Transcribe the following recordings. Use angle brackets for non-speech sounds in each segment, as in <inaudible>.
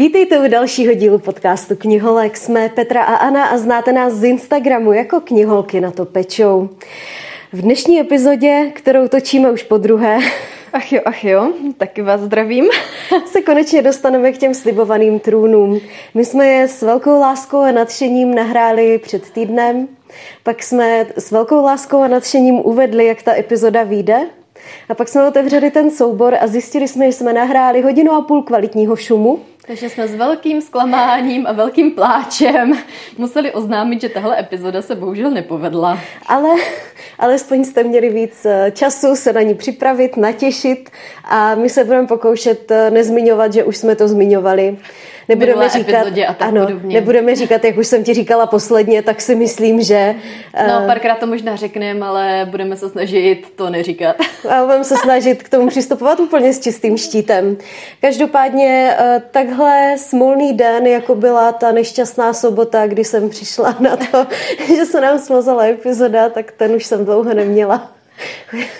Vítejte u dalšího dílu podcastu Kniholek. Jsme Petra a Ana a znáte nás z Instagramu jako kniholky na to pečou. V dnešní epizodě, kterou točíme už po druhé, <laughs> Ach jo, ach jo, taky vás zdravím. <laughs> se konečně dostaneme k těm slibovaným trůnům. My jsme je s velkou láskou a nadšením nahráli před týdnem, pak jsme s velkou láskou a nadšením uvedli, jak ta epizoda vyjde. A pak jsme otevřeli ten soubor a zjistili jsme, že jsme nahráli hodinu a půl kvalitního šumu. Takže jsme s velkým zklamáním a velkým pláčem museli oznámit, že tahle epizoda se bohužel nepovedla. Ale alespoň jste měli víc eh, času se na ní připravit, natěšit a my se budeme pokoušet eh, nezmiňovat, že už jsme to zmiňovali nebudeme říkat, a tak ano, podobně. nebudeme říkat, jak už jsem ti říkala posledně, tak si myslím, že... No, uh, párkrát to možná řekneme, ale budeme se snažit to neříkat. A budeme se snažit k tomu přistupovat úplně s čistým štítem. Každopádně uh, takhle smolný den, jako byla ta nešťastná sobota, kdy jsem přišla <laughs> na to, že se nám smazala epizoda, tak ten už jsem dlouho neměla. <laughs>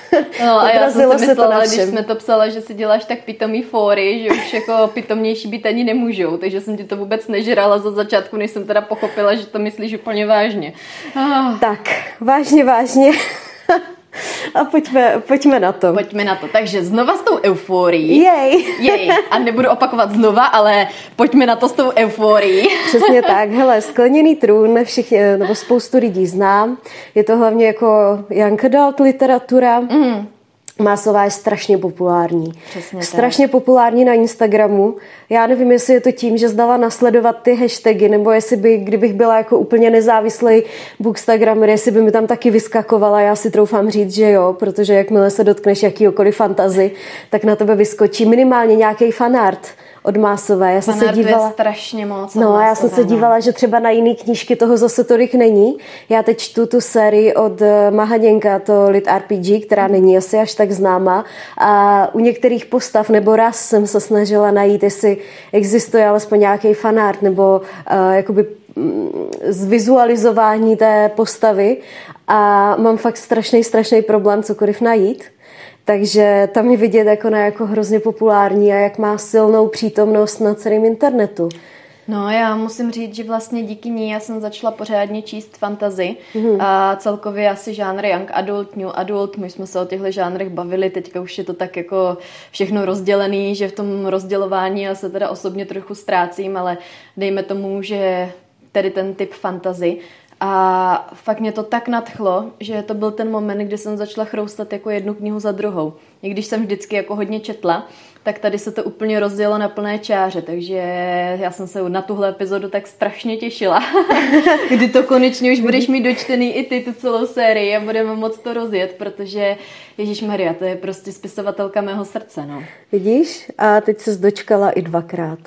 No a já jsem si myslela, když jsme to psala, že si děláš tak pitomý fóry, že už jako pitomnější být ani nemůžou, takže jsem ti to vůbec nežrala za začátku, než jsem teda pochopila, že to myslíš úplně vážně. Ah. Tak, vážně, vážně. <laughs> A pojďme, pojďme na to. Pojďme na to. Takže znova s tou euforií. Jej. Jej. A nebudu opakovat znova, ale pojďme na to s tou euforií. Přesně <laughs> tak. Hele, skleněný trůn všichni, nebo spoustu lidí znám. Je to hlavně jako young adult literatura. Mm. Másová je strašně populární. Přesně strašně tak. populární na Instagramu. Já nevím, jestli je to tím, že zdala nasledovat ty hashtagy, nebo jestli by, kdybych byla jako úplně nezávislý bookstagramer, jestli by mi tam taky vyskakovala. Já si troufám říct, že jo, protože jakmile se dotkneš jakýkoliv fantazy, tak na tebe vyskočí minimálně nějaký fanart od Másové. Já jsem se dívala... je strašně moc. No, a já jsem se no. dívala, že třeba na jiný knížky toho zase tolik není. Já teď čtu tu sérii od eh, Mahaděnka, to Lit RPG, která není asi až tak známá. A u některých postav nebo raz jsem se snažila najít, jestli existuje alespoň nějaký fanart nebo uh, jakoby mm, zvizualizování té postavy a mám fakt strašný, strašný problém cokoliv najít. Takže tam je vidět, jako na jako hrozně populární a jak má silnou přítomnost na celém internetu. No já musím říct, že vlastně díky ní já jsem začala pořádně číst fantazy mm-hmm. a celkově asi žánr young adult, new adult, my jsme se o těchto žánrech bavili, teďka už je to tak jako všechno rozdělený, že v tom rozdělování já se teda osobně trochu ztrácím, ale dejme tomu, že tedy ten typ fantazy a fakt mě to tak nadchlo, že to byl ten moment, kdy jsem začala chroustat jako jednu knihu za druhou. I když jsem vždycky jako hodně četla, tak tady se to úplně rozdělo na plné čáře, takže já jsem se na tuhle epizodu tak strašně těšila, <laughs> kdy to konečně už budeš mít dočtený i ty tu celou sérii a budeme moc to rozjet, protože Ježíš Maria, to je prostě spisovatelka mého srdce, no. Vidíš? A teď se dočkala i dvakrát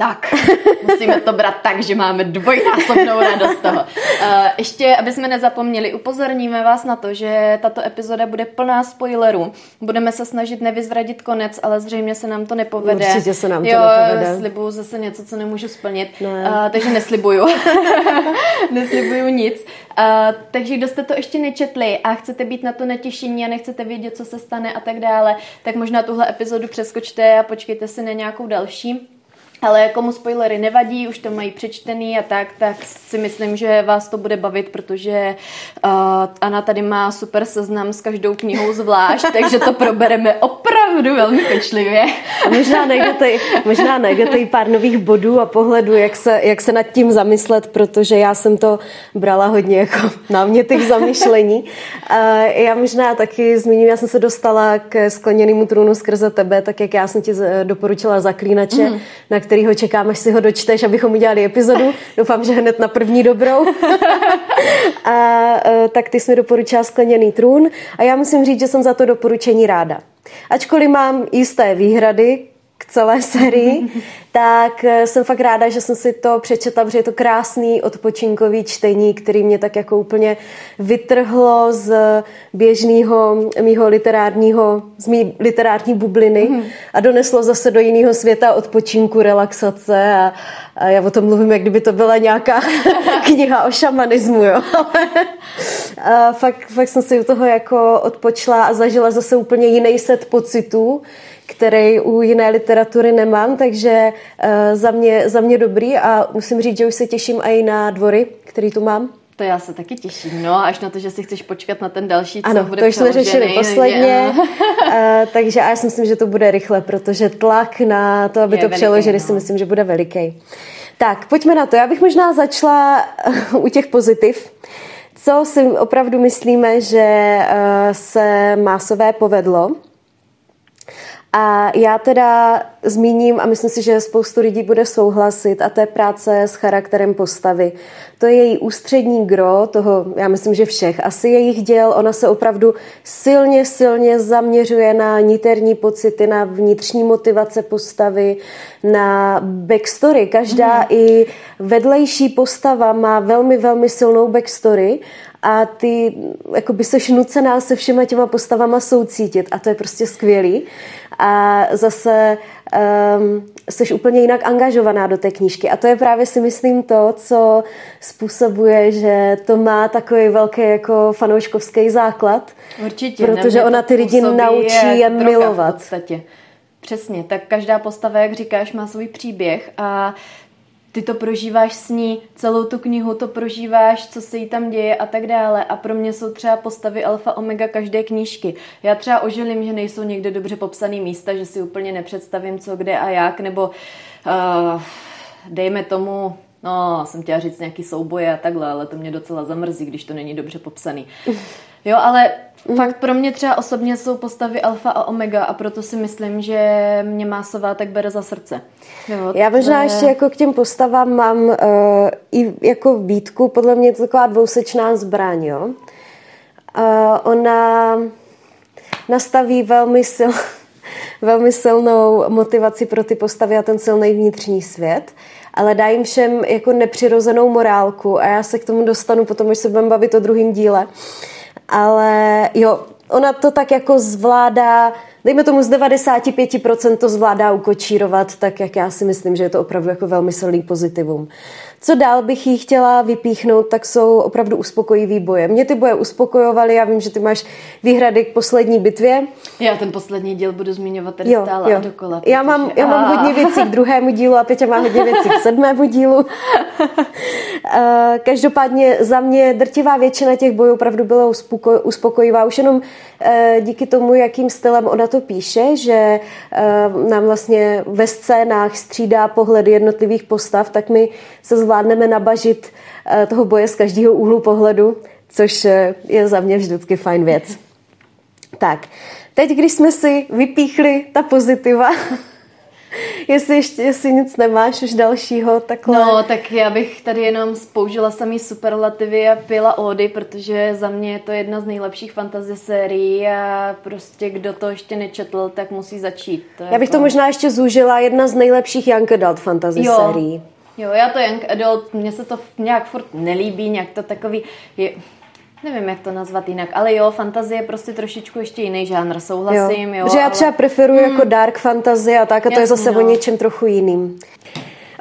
tak, musíme to brát tak, že máme dvojnásobnou radost toho. Uh, ještě, aby jsme nezapomněli, upozorníme vás na to, že tato epizoda bude plná spoilerů. Budeme se snažit nevyzradit konec, ale zřejmě se nám to nepovede. Určitě se nám to jo, nepovede. slibuju zase něco, co nemůžu splnit. Ne. Uh, takže neslibuju. <laughs> neslibuju nic. Uh, takže kdo jste to ještě nečetli a chcete být na to netěšení a nechcete vědět, co se stane a tak dále, tak možná tuhle epizodu přeskočte a počkejte si na nějakou další. Ale komu spoilery nevadí, už to mají přečtený a tak, tak si myslím, že vás to bude bavit, protože uh, Ana tady má super seznam s každou knihou zvlášť, <laughs> takže to probereme opravdu velmi pečlivě. Možná najdete, možná najdete i pár nových bodů a pohledů, jak se, jak se nad tím zamyslet, protože já jsem to brala hodně jako <laughs> náměty k zamyšlení. Uh, já možná taky zmíním, já jsem se dostala k skleněnému trůnu skrze tebe, tak jak já jsem ti doporučila zaklínače, mm. na kterýho čekám, až si ho dočteš, abychom udělali epizodu. <laughs> Doufám, že hned na první dobrou. <laughs> a e, tak ty jsi mi doporučila skleněný trůn a já musím říct, že jsem za to doporučení ráda. Ačkoliv mám jisté výhrady k celé sérii, <laughs> tak eh, jsem fakt ráda, že jsem si to přečetla, protože je to krásný odpočinkový čtení, který mě tak jako úplně vytrhlo z běžného mýho literárního, z mý literární bubliny mm. a doneslo zase do jiného světa odpočinku, relaxace a, a já o tom mluvím, jak kdyby to byla nějaká <laughs> kniha o šamanismu, jo. <laughs> a fakt, fakt jsem si u toho jako odpočla a zažila zase úplně jiný set pocitů, který u jiné literatury nemám, takže za mě, za mě dobrý a musím říct, že už se těším i na dvory, který tu mám. To já se taky těším, no, až na to, že si chceš počkat na ten další, co ano, bude to už jsme řešili posledně, uh, <laughs> takže já si myslím, že to bude rychle, protože tlak na to, aby je to veliký, přeložili, no. si myslím, že bude veliký. Tak, pojďme na to. Já bych možná začala <laughs> u těch pozitiv. Co si opravdu myslíme, že se masové povedlo? A já teda zmíním, a myslím si, že spoustu lidí bude souhlasit, a to je práce s charakterem postavy. To je její ústřední gro toho, já myslím, že všech, asi jejich děl. Ona se opravdu silně, silně zaměřuje na niterní pocity, na vnitřní motivace postavy, na backstory. Každá mm. i vedlejší postava má velmi, velmi silnou backstory a ty jako by seš nucená se všema těma postavama soucítit a to je prostě skvělý. A zase um, jsi úplně jinak angažovaná do té knížky. A to je právě si myslím to, co způsobuje, že to má takový velký jako fanouškovský základ. Určitě. Protože ona ty lidi naučí je, je milovat. V podstatě. Přesně, tak každá postava, jak říkáš, má svůj příběh a ty to prožíváš s ní, celou tu knihu to prožíváš, co se jí tam děje a tak dále. A pro mě jsou třeba postavy alfa omega každé knížky. Já třeba ožilím, že nejsou někde dobře popsaný místa, že si úplně nepředstavím, co kde a jak, nebo uh, dejme tomu, no, jsem chtěla říct nějaký souboje a takhle, ale to mě docela zamrzí, když to není dobře popsaný. <laughs> Jo, ale Mm. Fakt pro mě třeba osobně jsou postavy alfa a omega a proto si myslím, že mě Másová tak bere za srdce. Jo, Já možná je... ještě jako k těm postavám mám uh, i jako výtku, podle mě je to taková dvousečná zbraň, jo. Uh, ona nastaví velmi, sil, <laughs> velmi silnou motivaci pro ty postavy a ten silný vnitřní svět, ale dá jim všem jako nepřirozenou morálku a já se k tomu dostanu potom, až se budeme bavit o druhém díle. Uh, ale jo, ona to tak jako zvládá, dejme tomu z 95% to zvládá ukočírovat, tak jak já si myslím, že je to opravdu jako velmi silný pozitivum. Co dál bych jí chtěla vypíchnout, tak jsou opravdu uspokojivý boje. Mě ty boje uspokojovaly, já vím, že ty máš výhrady k poslední bitvě. Já ten poslední díl budu zmiňovat tady jo, stále jo. a dokola. Protože... Já mám, já mám hodně věcí k druhému dílu a Peťa má hodně věcí k sedmému dílu. <laughs> Eh, každopádně za mě drtivá většina těch bojů opravdu byla uspokojivá. Už jenom eh, díky tomu, jakým stylem ona to píše, že eh, nám vlastně ve scénách střídá pohledy jednotlivých postav, tak my se zvládneme nabažit eh, toho boje z každého úhlu pohledu, což eh, je za mě vždycky fajn věc. Tak, teď, když jsme si vypíchli ta pozitiva, <laughs> <laughs> jestli ještě jestli nic nemáš už dalšího, takhle. No, tak já bych tady jenom spoužila samý superlativy a pila ódy, protože za mě je to jedna z nejlepších fantasy sérií a prostě kdo to ještě nečetl, tak musí začít. To já bych jako... to možná ještě zúžila, jedna z nejlepších young adult fantasy jo. sérií. Jo, já to young adult, mně se to nějak furt nelíbí, nějak to takový, je, nevím, jak to nazvat jinak, ale jo, fantazie je prostě trošičku ještě jiný žánr, souhlasím, jo. jo Že já třeba ale... preferuji hmm. jako dark fantasy a tak, a to Jasný, je zase no. o něčem trochu jiným.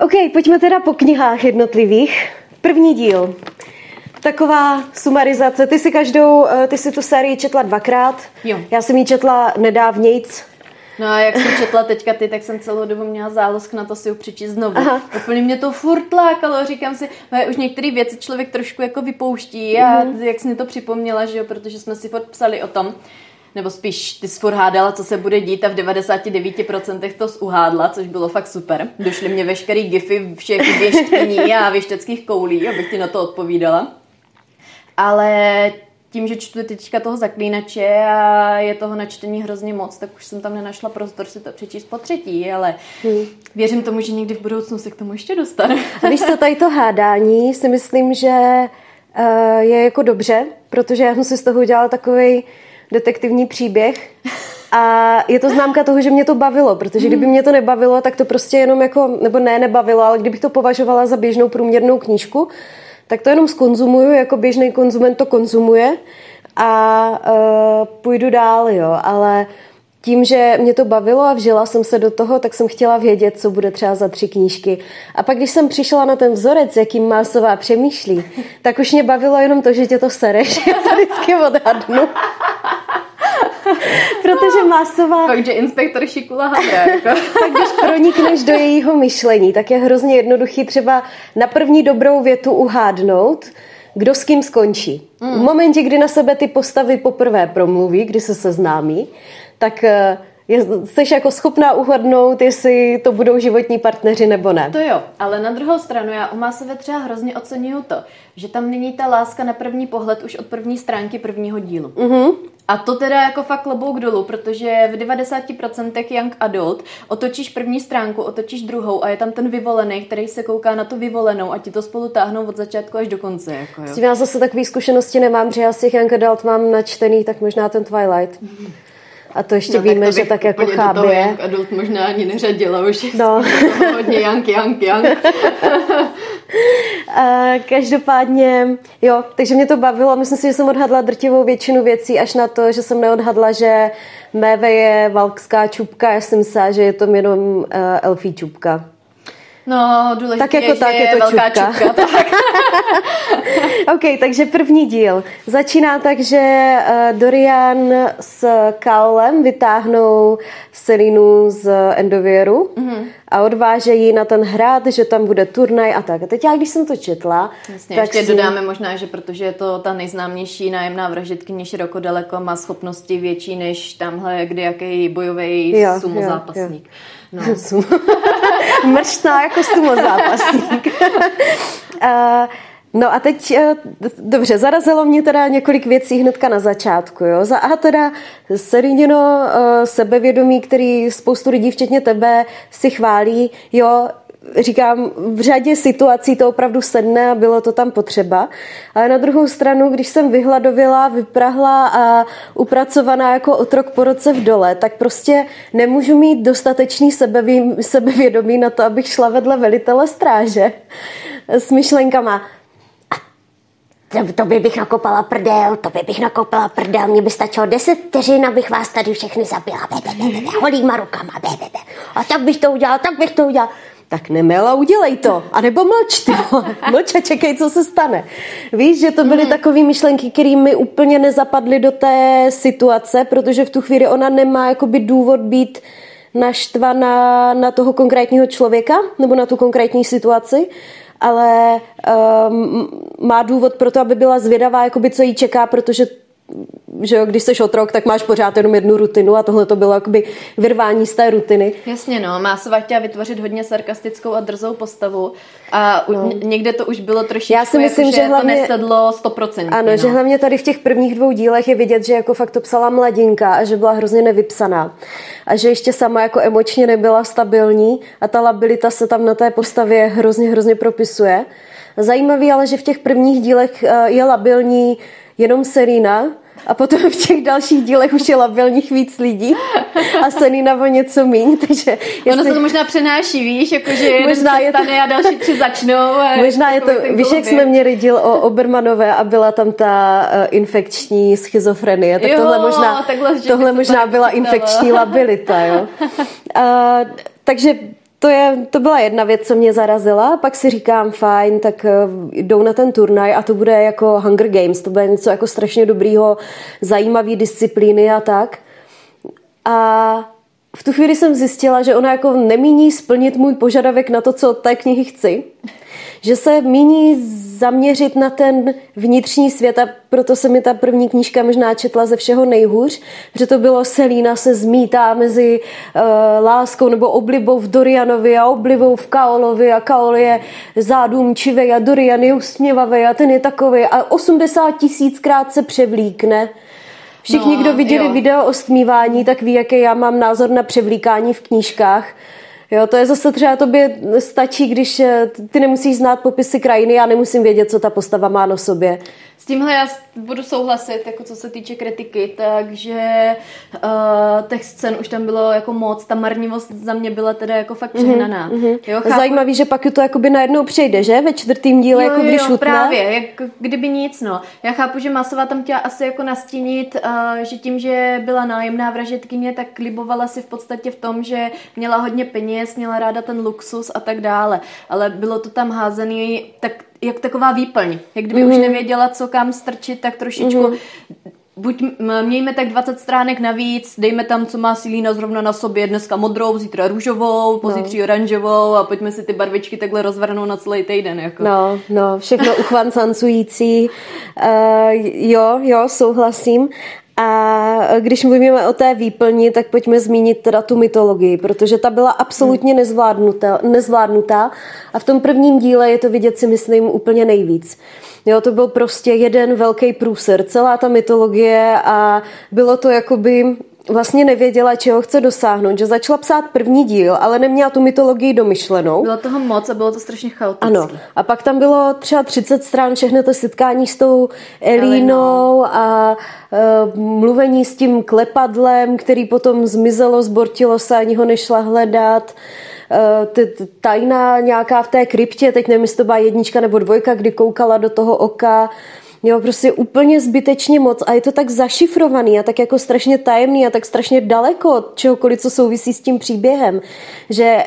OK, pojďme teda po knihách jednotlivých. První díl. Taková sumarizace. Ty si každou, eh, ty si tu sérii četla dvakrát. Jo. Já jsem ji četla nedávnějc, No a jak jsem četla teďka ty, tak jsem celou dobu měla zálosk na to si ho přečíst znovu. Aha. Úplně mě to furt lákalo, říkám si, no, už některé věci člověk trošku jako vypouští a mm-hmm. jak jsi mi to připomněla, že jo, protože jsme si furt psali o tom, nebo spíš ty jsi furt hádala, co se bude dít a v 99% to uhádla, což bylo fakt super. Došly mě veškerý gify všech věštkyní a věšteckých koulí, abych ti na to odpovídala. Ale tím, že čtu teďka toho zaklínače a je toho načtení hrozně moc, tak už jsem tam nenašla prostor si to přečíst po třetí, ale hmm. věřím tomu, že někdy v budoucnu se k tomu ještě dostane. A víš co, tady to hádání si myslím, že uh, je jako dobře, protože já jsem si z toho udělala takový detektivní příběh a je to známka toho, že mě to bavilo, protože kdyby hmm. mě to nebavilo, tak to prostě jenom jako, nebo ne nebavilo, ale kdybych to považovala za běžnou průměrnou knížku, tak to jenom skonzumuju, jako běžný konzument to konzumuje a uh, půjdu dál, jo, ale tím, že mě to bavilo a vžila jsem se do toho, tak jsem chtěla vědět, co bude třeba za tři knížky. A pak, když jsem přišla na ten vzorec, jakým Másová přemýšlí, tak už mě bavilo jenom to, že tě to sere, že <laughs> já to vždycky odhadnu. <laughs> protože Másová... Fakt, že inspektor Šikula Hadra, jako. <laughs> tak když pronikneš do jejího myšlení, tak je hrozně jednoduchý třeba na první dobrou větu uhádnout, kdo s kým skončí. Mm. V momentě, kdy na sebe ty postavy poprvé promluví, kdy se seznámí, tak je, jsi jako schopná uhadnout, jestli to budou životní partneři nebo ne. To jo, ale na druhou stranu já u Másové třeba hrozně oceňuju to, že tam není ta láska na první pohled už od první stránky prvního dílu. Mm-hmm. A to teda jako fakt klobouk dolů, protože v 90% Young Adult otočíš první stránku, otočíš druhou a je tam ten vyvolený, který se kouká na tu vyvolenou a ti to spolu táhnou od začátku až do konce. Jako jo. Já zase takové zkušenosti nemám, že já z těch Young Adult mám načtený, tak možná ten Twilight. Mm-hmm. A to ještě no, víme, tak to že tak jako chábě. Young Adult možná ani neřadila, už no. <laughs> hodně Young, Young, Young. Každopádně, jo, takže mě to bavilo. Myslím si, že jsem odhadla drtivou většinu věcí, až na to, že jsem neodhadla, že Méve je valkská čupka. Já jsem myslela, že je to jenom uh, elfí čupka. No, důležité tak jako je, tak je, je to velká čupka. čupka <laughs> tak. OK, takže první díl. Začíná tak, že uh, Dorian s Kaolem vytáhnou Selinu z Endovieru mm-hmm. a odvážejí na ten hrad, že tam bude turnaj a tak. A teď já, když jsem to četla... Jasně, tak ještě si... dodáme možná, že protože je to ta nejznámější nájemná vražetkyně široko daleko, má schopnosti větší než tamhle kdy jaký bojový sumo zápasník. Jo. No. <laughs> <laughs> Mrštná jako sumo zápasník. uh, <laughs> No a teď, eh, dobře, zarazilo mě teda několik věcí hnedka na začátku. Jo. Za A teda Seriněno eh, sebevědomí, který spoustu lidí, včetně tebe, si chválí, jo, říkám, v řadě situací to opravdu sedne a bylo to tam potřeba. Ale na druhou stranu, když jsem vyhladovila, vyprahla a upracovaná jako otrok po roce v dole, tak prostě nemůžu mít dostatečný sebevědomí na to, abych šla vedle velitele stráže s myšlenkama to, to by bych nakopala prdel, to by bych nakopala prdel, mně by stačilo deset vteřin, abych vás tady všechny zabila, be, be, be, be, holýma rukama, be, be, be. a tak bych to udělal, tak bych to udělal. Tak nemela, udělej to. A nebo mlč, ty <laughs> Mlč a čekej, co se stane. Víš, že to byly mm. takové myšlenky, které mi úplně nezapadly do té situace, protože v tu chvíli ona nemá jakoby důvod být naštvaná na toho konkrétního člověka nebo na tu konkrétní situaci ale um, má důvod pro to, aby byla zvědavá, jakoby, co jí čeká, protože že jo, když jsi otrok, tak máš pořád jenom jednu rutinu a tohle to bylo jakoby vyrvání z té rutiny. Jasně, no, má chtěla vytvořit hodně sarkastickou a drzou postavu a no. někde to už bylo trošičku, Já si myslím, jako, že, že hlavně, to nesedlo 100%. Ano, no. že hlavně tady v těch prvních dvou dílech je vidět, že jako fakt to psala mladinka a že byla hrozně nevypsaná a že ještě sama jako emočně nebyla stabilní a ta labilita se tam na té postavě hrozně, hrozně propisuje. Zajímavý ale, že v těch prvních dílech eh, je labilní jenom Serena a potom v těch dalších dílech už je labilních víc lidí a Serena o něco míň, takže... Jestli... Ono se to možná přenáší, víš, jakože jeden možná je to... a další tři začnou. A <laughs> možná je to, víš, jak jsme měli díl o Obermanové a byla tam ta uh, infekční schizofrenie, tak jo, tohle možná, tohle možná byla infekční labilita, jo. Uh, <laughs> takže to, je, to byla jedna věc, co mě zarazila. Pak si říkám, fajn, tak eh, jdou na ten turnaj a to bude jako Hunger Games. To bude něco jako strašně dobrýho, zajímavý disciplíny a tak. A v tu chvíli jsem zjistila, že ona jako nemíní splnit můj požadavek na to, co od té knihy chci že se míní zaměřit na ten vnitřní svět a proto se mi ta první knížka možná četla ze všeho nejhůř, že to bylo Selína se zmítá mezi uh, láskou nebo oblibou v Dorianovi a oblibou v Kaolovi a Kaol je zádumčivý a Dorian je usměvavý a ten je takový a 80 tisíckrát se převlíkne. Všichni, no, kdo viděli jo. video o stmívání, tak ví, jaký já mám názor na převlíkání v knížkách. Jo, to je zase třeba tobě stačí, když eh, ty nemusíš znát popisy krajiny, já nemusím vědět, co ta postava má na sobě. S tímhle já budu souhlasit, jako co se týče kritiky, takže uh, těch scén už tam bylo jako moc, ta marnivost za mě byla teda jako fakt mhm, přehnaná. Mm-hmm. Jo, chápu... Zajímavý, že pak to jakoby najednou přejde, že? Ve čtvrtým díle, jo, jako když jo, právě, jak kdyby nic, no. Já chápu, že Masová tam chtěla asi jako nastínit, uh, že tím, že byla nájemná vražetkyně, tak libovala si v podstatě v tom, že měla hodně peněz, měla ráda ten luxus a tak dále. Ale bylo to tam házený tak jak taková výplň. Jak kdyby mm-hmm. už mhm. nevěděla, co kam strčit, tak trošičku mm-hmm buď mějme tak 20 stránek navíc, dejme tam, co má Silína zrovna na sobě, dneska modrou, zítra růžovou, pozítří no. oranžovou a pojďme si ty barvičky takhle rozvrhnout na celý týden. Jako. No, no, všechno uchvancancující. Uh, jo, jo, souhlasím. A když mluvíme o té výplni, tak pojďme zmínit teda tu mytologii, protože ta byla absolutně nezvládnutá, nezvládnutá a v tom prvním díle je to vidět si myslím úplně nejvíc. Jo, to byl prostě jeden velký průser, celá ta mytologie a bylo to jakoby vlastně nevěděla, čeho chce dosáhnout, že začala psát první díl, ale neměla tu mytologii domyšlenou. Bylo toho moc a bylo to strašně chaotické. Ano. A pak tam bylo třeba 30 stran všechny to setkání s tou Elínou a uh, mluvení s tím klepadlem, který potom zmizelo, zbortilo se, ani ho nešla hledat. Uh, tajná nějaká v té kryptě, teď nevím, jestli to byla jednička nebo dvojka, kdy koukala do toho oka. Jo, prostě úplně zbytečně moc a je to tak zašifrovaný a tak jako strašně tajemný a tak strašně daleko od čehokoliv, co souvisí s tím příběhem, že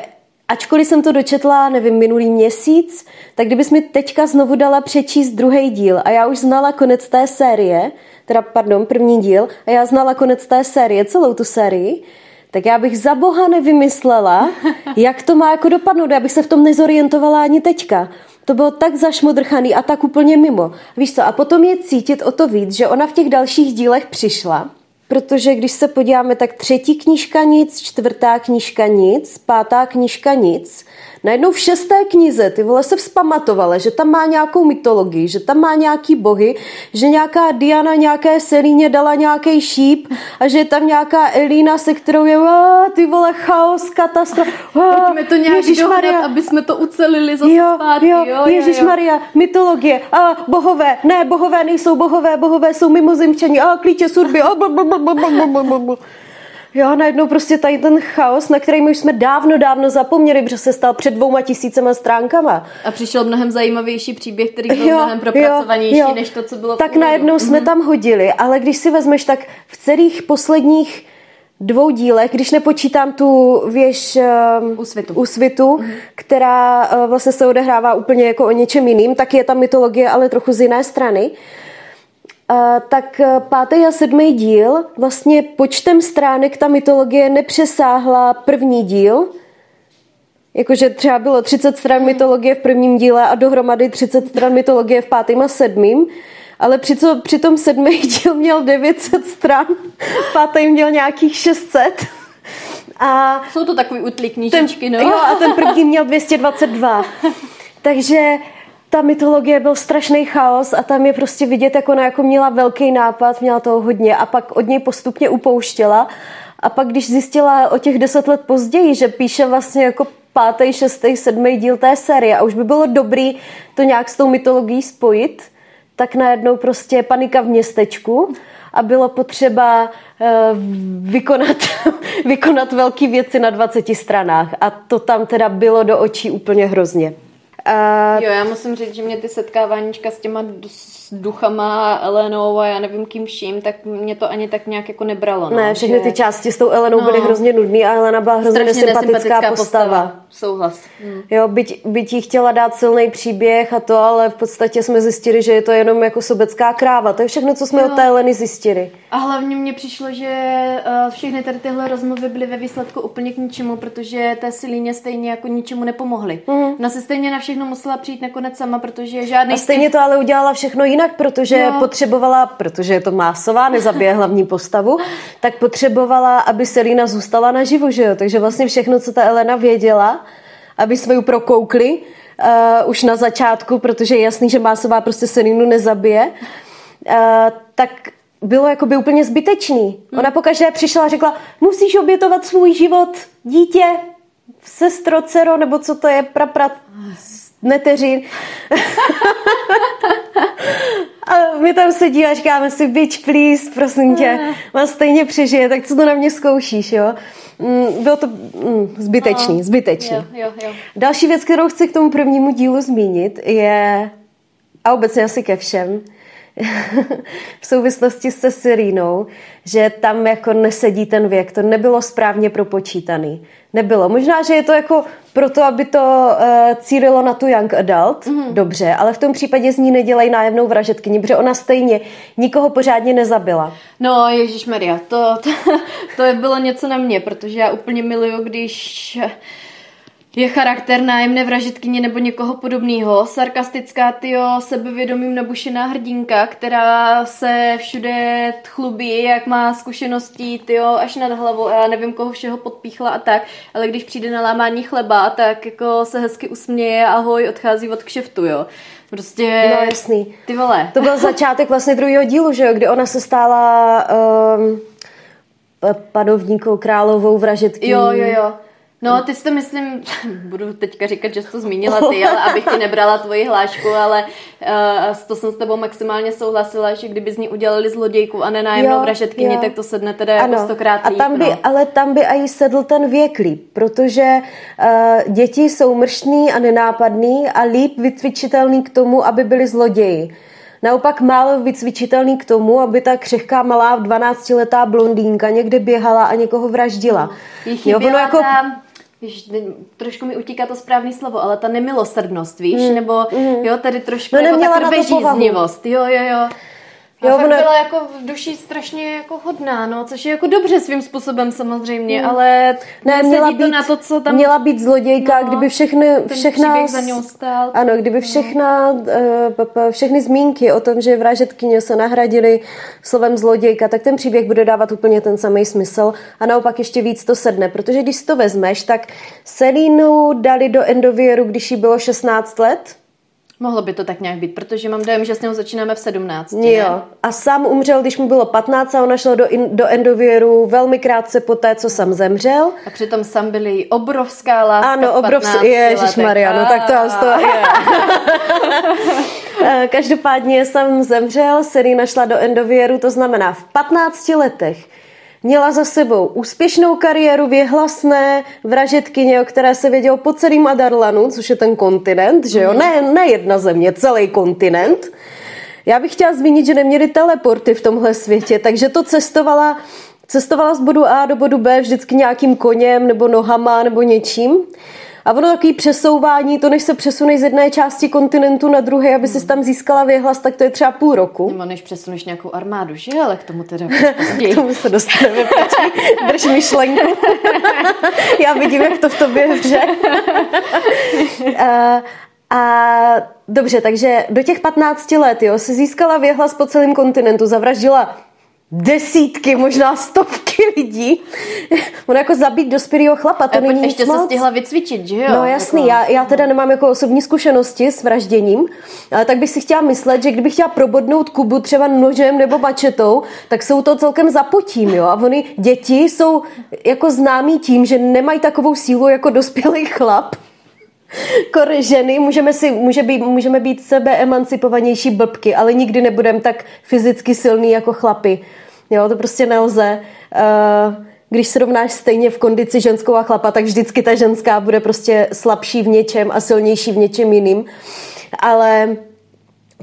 ačkoliv jsem to dočetla, nevím, minulý měsíc, tak kdybys mi teďka znovu dala přečíst druhý díl a já už znala konec té série, teda pardon, první díl, a já znala konec té série, celou tu sérii, tak já bych za boha nevymyslela, jak to má jako dopadnout. Já bych se v tom nezorientovala ani teďka. To bylo tak zašmodrchaný a tak úplně mimo. Víš co, a potom je cítit o to víc, že ona v těch dalších dílech přišla, protože když se podíváme, tak třetí knížka nic, čtvrtá knížka nic, pátá knížka nic, najednou v šesté knize ty vole se vzpamatovala, že tam má nějakou mytologii, že tam má nějaký bohy, že nějaká Diana nějaké Selíně dala nějaký šíp a že je tam nějaká Elína, se kterou je ty vole chaos, katastrofa. Pojďme to nějak dohnat, aby jsme to ucelili zase jo, zpátky. Jo, jo, Ježíš Maria, mytologie, a bohové, ne, bohové nejsou bohové, bohové jsou mimozemšťani, a klíče surby, a blablabla. Jo, najednou prostě tady ten chaos, na který my už jsme dávno, dávno zapomněli, protože se stal před dvouma tisícema stránkama. A přišel mnohem zajímavější příběh, který byl jo, mnohem propracovanější, jo, jo. než to, co bylo Tak najednou jsme mm-hmm. tam hodili, ale když si vezmeš, tak v celých posledních dvou dílech, když nepočítám tu věž um, úsvitu, úsvitu mm-hmm. která uh, vlastně se odehrává úplně jako o něčem jiným, tak je ta mytologie ale trochu z jiné strany, tak e, pátý a sedmý díl vlastně počtem stránek ta mytologie nepřesáhla první díl. Jakože třeba bylo 30 stran hmm. mytologie v prvním díle a dohromady 30 stran mytologie v pátém a sedmým. Ale při, co, při tom sedmý <laughs> díl měl 900 stran, pátý měl nějakých 600. A Jsou to takový ten, no? Jo, a ten první měl <laughs> 222. Takže ta mytologie byl strašný chaos a tam je prostě vidět, jak ona jako měla velký nápad, měla toho hodně a pak od něj postupně upouštěla. A pak, když zjistila o těch deset let později, že píše vlastně jako pátý, šestý, sedmý díl té série a už by bylo dobrý to nějak s tou mytologií spojit, tak najednou prostě panika v městečku a bylo potřeba uh, vykonat, <laughs> vykonat velké věci na 20 stranách. A to tam teda bylo do očí úplně hrozně. Uh, jo, já musím říct, že mě ty setkáváníčka s těma duchama, Elenou a já nevím kým vším, tak mě to ani tak nějak jako nebralo. No, ne, všechny že... ty části s tou Elenou no, byly hrozně nudný a Elena byla hrozně nesympatická, nesympatická postava. postava. Souhlas. Hmm. Jo, byť, byť jí chtěla dát silný příběh a to, ale v podstatě jsme zjistili, že je to jenom jako sobecká kráva. To je všechno, co jsme jo. od té Eleny zjistili. A hlavně mně přišlo, že uh, všechny tady tyhle rozmluvy byly ve výsledku úplně k ničemu, protože té Silíně stejně jako ničemu nepomohly. Mm. Ona se stejně na všechno musela přijít nakonec sama, protože žádný... A stejně to ale udělala všechno jinak, protože jo. potřebovala, protože je to másová, nezabije hlavní postavu, tak potřebovala, aby Selina zůstala naživu, že jo? Takže vlastně všechno, co ta Elena věděla, aby jsme ji prokoukli, uh, už na začátku, protože je jasný, že Másová prostě Selinu nezabije, uh, tak bylo jakoby úplně zbytečný. Ona pokaždé přišla a řekla, musíš obětovat svůj život, dítě, sestro, dcero, nebo co to je, praprat, neteřin. a my tam sedíme a říkáme si, bitch, please, prosím tě, má stejně přežije, tak co to na mě zkoušíš, jo? Mm, bylo to mm, zbytečný, zbytečný. Jo, jo, jo. Další věc, kterou chci k tomu prvnímu dílu zmínit, je, a obecně asi ke všem, <laughs> v souvislosti se Sirínou, že tam jako nesedí ten věk, to nebylo správně propočítaný. Nebylo. Možná, že je to jako proto, aby to uh, cílilo na tu young adult, mm-hmm. dobře, ale v tom případě z ní nedělají nájemnou vražetkyni, protože ona stejně nikoho pořádně nezabila. No, Ježíš Maria, to, to, <laughs> to bylo něco na mě, protože já úplně miluju, když je charakter nájemné vražetkyně nebo někoho podobného. Sarkastická, tyjo, sebevědomým nabušená hrdinka, která se všude chlubí, jak má zkušeností, tyjo, až nad hlavou. Já nevím, koho všeho podpíchla a tak, ale když přijde na lámání chleba, tak jako se hezky usměje, ahoj, odchází od kšeftu, jo. Prostě... No jasný. Ty vole. To byl <laughs> začátek vlastně druhého dílu, že jo, kdy ona se stála um, panovníkou, královou vražetkyní. Jo, jo, jo. No, ty jsi to myslím, <laughs> budu teďka říkat, že jsi to zmínila ty, ale abych ti nebrala tvoji hlášku, ale uh, to jsem s tebou maximálně souhlasila, že kdyby z ní udělali zlodějku a nenájemnou vražetkyni, tak to sedne teda jako stokrát líp, a tam by, no. Ale tam by i sedl ten věk líp, protože uh, děti jsou mrštný a nenápadný a líp vycvičitelný k tomu, aby byli zloději. Naopak málo vycvičitelný k tomu, aby ta křehká malá 12-letá blondýnka někde běhala a někoho vraždila. jo, ono jako... ta víš, trošku mi utíká to správné slovo, ale ta nemilosrdnost, víš, mm. nebo mm. jo, tady trošku no, jako ta krvežíznivost, jo, jo, jo. Jo, ona... byla jako v duši strašně jako hodná, no, což je jako dobře svým způsobem samozřejmě, mm. ale ne, měla být, to na to, co tam... Měla být zlodějka, no, kdyby všechny, všechna... za něj stál. Ano, kdyby všechna, no. všechny zmínky o tom, že vražetkyně se nahradili slovem zlodějka, tak ten příběh bude dávat úplně ten samý smysl a naopak ještě víc to sedne, protože když to vezmeš, tak Selínu dali do endověru, když jí bylo 16 let, Mohlo by to tak nějak být, protože mám dojem, že s něho začínáme v 17. Jo. Ne? A sám umřel, když mu bylo 15 a ona šla do, in, do endověru velmi krátce po té, co sam zemřel. A přitom sam byly obrovská láska Ano, obrovská, ježiš Maria, no tak to, to je. <laughs> Eh, každopádně jsem zemřel, Serena šla do endověru, to znamená v 15 letech Měla za sebou úspěšnou kariéru věhlasné vražetkyně, o které se vědělo po celém Adarlanu, což je ten kontinent, že jo? Mhm. Ne, ne jedna země, celý kontinent. Já bych chtěla zmínit, že neměli teleporty v tomhle světě, takže to cestovala, cestovala z bodu A do bodu B vždycky nějakým koněm nebo nohama nebo něčím. A ono takový přesouvání, to než se přesuneš z jedné části kontinentu na druhé, aby si tam získala věhlas, tak to je třeba půl roku. Nebo než přesuneš nějakou armádu, že? Ale k tomu teda <laughs> K tomu se dostaneme, drž myšlenku. Já vidím, jak to v tobě hře. <laughs> a, a dobře, takže do těch 15 let, jo, si získala věhlas po celém kontinentu, zavraždila desítky, možná stovky lidí. <laughs> Ono jako zabít dospělého chlapa, to není Ještě se stihla vycvičit, že jo? No jasný, jako... já, já teda nemám jako osobní zkušenosti s vražděním, ale tak bych si chtěla myslet, že kdybych chtěla probodnout Kubu třeba nožem nebo mačetou, tak jsou to celkem zapotím, jo? A oni, děti jsou jako známí tím, že nemají takovou sílu jako dospělý chlap. Kor ženy, můžeme, si, může být, můžeme být sebe emancipovanější blbky, ale nikdy nebudeme tak fyzicky silný jako chlapy. Jo, to prostě nelze. Uh, když srovnáš stejně v kondici ženskou a chlapa, tak vždycky ta ženská bude prostě slabší v něčem a silnější v něčem jiným. Ale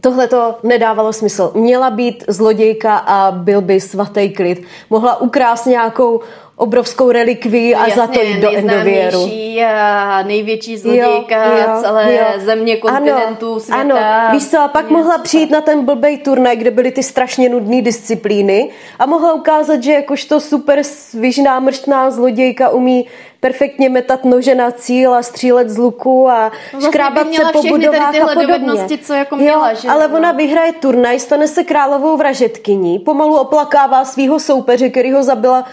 Tohle to nedávalo smysl. Měla být zlodějka a byl by svatý klid. Mohla ukrást nějakou obrovskou relikví a Jasně, za to jít do endověru. a největší zlodějka jo, jo, celé jo. země, kontinentu, ano, světa. Ano, víš co, a pak mohla přijít na ten blbej turnaj, kde byly ty strašně nudné disciplíny a mohla ukázat, že jakožto super svižná mrštná zlodějka umí perfektně metat nože na cíl a střílet z luku a no vlastně škrábat se po budovách a podobně. co jako měla, jo, že? ale no. ona vyhraje turnaj, stane se královou vražetkyní, pomalu oplakává svého soupeře, který ho zabila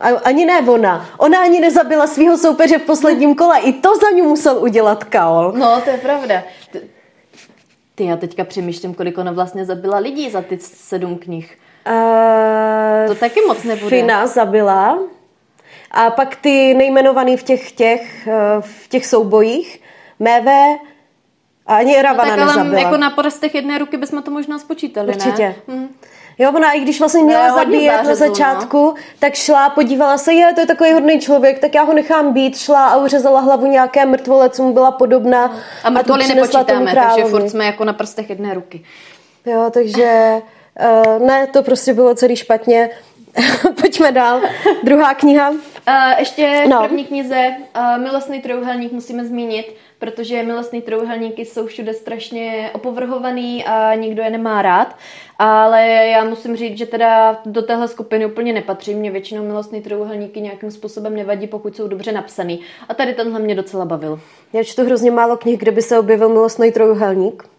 ani ne ona. Ona ani nezabila svého soupeře v posledním kole. I to za ní musel udělat Kaol. No, to je pravda. Ty, já teďka přemýšlím, kolik ona vlastně zabila lidí za ty sedm knih. Uh, to taky moc nebude. Fina zabila. A pak ty nejmenovaný v těch, těch, eh, v těch soubojích. Meve a ani Ravana no, tak ale jako na prstech jedné ruky bychom to možná spočítali, Určitě. ne? Hm. Jo, ona i když vlastně měla no, zabíjet na začátku, no. tak šla, podívala se, je, to je takový hodný člověk, tak já ho nechám být, šla a uřezala hlavu nějaké mrtvole, co mu byla podobná. A mrtvoly nepočítáme, takže furt jsme jako na prstech jedné ruky. Jo, takže uh, ne, to prostě bylo celý špatně. <laughs> Pojďme dál. Druhá kniha. Uh, ještě no. první knize uh, Milostný trojuhelník musíme zmínit, protože milostný trojuhelníky jsou všude strašně opovrhovaný a nikdo je nemá rád. Ale já musím říct, že teda do téhle skupiny úplně nepatří. Mě většinou milostný trojuhelníky nějakým způsobem nevadí, pokud jsou dobře napsaný. A tady tenhle mě docela bavil. Já čtu hrozně málo knih, kde by se objevil milostný trojuhelník.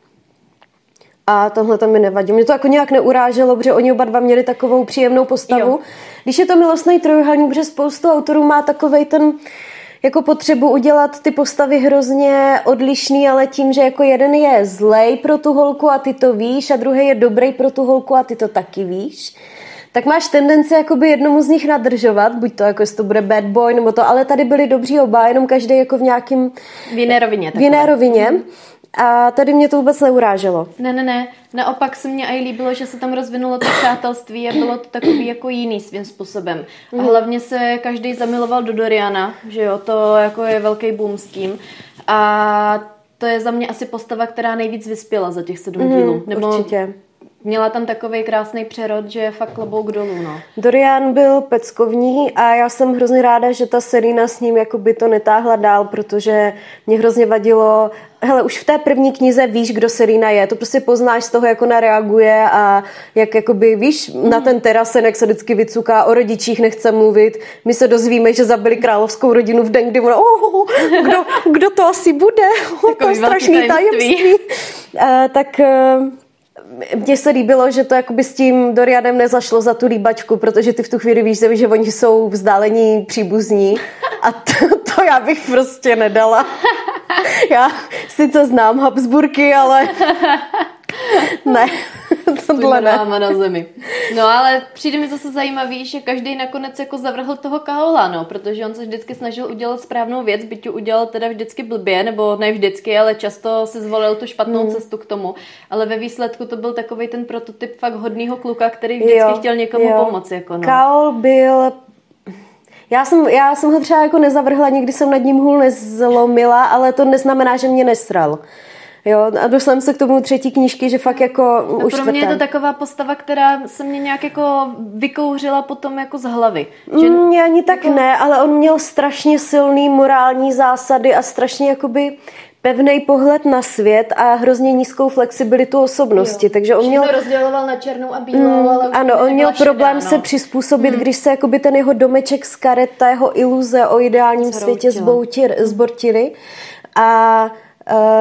A tohle to mi nevadí. Mě to jako nějak neuráželo, protože oni oba dva měli takovou příjemnou postavu. Jo. Když je to milostný trojuhelník, protože spoustu autorů má takovej ten jako potřebu udělat ty postavy hrozně odlišný, ale tím, že jako jeden je zlej pro tu holku a ty to víš a druhý je dobrý pro tu holku a ty to taky víš, tak máš tendenci jakoby jednomu z nich nadržovat, buď to jako jestli to bude bad boy nebo to, ale tady byli dobří oba, jenom každý jako v nějakým... V jiné rovině. V jiné rovině. Mm. A tady mě to vůbec neuráželo. Ne, ne, ne. Naopak se mně i líbilo, že se tam rozvinulo to přátelství a bylo to takový jako jiný svým způsobem. A mhm. hlavně se každý zamiloval do Doriana, že jo, to jako je velký boom s tím. A to je za mě asi postava, která nejvíc vyspěla za těch sedm mm, dílů. Nebo určitě. Měla tam takový krásný přerod, že je fakt klobouk dolů, no. Dorian byl peckovní a já jsem hrozně ráda, že ta Serena s ním jako by to netáhla dál, protože mě hrozně vadilo, hele, už v té první knize víš, kdo Serena je, to prostě poznáš z toho, jak ona reaguje a jak jakoby, víš, mm. na ten terasen, jak se vždycky vycuká, o rodičích nechce mluvit, my se dozvíme, že zabili královskou rodinu v den, kdy ona, oh, kdo, kdo to asi bude, oh, to je strašný tajemství. tajemství. Uh, tak uh, mně se líbilo, že to jakoby s tím Dorianem nezašlo za tu líbačku, protože ty v tu chvíli víš, že oni jsou vzdálení příbuzní a to, to já bych prostě nedala. Já sice znám Habsburky, ale <laughs> ne. <laughs> Tohle ne. na zemi. No ale přijde mi zase zajímavý, že každý nakonec jako zavrhl toho Kaola, no, protože on se vždycky snažil udělat správnou věc, byť udělal teda vždycky blbě, nebo ne vždycky, ale často si zvolil tu špatnou hmm. cestu k tomu. Ale ve výsledku to byl takový ten prototyp fakt hodného kluka, který vždycky jo, chtěl někomu jo. pomoct. Jako no. Kaol byl já jsem, já jsem ho třeba jako nezavrhla, nikdy jsem nad ním hůl nezlomila, ale to neznamená, že mě nesral. Jo, a došla jsem se k tomu třetí knížky, že fakt jako no, už Pro mě je to taková postava, která se mě nějak jako vykouřila potom jako z hlavy. Že... Mě ani tak jako... ne, ale on měl strašně silný morální zásady a strašně jakoby pevný pohled na svět a hrozně nízkou flexibilitu osobnosti. Jo. Takže on měl rozděloval na černou a bílou, mm, ale Ano, on měl problém šedá, no. se přizpůsobit, mm. když se jakoby ten jeho domeček z karet, ta jeho iluze o ideálním Zhroutila. světě zboutir, zbortili. A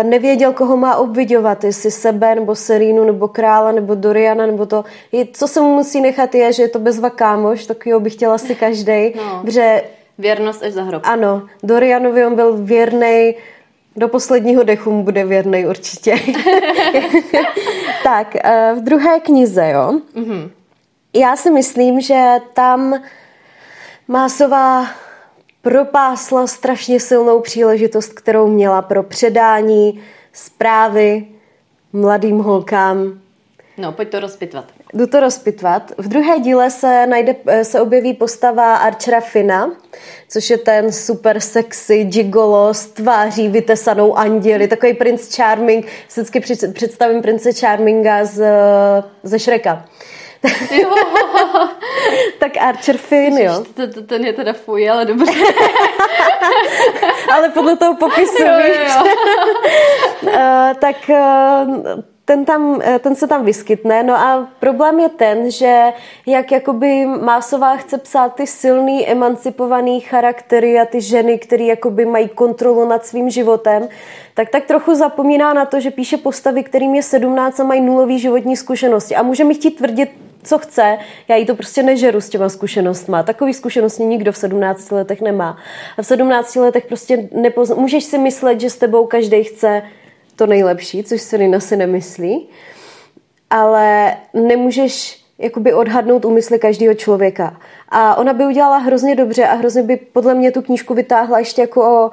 nevěděl, koho má obvidovat, jestli sebe, nebo Serínu, nebo krála, nebo Doriana, nebo to. Co se mu musí nechat je, že je to bezva kámoš, takového bych chtěla si každý. <laughs> No. Že, Věrnost až za hrob. Ano, Dorianovi on byl věrný do posledního dechu mu bude věrný určitě. <laughs> <laughs> tak, uh, v druhé knize, jo. Mm-hmm. Já si myslím, že tam Másová propásla strašně silnou příležitost, kterou měla pro předání zprávy mladým holkám. No, pojď to rozpitvat. Jdu to rozpitvat. V druhé díle se, najde, se objeví postava Archera Fina, což je ten super sexy gigolo s tváří vytesanou anděli, takový prince Charming. Vždycky představím prince Charminga z, ze Šreka. <laughs> tak Archer Finn, jo. To, to, ten je teda fuj, ale dobře. <laughs> ale podle toho popisu, jo, víš. Jo, jo. <laughs> uh, tak uh, ten, tam, ten se tam vyskytne. No a problém je ten, že jak jakoby Másová chce psát ty silný, emancipovaný charaktery a ty ženy, které jakoby mají kontrolu nad svým životem, tak tak trochu zapomíná na to, že píše postavy, kterým je 17 a mají nulový životní zkušenosti. A může mi chtít tvrdit co chce, já jí to prostě nežeru s těma zkušenostma. Takový zkušenosti nikdo v 17 letech nemá. A v 17 letech prostě nepozna- můžeš si myslet, že s tebou každý chce to nejlepší, což se Rina si nemyslí, ale nemůžeš jakoby odhadnout úmysly každého člověka. A ona by udělala hrozně dobře a hrozně by podle mě tu knížku vytáhla ještě jako o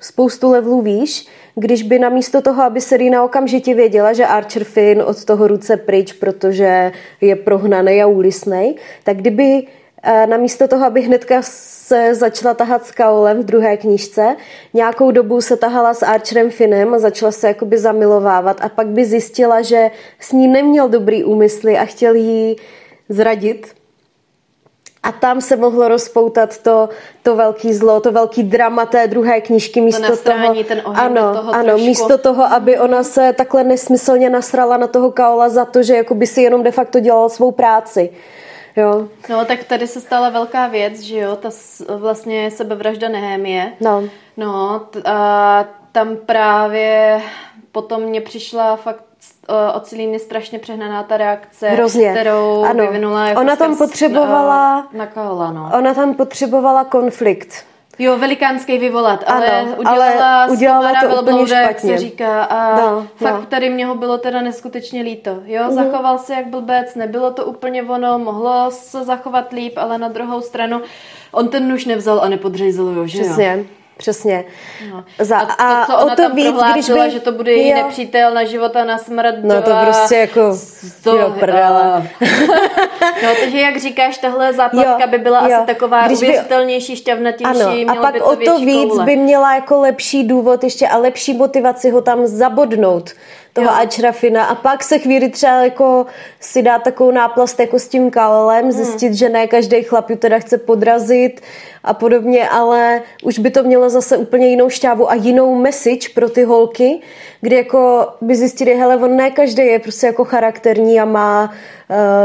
spoustu levelů výš, když by namísto toho, aby Serena okamžitě věděla, že Archer Finn od toho ruce pryč, protože je prohnaný a úlisný, tak kdyby eh, namísto toho, aby hnedka se začala tahat s Kaolem v druhé knížce, nějakou dobu se tahala s Archerem Finem a začala se jakoby zamilovávat a pak by zjistila, že s ní neměl dobrý úmysly a chtěl jí zradit, a tam se mohlo rozpoutat to, to velký zlo, to velký drama té druhé knížky místo to toho, ten ano, toho ano, trošku. místo toho, aby ona se takhle nesmyslně nasrala na toho Kaola za to, že jako by si jenom de facto dělal svou práci. Jo. No, tak tady se stala velká věc, že jo, ta vlastně sebevražda Nehemie. No. No, t- a tam právě potom mě přišla fakt od Celíny strašně přehnaná ta reakce, Hrozně. kterou Ano. vyvinula jako Ona tam potřebovala- uh, na Kaola, no. Ona tam potřebovala konflikt. Jo, velikánský vyvolat, ale Ano, udělala, ale udělala z komára to úplně velblouda, jak špatně. se říká. A No, fakt no. Tady mě ho bylo teda neskutečně líto. Jo, zachoval se jak blbec, nebylo to úplně ono, mohlo se zachovat líp, ale na druhou stranu on ten nůž nevzal a nepodřízl ho, že jo? Přesně. No. Za, a to, co ona o to tam víc, když by... že to bude její Jo. nepřítel na život a na smrt. No to a prostě jako... To, jo, prdele. <laughs> no, takže jak říkáš, tahle záplavka Jo, by byla jo. asi taková Když by- uvěřitelnější, šťavnatější, Ano, a pak by to o to víc koule. by měla jako lepší důvod ještě a lepší motivaci ho tam zabodnout toho Jo. Ačrafina a pak se chvíli třeba jako si dát takovou náplast jako s tím Kaolem, Hmm. zjistit, že ne každý chlap ju teda chce podrazit a podobně, ale už by to mělo zase úplně jinou šťávu a jinou message pro ty holky, kdy jako by zjistili, hele, on ne každý je prostě jako charakterní a má,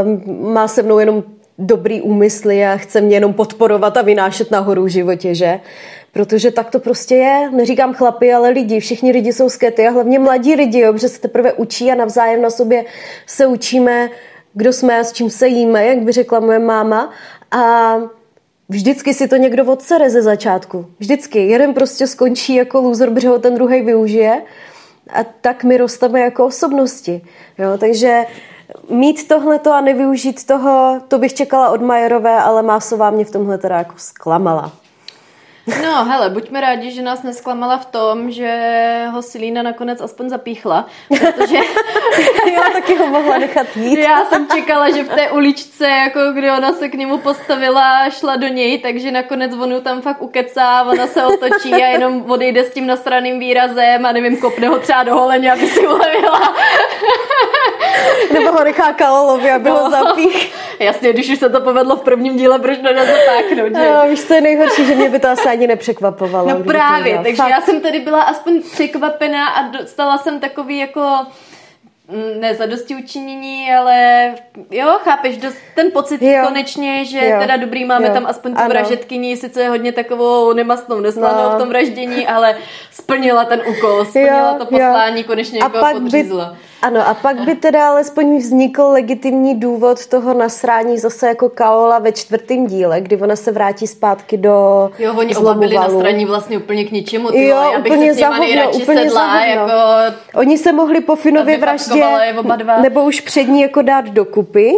um, má se mnou jenom dobrý úmysly a chce mě jenom podporovat a vynášet nahoru v životě, že? Protože tak to prostě je. Neříkám chlapi, ale lidi. Všichni lidi jsou skety a hlavně mladí lidi, jo, protože se teprve učí a navzájem na sobě se učíme, kdo jsme a s čím se jíme, jak by řekla moje máma. A vždycky si to někdo odsere ze začátku. Vždycky. Jeden prostě skončí jako loser, protože ho ten druhý využije. A tak my rosteme jako osobnosti. Jo, takže mít tohleto a nevyužít toho, to bych čekala od Majerové, ale Másová mě v tomhle teda jako zklamala. No, hele, buďme rádi, že nás nesklamala v tom, že ho Silína nakonec aspoň zapíchla, protože <laughs> Já taky ho mohla nechat jít. já jsem čekala, že v té uličce, jako kdy ona se k němu postavila a šla do něj, takže nakonec on tam fakt ukecá, ona se otočí a jenom odejde s tím nastraným výrazem a nevím, kopne ho třeba do holeně, aby si ulevila. Nebo ho nechá Kaolovi, aby ho No. zapích. Jasně, když už se to povedlo v prvním díle, proč to nezatáknout? No, víš, co je nejhorší, že mě by to asi ani nepřekvapovalo. No to právě, takže Fakt. já jsem tady byla aspoň překvapená a dostala jsem takový jako mm, ne zadosti učinění, ale jo, chápeš, dost, ten pocit Jo. konečně, že Jo. teda dobrý, máme Jo. tam aspoň tu Ano. vražetkyni, sice je hodně takovou nemastnou neslanou No. v tom vraždění, ale splnila ten úkol, splnila to poslání, konečně A někoho pak by, podřízla. Ano, a pak by teda alespoň vznikl legitimní důvod toho nasrání zase jako Kaola ve čtvrtém díle, kdy ona se vrátí zpátky do Jo, oni oba byli na Zlomovalu. straně vlastně úplně k ničemu, ty Jo, já bych úplně se s nima za hovno, nejradši úplně sedla, za hovno. jako Oni se mohli po Finově vraždě nebo už před ní jako dát dokupy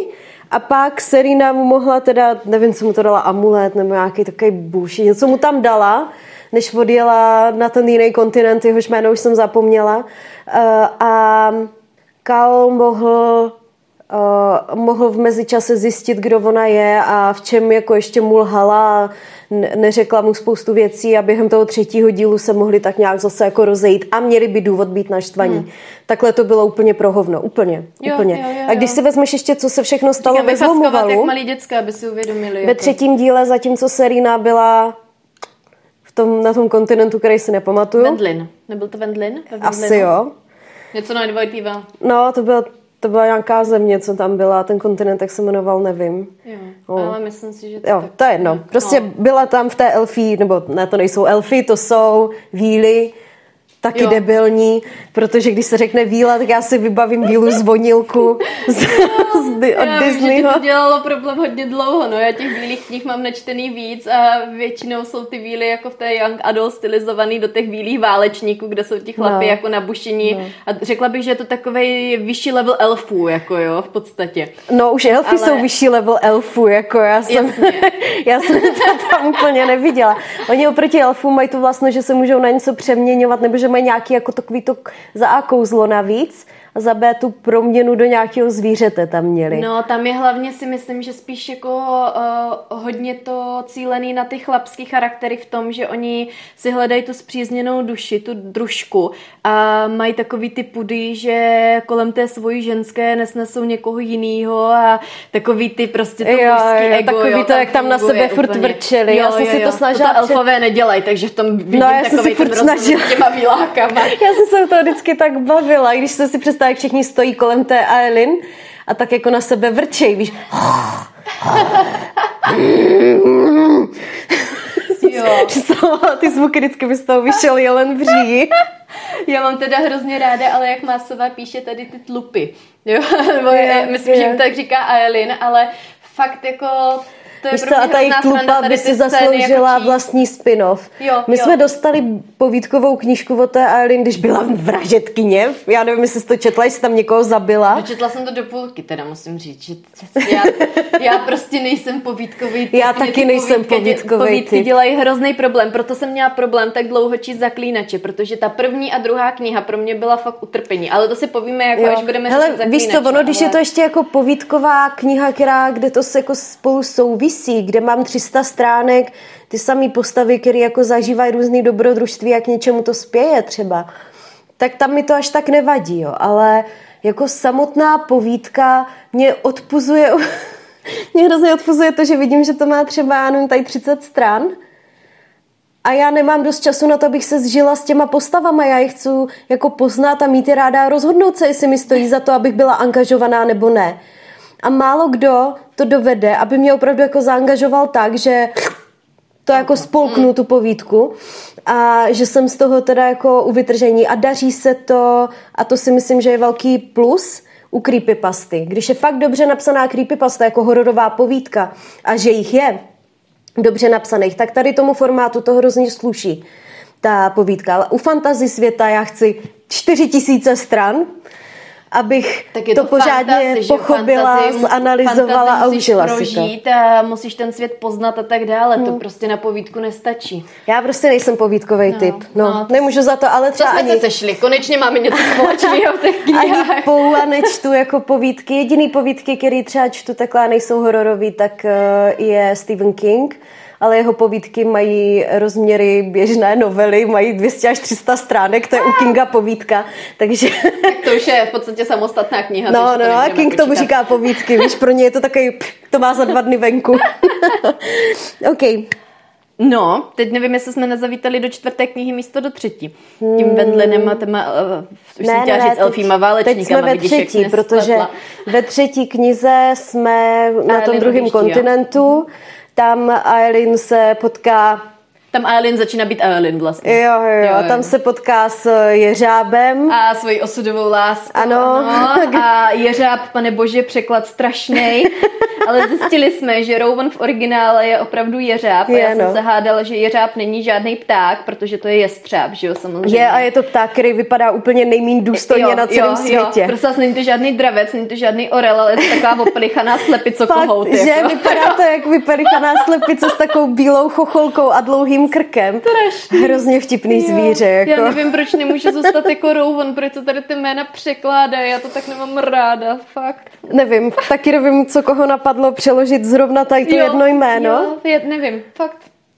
a pak Serena mu mohla teda, nevím, co mu to dala, amulet nebo nějaký takový buši, něco mu tam dala, než odjela na ten jiný kontinent, jehož jméno už jsem zapomněla. Uh, a Kaol mohl Uh, mohl v mezičase zjistit, kdo ona je a v čem jako ještě mu lhala neřekla mu spoustu věcí a během toho třetího dílu se mohli tak nějak zase jako rozejít a měli by důvod být naštvaní. Hmm. Takhle to bylo úplně pro hovno, úplně, Jo, úplně. jo, jo, a když jo. si vezmeš ještě, co se všechno stalo ve vyfackovat jak Zlomovalu, malý děcka, aby si uvědomili. ve jako. třetím díle, zatímco Serena byla v tom, na tom kontinentu, který si nepamatuju. Vendlin. Nebyl to Vendlin? Ve Asi Vendlinu? jo. Něco na dvojitýva. No, to byla, to byla nějaká země, co tam byla, ten kontinent, jak se jmenoval, nevím. Jo, No. ale myslím si, že to Jo, tak. to je jedno. Prostě No. byla tam v té elfí, nebo ne, to nejsou elfy, to jsou víly, taky Jo. debilní, protože když se řekne víla, tak já si vybavím vílu z vonilku <laughs> z, z, od Já Disneyho. to dělalo problém hodně dlouho, no já těch bílých knih mám načtený víc a většinou jsou ty víly jako v té young adult stylizovaný do těch bílých válečníků, kde jsou ti chlapy No. jako nabušení a řekla bych, že je to takový vyšší level elfů, jako jo, v podstatě. No už elfy Ale- jsou vyšší level elfů, jako já jsem, <laughs> já jsem to tam úplně neviděla. Oni oproti elfům mají tu vlastnost, že se můžou na něco přeměňovat, nebo že mají mají nějaký jako takový to za A kouzlo navíc za B tu proměnu do nějakého zvířete tam měli. No, tam je hlavně si myslím, že spíš jako uh, hodně to cílený na ty chlapský charaktery v tom, že oni si hledají tu zpřízněnou duši, tu družku a mají takový ty pudy, že kolem té svojí ženské nesnesou někoho jiného a takový ty prostě to Jo, jo, ego, takový jo, to, jak tam na sebe furt úplně. vrčeli. Jo, Já jsem jo, si to jo. snažila To před- elfové nedělají, takže v tom vidím No, já jsem takový si furt snažila. s těma <laughs> výlákama. Já jsem se o to vždycky tak bavila, když se si představila, jak všichni stojí kolem té Aelin a tak jako na sebe vrčej, víš. Jo. Ty zvuky, vždycky by z toho vyšel jelen v říji. Já mám teda hrozně ráda, ale jak Másová píše tady ty tlupy. Jo? Nebo je, myslím, je. že jim tak říká Aelin, ale fakt jako to je Víš co, a ta tlupa tady by si zasloužila jako vlastní spin-off. Jo, My jo. jsme dostali povídkovou knížku od té Aelin, když byla vražetkyně. Já nevím, jestli jsi to četla, jestli tam někoho zabila. Dočetla jsem to do půlky, teda musím říct, že já, já prostě nejsem povídkový typ. Já taky nejsem povídkovej Povídky typ. dělají hrozný problém, proto jsem měla problém tak dlouho číst zaklínače, protože ta první a druhá kniha pro mě byla fakt utrpení, ale to si povíme, jako až budeme Hele, víš co, ono, když ale... je to ještě jako povídková kniha, která, kde to se jako spolu souvisí, kde mám 300 stránek, ty samé postavy, které jako zažívají různý dobrodružství a k něčemu to spěje třeba, tak tam mi to až tak nevadí, jo. Ale jako samotná povídka mě odpuzuje, <laughs> mě hrozně odpuzuje to, že vidím, že to má třeba, nevím, tady 30 stran, a já nemám dost času na to, abych se zžila s těma postavama. Já je chci jako poznat a mít je ráda a rozhodnout se, jestli mi stojí za to, abych byla angažovaná nebo ne. A málo kdo to dovede, aby mě opravdu jako zaangažoval tak, že to jako spolknu tu povídku a že jsem z toho teda jako u vytržení a daří se to a to si myslím, že je velký plus u creepypasty. Když je fakt dobře napsaná creepypasta jako hororová povídka a že jich je, dobře napsaných, tak tady tomu formátu to hrozně sluší, ta povídka. Ale u fantasy světa já chci čtyři tisíce stran, abych Tak je to, to pořádně fantasy, pochopila, fantasy- zanalizovala a užila si to. prožít a musíš ten svět poznat a tak dále. Hmm. To prostě na povídku nestačí. Já prostě nejsem povídkový typ. No, no, nemůžu za to, ale třeba jsme ani, se sešli? Konečně máme něco společného v těch <laughs> ani knihách. poula nečtu jako povídky. Jediný povídky, který třeba čtu takhle nejsou hororový, tak eh, je Stephen King. Ale jeho povídky mají rozměry běžné novely, mají 200 až 300 stránek, to je u Kinga povídka, takže... To už je v podstatě samostatná kniha. No, no, to no, a King tomu říká povídky, víš, pro ně je to takový, to má za dva dny venku. <laughs> OK, No, teď nevím, jestli jsme nezavítali do čtvrté knihy místo do třetí. Tím Wendlinem a téma, uh, už jsem chtěla říct elfíma teď válečníkama, jsme ve vidíš, třetí, protože ve třetí knize jsme na tom druhém odjíždí, jo. Tam Aileen se potká Tam Aileen začíná být Aileen vlastně. Jo, jo, jo, tam se potká s Jeřábem. A svoji osudovou lásku. Ano. ano. A <laughs> Jeřáb, pane bože, překlad strašný. <laughs> Ale zjistili jsme, že Rowan v originále je opravdu jeřáb. A Je, já jsem no. se hádala, že jeřáb není žádný pták, protože to je jestřáb, že jo, samozřejmě. Je a je to pták, který vypadá úplně nejméně důstojně na celém světě. Jo. Prostě není to žádný dravec, není to žádný orel, ale je to taková <laughs> oplichaná slepico Fakt, kohout. že jako. vypadá to jak vypelichaná slepice s takovou bílou chocholkou a dlouhým krkem. Strašný. Hrozně vtipný zvíře. Jako. Já nevím, proč nemůže zůstat jako Rowan, proč se tady ty jména překládají, já to tak nemám ráda, fakt. Nevím, taky nevím, co koho napadlo přeložit zrovna tady to jedno jméno. Jo, je, nevím, fakt.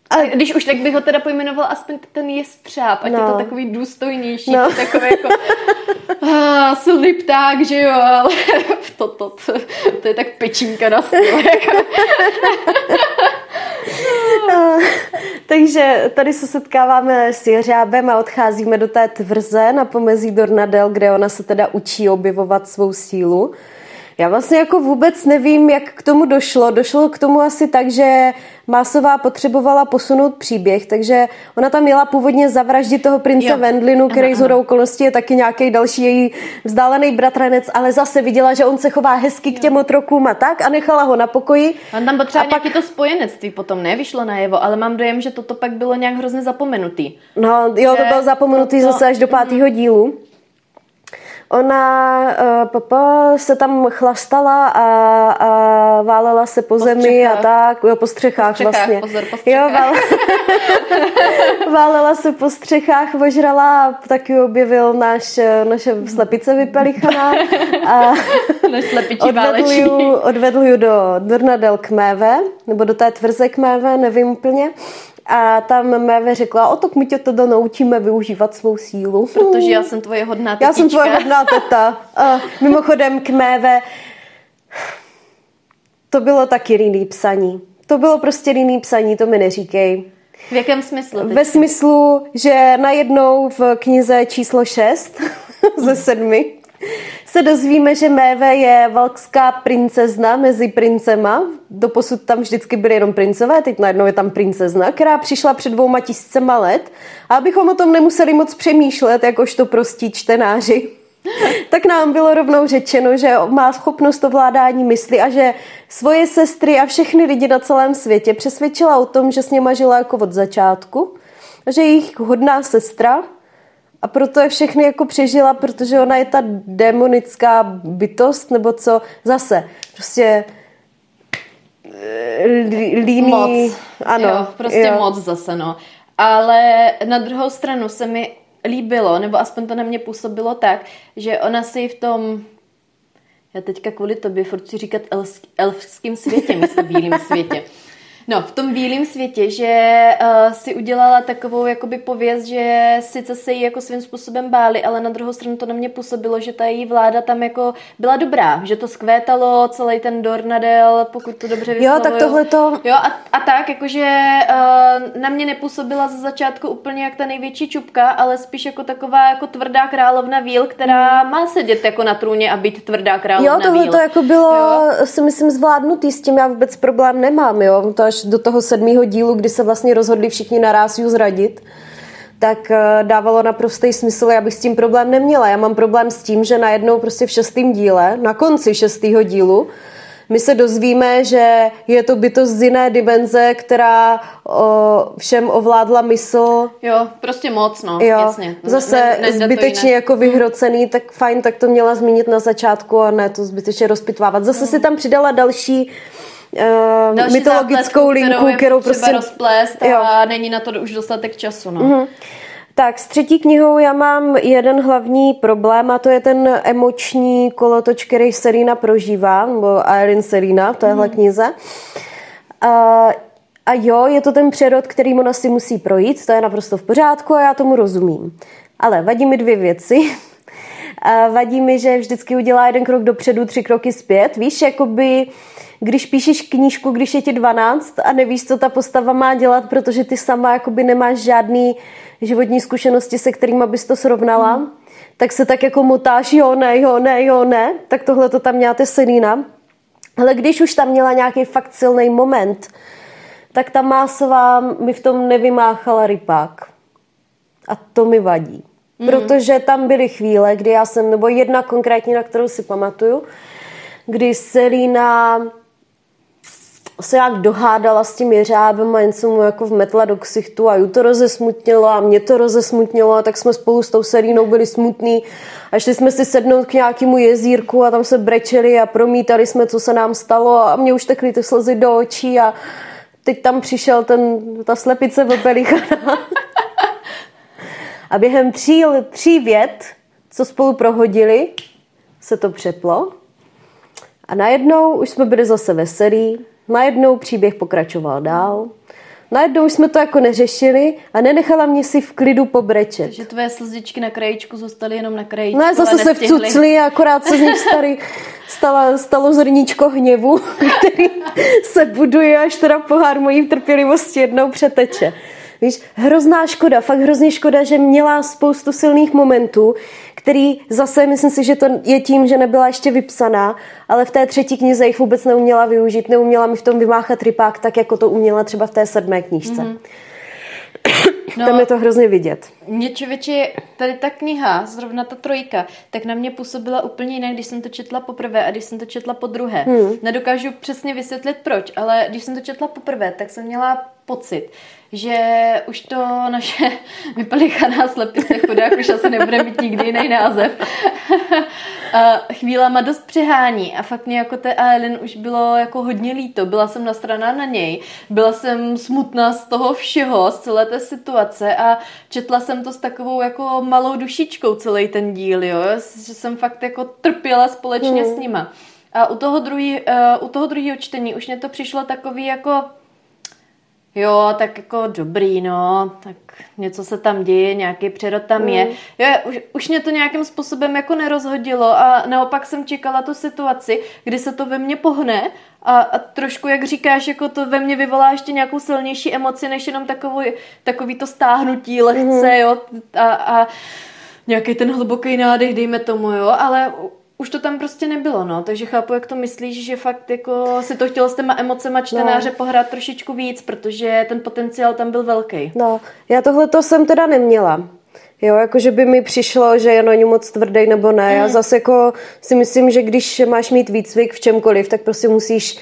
A když už, tak bych ho teda pojmenoval aspoň ten jestřáb, ať No. je to takový důstojnější, No. no. takový jako <laughs> ah, silný pták, že jo, ale <laughs> to, to, to, to je tak pečínka na stůl. <laughs> Jako. Takže tady se setkáváme s Jeřábem a odcházíme do té tvrze na pomezí Dornadel, kde ona se teda učí objevovat svou sílu. Já vlastně jako vůbec nevím, jak k tomu došlo. Došlo k tomu asi tak, že Másová potřebovala posunout příběh, takže ona tam měla původně zavraždit toho prince Jo. Wendlinu, který z hodou okolností je taky nějaký další její vzdálený bratranec, ale zase viděla, že on se chová hezky k těm otrokům a tak a nechala ho na pokoji. On tam potřeba A pak- nějaký to spojenectví potom, ne? Vyšlo najevo, ale mám dojem, že toto pak bylo nějak hrozně zapomenutý. No, jo, to Že byl zapomenutý to- zase až do pátého dílu. Ona uh, papa se tam chlastala a, a válela se po, po zemi střechách. a tak, jo, po střechách, po střechách vlastně. Pozor, po střechách. Jo, vále... <laughs> válela se po střechách, ožrala a taky objevil náš, naše slepice vypelichaná. A <laughs> odvedl, ju, odvedl ju do Dornadel Kméve, nebo do té tvrze Kméve, nevím úplně. A tam Méve řekla, o tak my tě teda naučíme využívat svou sílu. Protože já jsem tvoje hodná tetička. Já jsem tvoje hodná teta. A mimochodem k Méve to bylo taky jiný psaní. To bylo prostě jiný psaní, to mi neříkej. V jakém smyslu? Teď? Ve smyslu, že najednou v knize číslo 6 <laughs> ze sedmi se dozvíme, že Méve je valkská princezna mezi princema. Doposud tam vždycky byly jenom princové, teď najednou je tam princezna, která přišla před dvouma tisícema let. A abychom o tom nemuseli moc přemýšlet, jakožto prostí čtenáři, <laughs> tak nám bylo rovnou řečeno, že má schopnost ovládání mysli a že svoje sestry a všechny lidi na celém světě přesvědčila o tom, že s něma žila jako od začátku, že je jejich hodná sestra a proto je všechny jako přežila, protože ona je ta demonická bytost, nebo co zase, prostě eh, líný. Moc. Ano. Jo, prostě jo. moc zase, no. Ale na druhou stranu se mi líbilo, nebo aspoň to na mě působilo tak, že ona si v tom já teďka kvůli tobě furt si říkat elfským světě, myslím bílým světě. <laughs> No, v tom bílém světě, že uh, si udělala takovou jakoby pověst, že sice se jí jako svým způsobem báli, ale na druhou stranu to na mě působilo, že ta její vláda tam jako byla dobrá, že to skvétalo, celý ten Dornadel, pokud to dobře vyslovuju. Jo, tak tohle to... Jo, a, a tak, jakože uh, na mě nepůsobila ze začátku úplně jak ta největší čupka, ale spíš jako taková jako tvrdá královna víl, která mm. má sedět jako na trůně a být tvrdá královna Jo, tohle to jako bylo, jo? si myslím, zvládnutý, s tím já vůbec problém nemám, jo, to až do toho sedmého dílu, kdy se vlastně rozhodli všichni naraz ju zradit, tak eh, dávalo naprostý smysl, já bych s tím problém neměla. Já mám problém s tím, že najednou prostě v šestém díle, na konci šestého dílu, my se dozvíme, že je to bytost z jiné dimenze, která o, všem ovládla mysl. Jo, prostě moc, no, jo. jasně. Zase ne, ne, zbytečně jako vyhrocený, tak fajn, tak to měla zmínit na začátku a ne to zbytečně rozpitvávat. Zase mm. si tam přidala další uh, mytologickou linku, kterou, kterou prostě... rozplést a jo. není na to už dostatek času. No. Mm-hmm. Tak s třetí knihou já mám jeden hlavní problém a to je ten emoční kolotoč, který Serena prožívá, nebo Aileen Serena v téhle mm. knize. A, a jo, je to ten přerod, který ona si musí projít, to je naprosto v pořádku a já tomu rozumím. Ale vadí mi dvě věci. A <laughs> vadí mi, že vždycky udělá jeden krok dopředu, tři kroky zpět. Víš, jakoby když píšeš knížku, když je ti 12 a nevíš, co ta postava má dělat, protože ty sama jakoby nemáš žádný životní zkušenosti, se kterými bys to srovnala, hmm. tak se tak jako motáš, jo, ne, jo, ne, jo, ne, tak tohle to tam měla Selína. Ale když už tam měla nějaký fakt silný moment, tak ta Másová mi v tom nevymáchala rypák. A to mi vadí. Mm. Protože tam byly chvíle, kdy já jsem, nebo jedna konkrétně, na kterou si pamatuju, kdy Selína se jak dohádala s tím jeřábem a jen jsem mu jako vmetla do ksichtu a ju to rozesmutnilo a mě to rozesmutnilo a tak jsme spolu s tou Selínou byli smutní a šli jsme si sednout k nějakému jezírku a tam se brečeli a promítali jsme, co se nám stalo a mě už tekly ty slzy do očí a teď tam přišel ten, ta slepice Pelichana. a během tří, tří vět, co spolu prohodili, se to přeplo a najednou už jsme byli zase veselí, najednou příběh pokračoval dál. Najednou jsme to jako neřešili a nenechala mě si v klidu pobrečet. Že tvoje slzičky na krajičku zůstaly jenom na krajičku No zase se vcucli a akorát se z nich <laughs> starý stala, stalo zrníčko hněvu, <laughs> který se buduje, až teda pohár mojí trpělivosti jednou přeteče. Víš, hrozná škoda, fakt hrozně škoda, že měla spoustu silných momentů, který zase, myslím si, že to je tím, že nebyla ještě vypsaná, ale v té třetí knize jich vůbec neuměla využít, neuměla mi v tom vymáchat rypák tak, jako to uměla třeba v té sedmé knížce. <coughs> Mm-hmm. No, Tam je to hrozně vidět. Mě člověče, tady ta kniha, zrovna ta trojka, tak na mě působila úplně jinak, když jsem to četla poprvé a když jsem to četla po druhé. Hmm. Nedokážu přesně vysvětlit proč, ale když jsem to četla poprvé, tak jsem měla pocit, že už to naše <laughs> vypalichaná slepice chudák už asi nebude mít nikdy jiný název. <laughs> chvílema dost přehání a fakt mě jako té Aelin už bylo jako hodně líto. Byla jsem nastraná na něj, byla jsem smutná z toho všeho, z celé té situace a četla jsem to s takovou jako malou dušičkou celý ten díl, jo, že jsem fakt jako trpěla společně hmm. s nima. A u toho, druhý, uh, u toho druhého čtení už mě to přišlo takový jako jo, tak jako dobrý, no, tak něco se tam děje, nějaký přerod tam mm. je. Jo, už, už mě to nějakým způsobem jako nerozhodilo a naopak jsem čekala tu situaci, kdy se to ve mně pohne a, a trošku, jak říkáš, jako to ve mně vyvolá ještě nějakou silnější emoci, než jenom takový, takový to stáhnutí lehce, mm. jo, a, a nějaký ten hluboký nádech, dejme tomu, jo, ale už to tam prostě nebylo, no, takže chápu, jak to myslíš, že fakt jako si to chtělo s těma emocema čtenáře no. pohrát trošičku víc, protože ten potenciál tam byl velký. No, já tohle to jsem teda neměla. Jo, jakože by mi přišlo, že je na ní moc tvrdý nebo ne. Mm. Já zase jako si myslím, že když máš mít výcvik v čemkoliv, tak prostě musíš,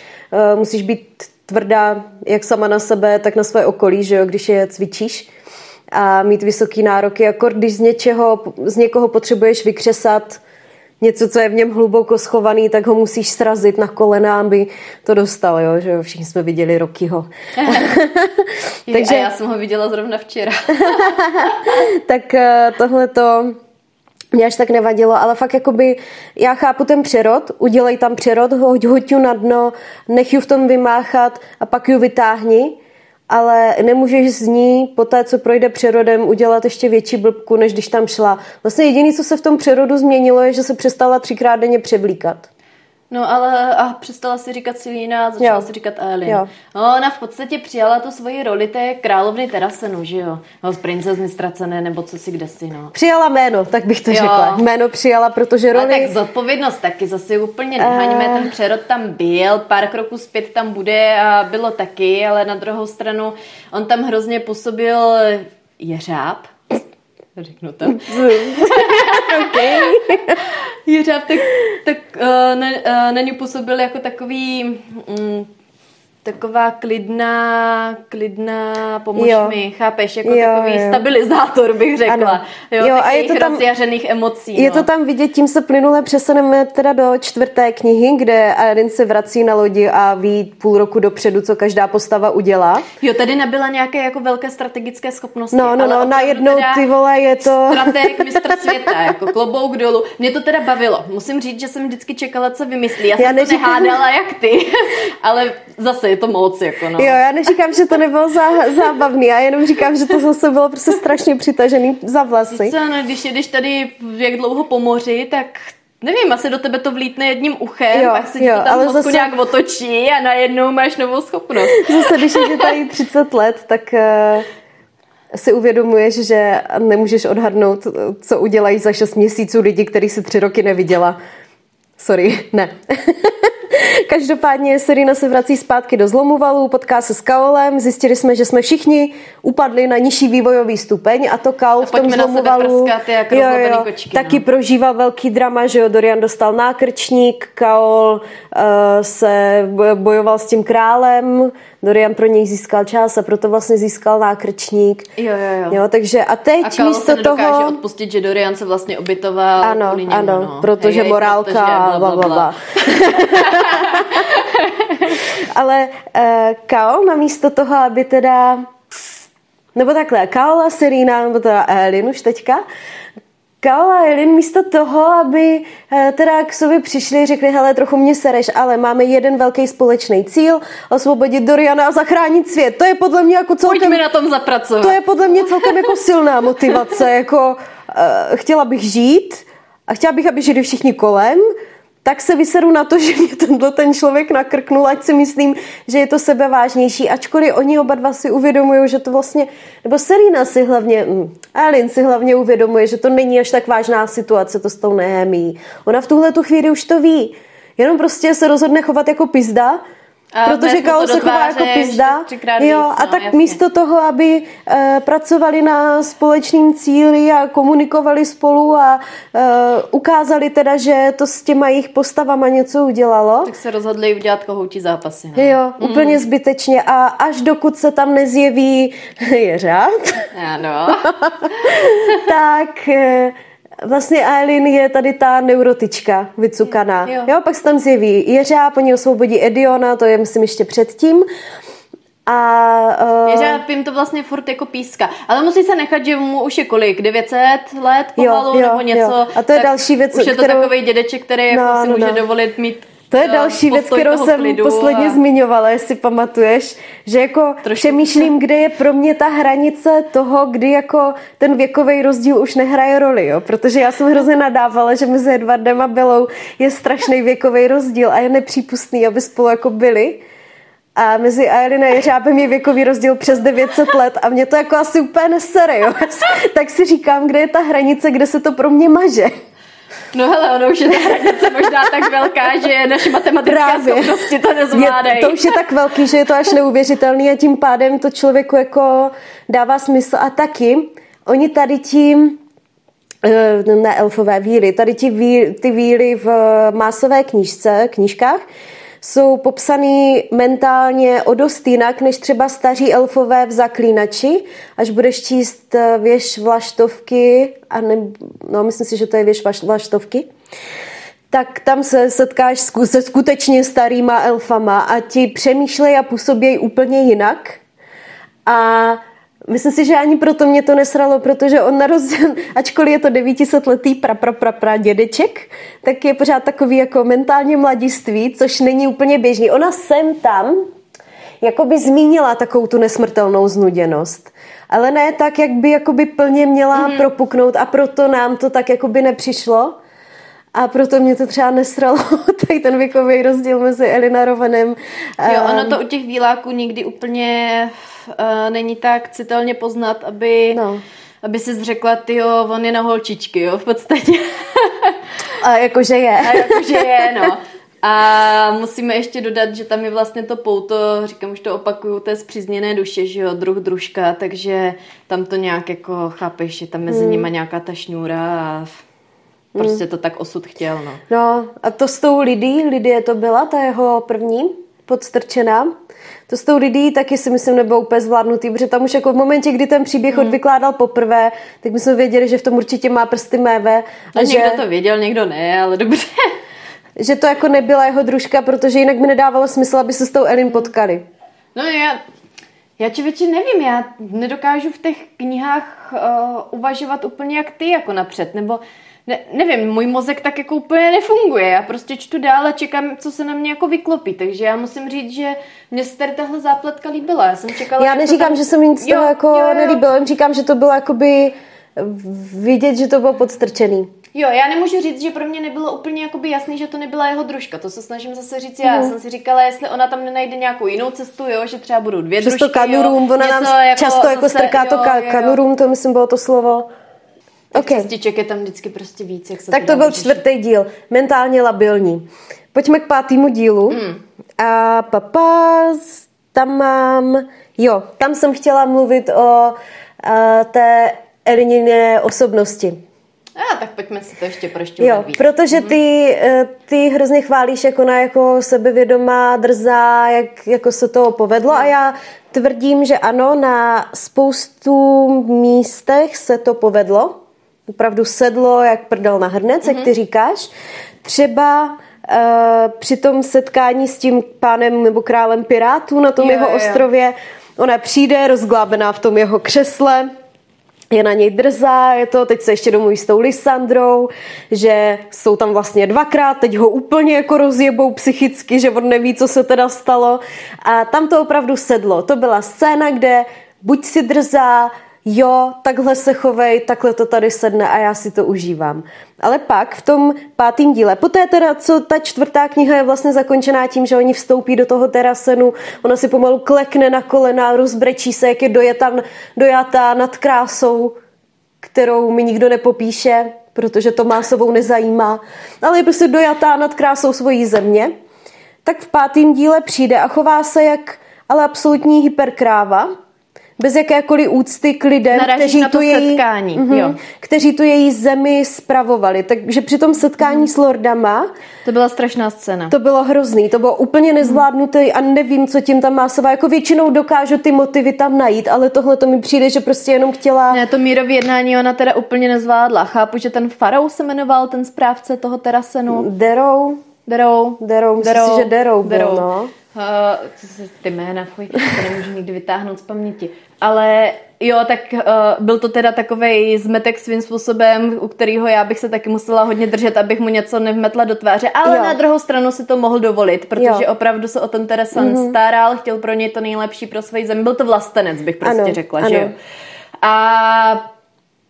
uh, musíš být tvrdá jak sama na sebe, tak na své okolí, že jo, když je cvičíš a mít vysoký nároky, jako když z něčeho, z někoho potřebuješ vykřesat něco, co je v něm hluboko schovaný, tak ho musíš srazit na kolena, aby to dostal, jo? že všichni jsme viděli Rokyho. <laughs> Takže a já jsem ho viděla zrovna včera. <laughs> tak eh, tohle to mě až tak nevadilo, ale fakt jakoby já chápu ten přerod, udělej tam přerod, hoď, hoď ju na dno, nech ju v tom vymáchat a pak ju vytáhni ale nemůžeš z ní po té, co projde přerodem, udělat ještě větší blbku, než když tam šla. Vlastně jediné, co se v tom přerodu změnilo, je, že se přestala třikrát denně převlíkat. No ale a přestala si říkat Silína a začala jo. si říkat Elin. Jo. No, ona v podstatě přijala tu svoji roli té královny Terasenu, že jo? No, z princezny ztracené, nebo co si kde si, no. Přijala jméno, tak bych to jo. řekla. Jméno přijala, protože roli... A tak zodpovědnost taky zase úplně nehaňme, uh... ten přerod tam byl, pár kroků zpět tam bude a bylo taky, ale na druhou stranu on tam hrozně působil jeřáb, řeknu to. <laughs> okay. <laughs> Jeřáb tak, tak uh, na, uh, na ní působil jako takový um, taková klidná, klidná, pomož jo. mi, chápeš, jako jo, takový jo. stabilizátor bych řekla. Ano. Jo, jo a je to tam, emocí. Je no. to tam vidět, tím se plynule přesuneme teda do čtvrté knihy, kde Arin se vrací na lodi a ví půl roku dopředu, co každá postava udělá. Jo, tady nebyla nějaké jako velké strategické schopnosti. No, no, no, najednou ty vole je to... Strateg, mistr světa, jako klobouk dolů. Mě to teda bavilo. Musím říct, že jsem vždycky čekala, co vymyslí. Já, Já jsem neříkám... to nehádala jak ty, <laughs> ale zase je to moc, jako no. Jo, já neříkám, že to nebylo zá, zábavný, já jenom říkám, že to zase bylo prostě strašně přitažený za vlasy. Co, no, když jedeš tady jak dlouho po moři, tak Nevím, asi do tebe to vlítne jedním uchem, jo, pak se jo, to tam ale zase... nějak otočí a najednou máš novou schopnost. Zase, když je tady 30 let, tak uh, si uvědomuješ, že nemůžeš odhadnout, co udělají za 6 měsíců lidi, který si tři roky neviděla. Sorry, ne. <laughs> Každopádně Serena se vrací zpátky do zlomovalu, potká se s Kaolem, zjistili jsme, že jsme všichni upadli na nižší vývojový stupeň a to Kaol v tom zlomovalu jak jo, jo, kočky, taky no. prožíval velký drama, že jo, Dorian dostal nákrčník, Kaol uh, se bojoval s tím králem, Dorian pro něj získal čas a proto vlastně získal nákrčník. Jo, jo, jo. jo takže a teď a místo se toho... odpustit, že Dorian se vlastně obytoval Ano, němu, ano, no. protože hej, morálka protože bla, bla, bla. <laughs> Ale uh, Kaol namísto toho, aby teda nebo takhle, Kaola, Serena, nebo teda Elin už teďka, Kao a Elin místo toho, aby eh, teda k sobě přišli, řekli, hele, trochu mě sereš, ale máme jeden velký společný cíl, osvobodit Doriana a zachránit svět. To je podle mě jako celkem... Pojďme na tom zapracovat. To je podle mě celkem jako silná motivace, jako uh, chtěla bych žít a chtěla bych, aby žili všichni kolem, tak se vyseru na to, že mě tenhle ten člověk nakrknul, ať si myslím, že je to sebevážnější, ačkoliv oni oba dva si uvědomují, že to vlastně, nebo Serena si hlavně, mm, Alin si hlavně uvědomuje, že to není až tak vážná situace, to s tou nehemí. Ona v tuhle tu chvíli už to ví. Jenom prostě se rozhodne chovat jako pizda, Protože Kao se chová jako pizda. Jo, a no, tak jasně. místo toho, aby uh, pracovali na společným cíli a komunikovali spolu a uh, ukázali teda, že to s těma jejich postavama něco udělalo. Tak se rozhodli udělat kohoutí zápasy. No. Jo, mm. úplně zbytečně. A až dokud se tam nezjeví <laughs> jeřáb, ano. <laughs> tak uh, vlastně Aileen je tady ta neurotička vycukaná. Jo. Jo, pak se tam zjeví Jeřáb, oni osvobodí Ediona, to je myslím ještě předtím. A uh, Jeřáb jim to vlastně furt jako píska. Ale musí se nechat, že mu už je kolik? 900 let pomalu Jo, jo, nebo něco. jo. A to je další věc, Už je to kterou- takový dědeček, který jako No, si no, může no. dovolit mít To je další věc, postoj kterou jsem posledně a- zmiňovala, jestli pamatuješ, že jako Trošku. přemýšlím, kde je pro mě ta hranice toho, kdy jako ten věkový rozdíl už nehraje roli, jo? protože já jsem hrozně nadávala, že mezi Edwardem a Belou je strašný věkový rozdíl a je nepřípustný, aby spolu jako byli. A mezi Aileen a Jeřábem je věkový rozdíl přes 900 let a mě to jako asi úplně nesere, jo? <laughs> tak si říkám, kde je ta hranice, kde se to pro mě maže. No hele, ono už je ta hranice možná tak velká, že naše matematické Právě. schopnosti to Je, nezvládají. to už je tak velký, že je to až neuvěřitelný a tím pádem to člověku jako dává smysl a taky oni tady tím eh, ne elfové víly, tady ti ví, ty víly v másové knížce, knížkách jsou popsaný mentálně o dost jinak, než třeba staří elfové v Zaklínači. Až budeš číst eh, věž vlaštovky, a ne, no myslím si, že to je věž vlaš- vlaštovky, tak tam se setkáš se skutečně starýma elfama a ti přemýšlejí a působějí úplně jinak. A myslím si, že ani proto mě to nesralo, protože on na rozdíl, ačkoliv je to 900 letý pra, pra, pra, pra dědeček, tak je pořád takový jako mentálně mladiství, což není úplně běžný. Ona sem tam jakoby zmínila takovou tu nesmrtelnou znuděnost. Ale ne tak, jak by jakoby plně měla mm. propuknout a proto nám to tak jakoby nepřišlo. A proto mě to třeba nesralo, <laughs> tady ten věkový rozdíl mezi Elina Rovanem. Jo, ono to u těch výláků nikdy úplně uh, není tak citelně poznat, aby, No. aby si řekla, ty jo, on je na holčičky, jo, v podstatě. <laughs> A jakože je. A jakože je, no. A musíme ještě dodat, že tam je vlastně to pouto, říkám, už to opakuju, té zpřízněné duše, že jo, druh družka, takže tam to nějak jako, chápeš, je tam mezi Hmm. nimi nějaká ta šňůra a prostě to tak osud chtěl, no. No a to s tou Lidí, Lidie to byla, ta jeho první podstrčená. To s tou Lidí taky si myslím nebylo úplně zvládnutý, protože tam už jako v momentě, kdy ten příběh Hmm. odvykládal poprvé, tak my jsme věděli, že v tom určitě má prsty méve. No, A že, někdo to věděl, někdo ne, ale dobře. <laughs> že to jako nebyla jeho družka, protože jinak by nedávalo smysl, aby se s tou Elin potkali. No já, já člověče nevím, já nedokážu v těch knihách uh, uvažovat úplně jak ty jako napřed, nebo ne, nevím, můj mozek tak jako úplně nefunguje, já prostě čtu dál a čekám, co se na mě jako vyklopí, takže já musím říct, že mě se tady tahle zápletka líbila, já jsem čekala, Já to neříkám, tam... že se mi nic z toho Jo, jako jo, jo. nelíbilo, jen říkám, že to bylo jakoby vidět, že to bylo podstrčený. Jo, já nemůžu říct, že pro mě nebylo úplně jakoby jasný, že to nebyla jeho družka. To se snažím zase říct já. Já jsem si říkala, jestli ona tam nenajde nějakou jinou cestu, jo, že třeba budou dvě Přes družky, to kanurum, jo, ona nám něco často jako strká to jo, ka- jo, jo. kanurum, to myslím bylo to slovo. Okay. cestiček je tam vždycky prostě víc, jak se Tak to byl vyřešit. čtvrtý díl, mentálně labilní. Pojďme k pátému dílu. Hmm. A papa, tam mám, jo, tam jsem chtěla mluvit o a, té Elininé osobnosti. A tak pojďme si to ještě prošťouvat Jo, víc. protože ty, eh, ty hrozně chválíš, jak ona jako sebevědomá, drzá, jak jako se to povedlo a já tvrdím, že ano, na spoustu místech se to povedlo. Opravdu sedlo jak prdel na hrnec, jak ty říkáš. Třeba eh, při tom setkání s tím pánem nebo králem pirátů na tom Jo, jeho jo, ostrově, ona přijde rozglábená v tom jeho křesle, je na něj drzá, je to, teď se ještě domluví s tou Lysandrou, že jsou tam vlastně dvakrát, teď ho úplně jako rozjebou psychicky, že on neví, co se teda stalo a tam to opravdu sedlo. To byla scéna, kde buď si drzá, jo, takhle se chovej, takhle to tady sedne a já si to užívám. Ale pak v tom pátém díle, poté teda, co ta čtvrtá kniha je vlastně zakončená tím, že oni vstoupí do toho terasenu, ona si pomalu klekne na kolena, rozbrečí se, jak je dojatá, dojatá nad krásou, kterou mi nikdo nepopíše, protože to Másovou nezajímá, ale je prostě dojatá nad krásou svojí země, tak v pátém díle přijde a chová se jak ale absolutní hyperkráva, bez jakékoliv úcty k lidem, Narážíš kteří tu, její, setkání, Mhm, jo. kteří tu její zemi spravovali. Takže při tom setkání Mhm. s lordama To byla strašná scéna. to bylo hrozný, to bylo úplně nezvládnuté a nevím, co tím tam Másová, jako většinou dokážu ty motivy tam najít, ale tohle to mi přijde, že prostě jenom chtěla... Ne, to mírový jednání ona teda úplně nezvládla. Chápu, že ten Farou se jmenoval, ten správce toho terasenu. Derou, Derou. Derou, myslím si, že Derou byl, no. Uh, ty jména, fuj, to nemůžu nikdy vytáhnout z paměti. Ale jo, tak uh, byl to teda takový zmetek svým způsobem, u kterého já bych se taky musela hodně držet, abych mu něco nevmetla do tváře. Ale Jo. na druhou stranu si to mohl dovolit, protože Jo. opravdu se o ten Teresan mm-hmm. staral, chtěl pro něj to nejlepší pro svoji zemi. Byl to vlastenec, bych prostě Ano, řekla, ano. že jo. A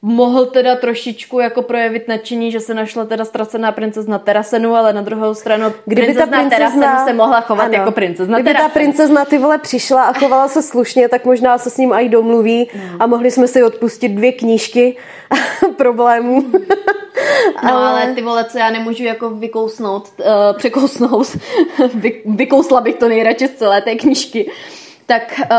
mohl teda trošičku jako projevit nadšení, že se našla teda ztracená princezna Terasenu, ale na druhou stranu Kdyby ta princezna princezna Terasenu se mohla chovat ano. jako princezna Kdyby ta Terasenu. princezna ty vole přišla a chovala se slušně, tak možná se s ním i domluví a mohli jsme si odpustit dvě knížky <laughs> problémů. <laughs> No ale ty vole, co já nemůžu jako vykousnout, uh, překousnout, <laughs> Vy, vykousla bych to nejradši z celé té knížky, tak uh,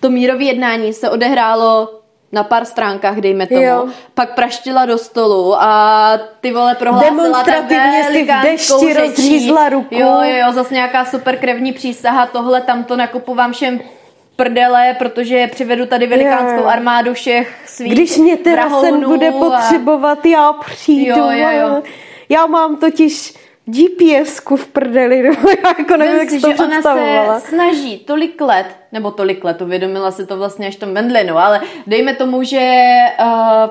to mírové jednání se odehrálo na pár stránkách, dejme tomu. Jo. Pak praštila do stolu a ty vole prohlásila Demonstrativně si v dešti řečí. rozřízla ruku. Jo, jo, jo, zase nějaká super krevní přísaha, tohle, tamto nakupu vám všem prdele, protože přivedu tady velikánskou armádu všech svých Když mě Terasen vrahounů bude a- potřebovat, já přijdu. Jo, jo, jo. Já mám totiž GPS-ku v prdeli, <laughs> nebo já jako nevím, jak si, to že ona se snaží tolik let, nebo tolik let, uvědomila si to vlastně až tom Mendlinu, ale dejme tomu, že uh,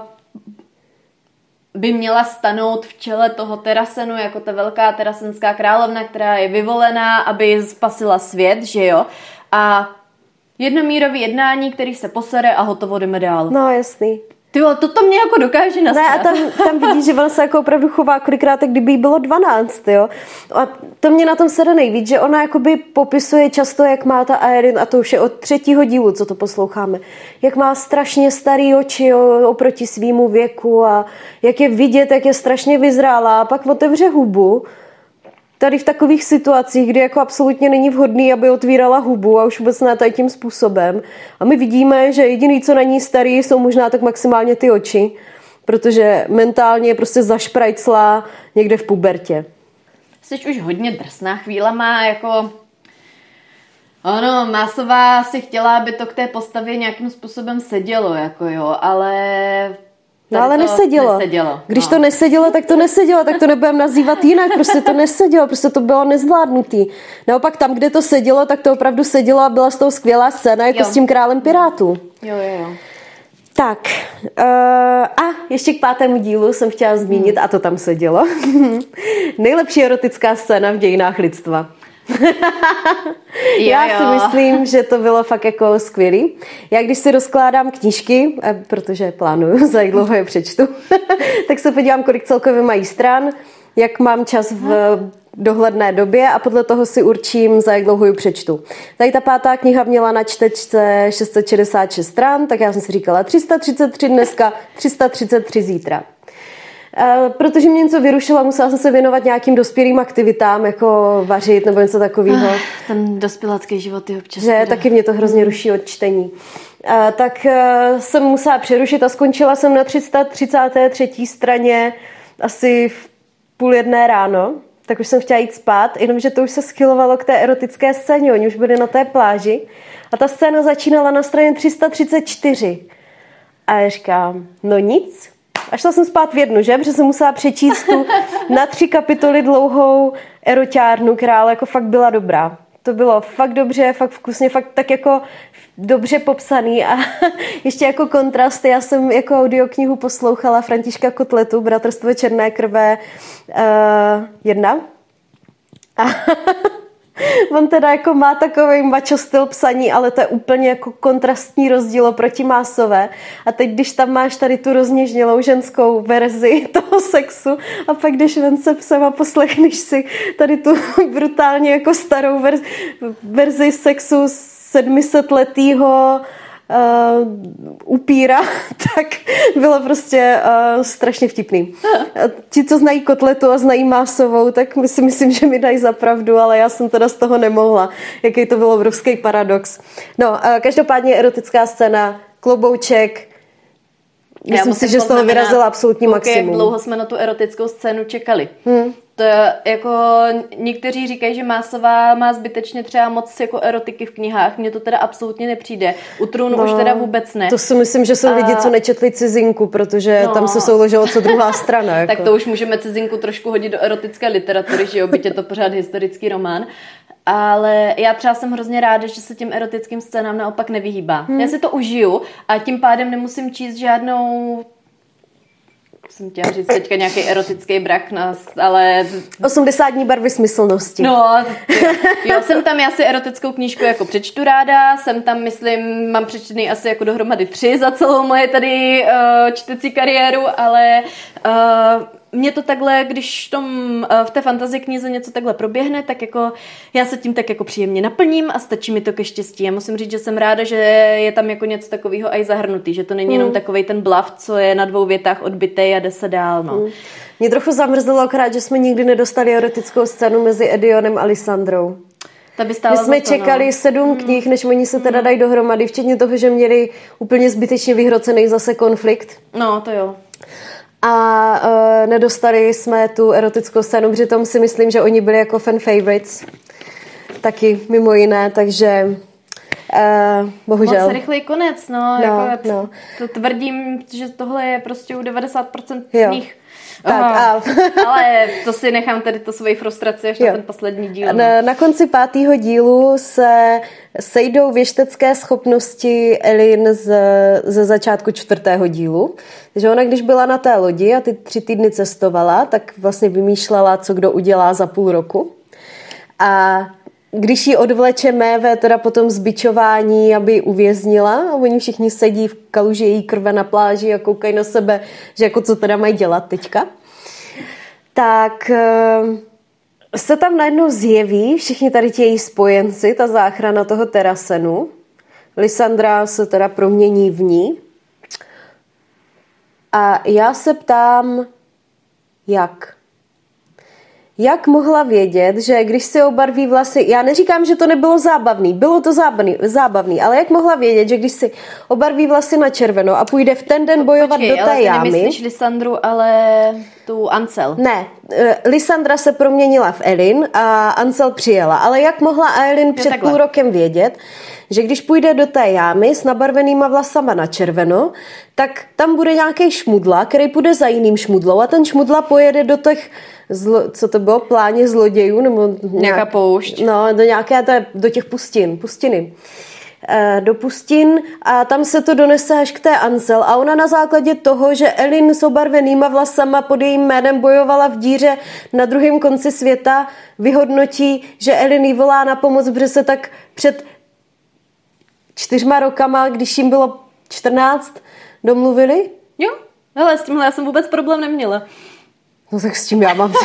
by měla stanout v čele toho terasenu jako ta velká terasenská královna, která je vyvolená, aby spasila svět, že jo? A jednomírový jednání, který se posere a hotovo jdeme dál. No, jasný. Ty vole, toto mě jako dokáže Ne, nastat. a tam, tam vidíš, že ona se jako opravdu chová kolikrát, tak kdyby jí bylo 12, jo. A to mě na tom sere nejvíc, že ona jakoby popisuje často, jak má ta Aerin, a to už je od třetího dílu, co to posloucháme, jak má strašně starý oči jo, oproti svýmu věku a jak je vidět, jak je strašně vyzrála a pak otevře hubu tady v takových situacích, kdy jako absolutně není vhodný, aby otvírala hubu a už vůbec ne tady tím způsobem. A my vidíme, že jediný, co na ní starý, jsou možná tak maximálně ty oči, protože mentálně je prostě zašprajclá někde v pubertě. Jsi už hodně drsná chvílema, jako... Ano, Másová si chtěla, aby to k té postavě nějakým způsobem sedělo, jako jo, ale... No ale to nesedělo. nesedělo. Když no. to nesedělo, tak to nesedělo, tak to nebudeme nazývat jinak, prostě to nesedělo, prostě to bylo nezvládnutý. Naopak tam, kde to sedělo, tak to opravdu sedělo a byla z toho skvělá scéna, jako Jo. s tím králem pirátů. Jo, jo, jo. Tak, uh, a ještě k pátému dílu jsem chtěla zmínit, a to tam se dělo, <laughs> nejlepší erotická scéna v dějinách lidstva. Jo, <laughs> Já jo. si myslím, že to bylo fakt jako skvělý. Já když si rozkládám knížky, eh, protože plánuju, <laughs> za jak dlouho je přečtu, <laughs> tak se podívám, kolik celkově mají stran, jak mám čas v dohledné době a podle toho si určím, za jak dlouho ji přečtu. Tady ta pátá kniha měla na čtečce 666 stran, tak já jsem si říkala 333 dneska, 333 zítra. Eh, Protože mě něco vyrušilo, musela jsem se věnovat nějakým dospělým aktivitám, jako vařit nebo něco takového. Ten dospělácký život je občas... Že teda- taky mě to hrozně ruší od čtení. A, tak eh, jsem musela přerušit a skončila jsem na 333. straně asi v půl jedné ráno. Tak už jsem chtěla jít spát, jenomže to už se schylovalo k té erotické scéně. Oni už byli na té pláži a ta scéna začínala na straně 334. A já říkám, no nic. A šla jsem spát v jednu, že? Protože jsem musela přečíst tu <laughs> na tři kapitoly dlouhou eroťárnu, která ale jako fakt byla dobrá. To bylo fakt dobře, fakt vkusně, fakt tak jako dobře popsaný a <laughs> ještě jako kontrast, já jsem jako audioknihu poslouchala Františka Kotletu, Bratrstvo černé krve uh, jedna. A <laughs> On teda jako má takový macho styl psaní, ale to je úplně jako kontrastní rozdíl oproti Másové. A teď, když tam máš tady tu rozněžnělou ženskou verzi <laughs> toho sexu a pak jdeš ven se psem a poslechneš si tady tu <laughs> brutálně jako starou verzi, verzi sexu 700 letýho uh, upíra, <laughs> tak bylo prostě uh, strašně vtipný. <laughs> Ti, co znají kotletu a znají másovou, tak my si myslím, že mi dají za pravdu, ale já jsem teda z toho nemohla. Jaký to byl obrovský paradox. No, uh, každopádně erotická scéna, klobouček, Myslím si, že z toho vyrazila absolutní maximum. Jak dlouho jsme na tu erotickou scénu čekali. Hmm. To je, jako někteří říkají, že Másová má zbytečně třeba moc jako erotiky v knihách. Mně to teda absolutně nepřijde. U Trůnu no, už teda vůbec ne. To si myslím, že jsou a... lidi, co nečetli cizinku, protože no. tam se souložilo co druhá strana. <laughs> Jako. tak to už můžeme cizinku trošku hodit do erotické literatury, že jo, byť je to pořád historický román. Ale já třeba jsem hrozně ráda, že se těm erotickým scénám naopak nevyhýbá. Hmm. Já si to užiju a tím pádem nemusím číst žádnou jsem chtěla říct teďka nějaký erotický brak, nás, ale... 80 dní barvy smyslnosti. No, jo. jo, jsem tam, já si erotickou knížku jako přečtu ráda, jsem tam, myslím, mám přečtený asi jako dohromady tři za celou moje tady uh, čtecí kariéru, ale uh, mě to takhle, když tom, eh, v té fantazie knize něco takhle proběhne, tak jako já se tím tak jako příjemně naplním a stačí mi to ke štěstí. Já musím říct, že jsem ráda, že je tam jako něco takového i zahrnutý, že to není hmm. jenom takový ten blav, co je na dvou větách odbitej a jde se dál. No. Hmm. Mě trochu zamrzelo akorát, že jsme nikdy nedostali erotickou scénu mezi Edionem a Lisandrou. Ta by My jsme to, čekali no. sedm hmm. knih, než oni se teda dají dohromady, včetně toho, že měli úplně zbytečně vyhrocený zase konflikt. No, to jo a uh, nedostali jsme tu erotickou scénu, přitom si myslím, že oni byli jako fan favorites. Taky mimo jiné, takže uh, bohužel. Moc rychlý konec, no. no, jako, no. To tvrdím, že tohle je prostě u 90% jo. knih. Tak a... <laughs> Ale to si nechám tady to svoji frustraci až jo. na ten poslední díl. No. Na, na konci pátého dílu se sejdou věštecké schopnosti Elin z, ze začátku čtvrtého dílu. Takže ona, když byla na té lodi a ty tři týdny cestovala, tak vlastně vymýšlela, co kdo udělá za půl roku. A když ji odvleče Méve teda potom zbičování, aby uvěznila a oni všichni sedí v kaluži její krve na pláži a koukají na sebe, že jako co teda mají dělat teďka, tak eh, se tam najednou zjeví všichni tady ti její spojenci, ta záchrana toho terasenu. Lysandra se teda promění v ní. A já se ptám, jak? Jak mohla vědět, že když si obarví vlasy, já neříkám, že to nebylo zábavný, bylo to zábavný, zábavný ale jak mohla vědět, že když si obarví vlasy na červeno a půjde v ten den bojovat Počkej, do té ale jámy... nemyslíš Lisandru, ale tu Ansel. Ne, eh, Lisandra se proměnila v Elin a Ansel přijela, ale jak mohla Elin před půl rokem vědět, že když půjde do té jámy s nabarvenýma vlasama na červeno, tak tam bude nějaký šmudla, který půjde za jiným šmudlou a ten šmudla pojede do těch zlo, co to bylo, pláně zlodějů, nebo nějak, nějaká poušť. No, do nějaké té, do těch pustin, pustiny eh, do pustin a tam se to donese až k té Ansel a ona na základě toho, že Elin s obarvenýma vlasama pod jejím jménem bojovala v díře na druhém konci světa, vyhodnotí, že Elin jí volá na pomoc, protože se tak před čtyřma rokama, když jim bylo 14, domluvili? Jo, ale s tímhle já jsem vůbec problém neměla. No tak s tím já mám <laughs>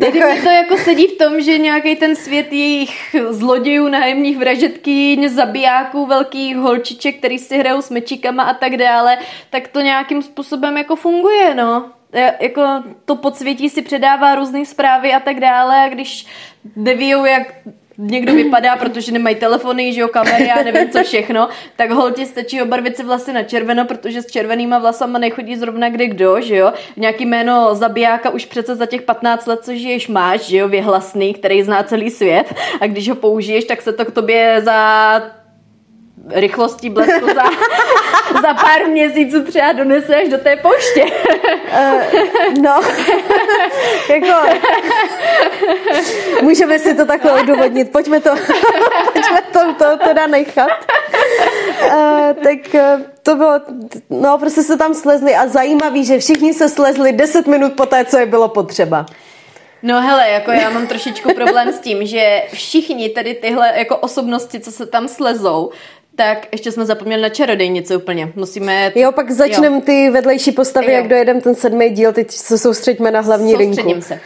Tady mi to jako sedí v tom, že nějaký ten svět jejich zlodějů, nájemních vražetkyň, zabijáků, velkých holčiček, který si hrajou s mečíkama a tak dále, tak to nějakým způsobem jako funguje, no. Jako to podsvětí si předává různé zprávy a tak dále a když nevíjou, jak někdo vypadá, protože nemají telefony, že jo, kamery a nevím co všechno, tak holti stačí obarvit si vlasy na červeno, protože s červenýma vlasama nechodí zrovna kde kdo, že jo. Nějaký jméno zabijáka už přece za těch 15 let, co žiješ, máš, že jo, vyhlasný, který zná celý svět a když ho použiješ, tak se to k tobě za rychlostí blesku za, <laughs> za pár měsíců třeba donese až do té poště. Uh, no, <laughs> jako můžeme si to takhle odůvodnit. Pojďme to, <laughs> pojďme to, to teda nechat. Uh, tak uh, to bylo, no prostě se tam slezli a zajímavý, že všichni se slezli 10 minut po té, co je bylo potřeba. No hele, jako já mám trošičku problém s tím, že všichni tady tyhle jako osobnosti, co se tam slezou, tak ještě jsme zapomněli na čarodejnice úplně. Musíme... Jo, pak začneme ty vedlejší postavy, jo. jak dojedeme ten sedmý díl, teď se soustředíme na hlavní Soustředím linku. se.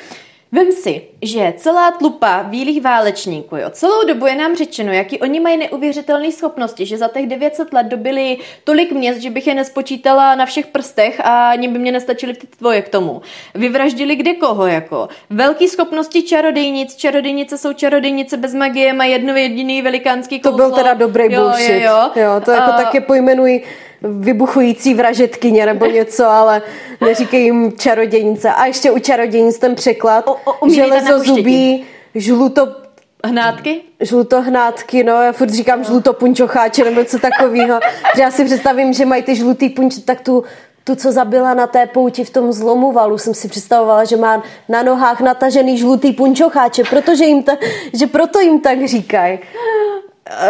Vem si, že celá tlupa bílých válečníků, jo, celou dobu je nám řečeno, jaký oni mají neuvěřitelné schopnosti, že za těch 900 let dobili tolik měst, že bych je nespočítala na všech prstech a ani by mě nestačily ty tvoje k tomu. Vyvraždili kde koho, jako. Velký schopnosti čarodejnic, čarodejnice jsou čarodejnice bez magie, mají jedno jediný velikánský kouslo. To byl teda dobrý jo, bullshit. Jo, jo. jo to jako uh, taky pojmenují vybuchující vražetkyně nebo něco, ale neříkej jim čarodějnice. A ještě u čarodějnic ten překlad, o, o, železo zubí, žluto Hnátky? Žlutohnátky, no, já furt říkám no. žlutopunčocháče nebo co takového. já si představím, že mají ty žlutý punč, tak tu, tu, co zabila na té pouti v tom zlomu valu, jsem si představovala, že má na nohách natažený žlutý punčocháče, protože jim ta, že proto jim tak říkají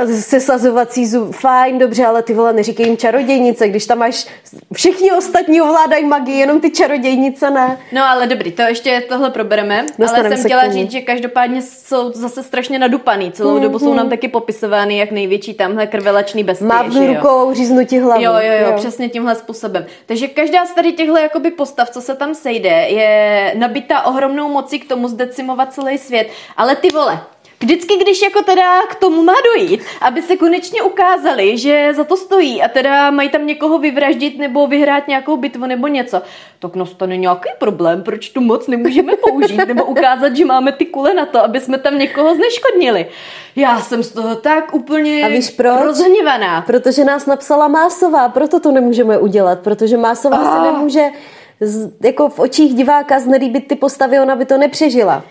sesazovací zub, fajn, dobře, ale ty vole, neříkej jim čarodějnice, když tam máš, všichni ostatní ovládají magii, jenom ty čarodějnice ne. No ale dobrý, to ještě tohle probereme, Dostaneme ale jsem chtěla říct, že každopádně jsou zase strašně nadupaný, celou hmm, dobu jsou nám taky popisovány jak největší tamhle krvelačný bestie. Mávnu rukou, říznu ti hlavu. Jo, jo, jo, jo, přesně tímhle způsobem. Takže každá z tady těchto jakoby postav, co se tam sejde, je nabitá ohromnou mocí k tomu zdecimovat celý svět, ale ty vole, vždycky, když jako teda k tomu má dojít, aby se konečně ukázali, že za to stojí a teda mají tam někoho vyvraždit nebo vyhrát nějakou bitvu nebo něco, tak nastane nějaký problém, proč tu moc nemůžeme použít nebo ukázat, že máme ty kule na to, aby jsme tam někoho zneškodnili. Já jsem z toho tak úplně a víš proč? rozhněvaná. Protože nás napsala Másová, proto to nemůžeme udělat, protože Másová oh. se nemůže z, jako v očích diváka znelíbit ty postavy, ona by to nepřežila.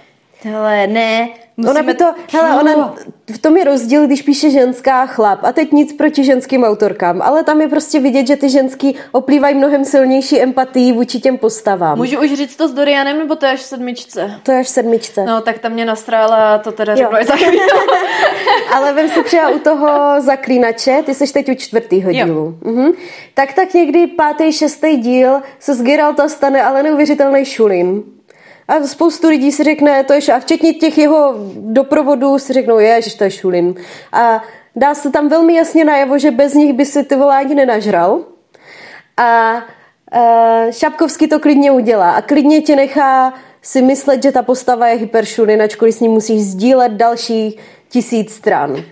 Hele, ne, Musíme... Ona by to, hele, ona, v tom je rozdíl, když píše ženská chlap. A teď nic proti ženským autorkám, ale tam je prostě vidět, že ty ženský oplývají mnohem silnější empatii vůči těm postavám. Můžu už říct to s Dorianem, nebo to je až v sedmičce? To je až v sedmičce. No, tak tam mě nastrála, to teda řeknu za <laughs> Ale vem si třeba u toho zaklínače, ty jsi teď u čtvrtýho dílu. Mhm. Tak tak někdy pátý, šestý díl se z Geralta stane ale neuvěřitelný šulin. A spoustu lidí si řekne, to je a včetně těch jeho doprovodů si řeknou, je, že to je šulin. A dá se tam velmi jasně najevo, že bez nich by si ty volání nenažral. A uh, Šapkovský to klidně udělá a klidně tě nechá si myslet, že ta postava je hyperšulin, ačkoliv s ním musíš sdílet další tisíc stran.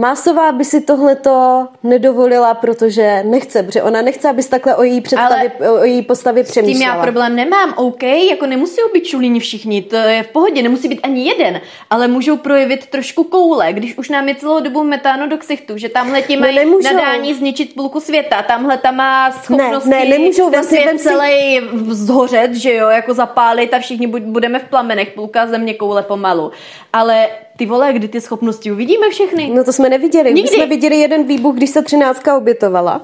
Másová by si tohleto nedovolila, protože nechce, protože ona nechce, abys takhle o její, představě, o její postavě přemýšlela. S tím já problém nemám, OK, jako nemusí být čulíni všichni, to je v pohodě, nemusí být ani jeden, ale můžou projevit trošku koule, když už nám je celou dobu metáno do ksichtu, že tamhle ti mají ne, nadání zničit půlku světa, tamhle tam má schopnosti ne, ne, nemůžou, ten vlastně svět celý zhořet, že jo, jako zapálit a všichni budeme v plamenech, půlka země koule pomalu. Ale ty vole, kdy ty schopnosti uvidíme všechny? No to jsme neviděli. Nikdy. My jsme viděli jeden výbuch, když se třináctka obětovala.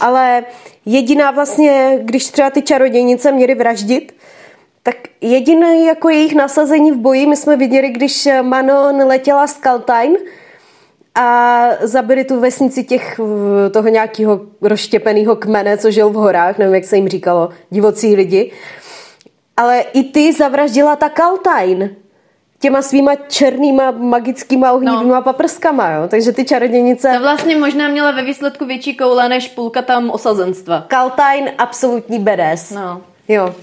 Ale jediná vlastně, když třeba ty čarodějnice měly vraždit, tak jediné jako jejich nasazení v boji my jsme viděli, když Manon letěla z Kaltajn a zabili tu vesnici těch, toho nějakého rozštěpeného kmene, co žil v horách, nevím, jak se jim říkalo, divocí lidi. Ale i ty zavraždila ta Kaltajn těma svýma černýma magickýma ohnivýma no. paprskama, jo? takže ty čarodějnice... To vlastně možná měla ve výsledku větší koule než půlka tam osazenstva. Kaltajn absolutní bedes. No. Jo.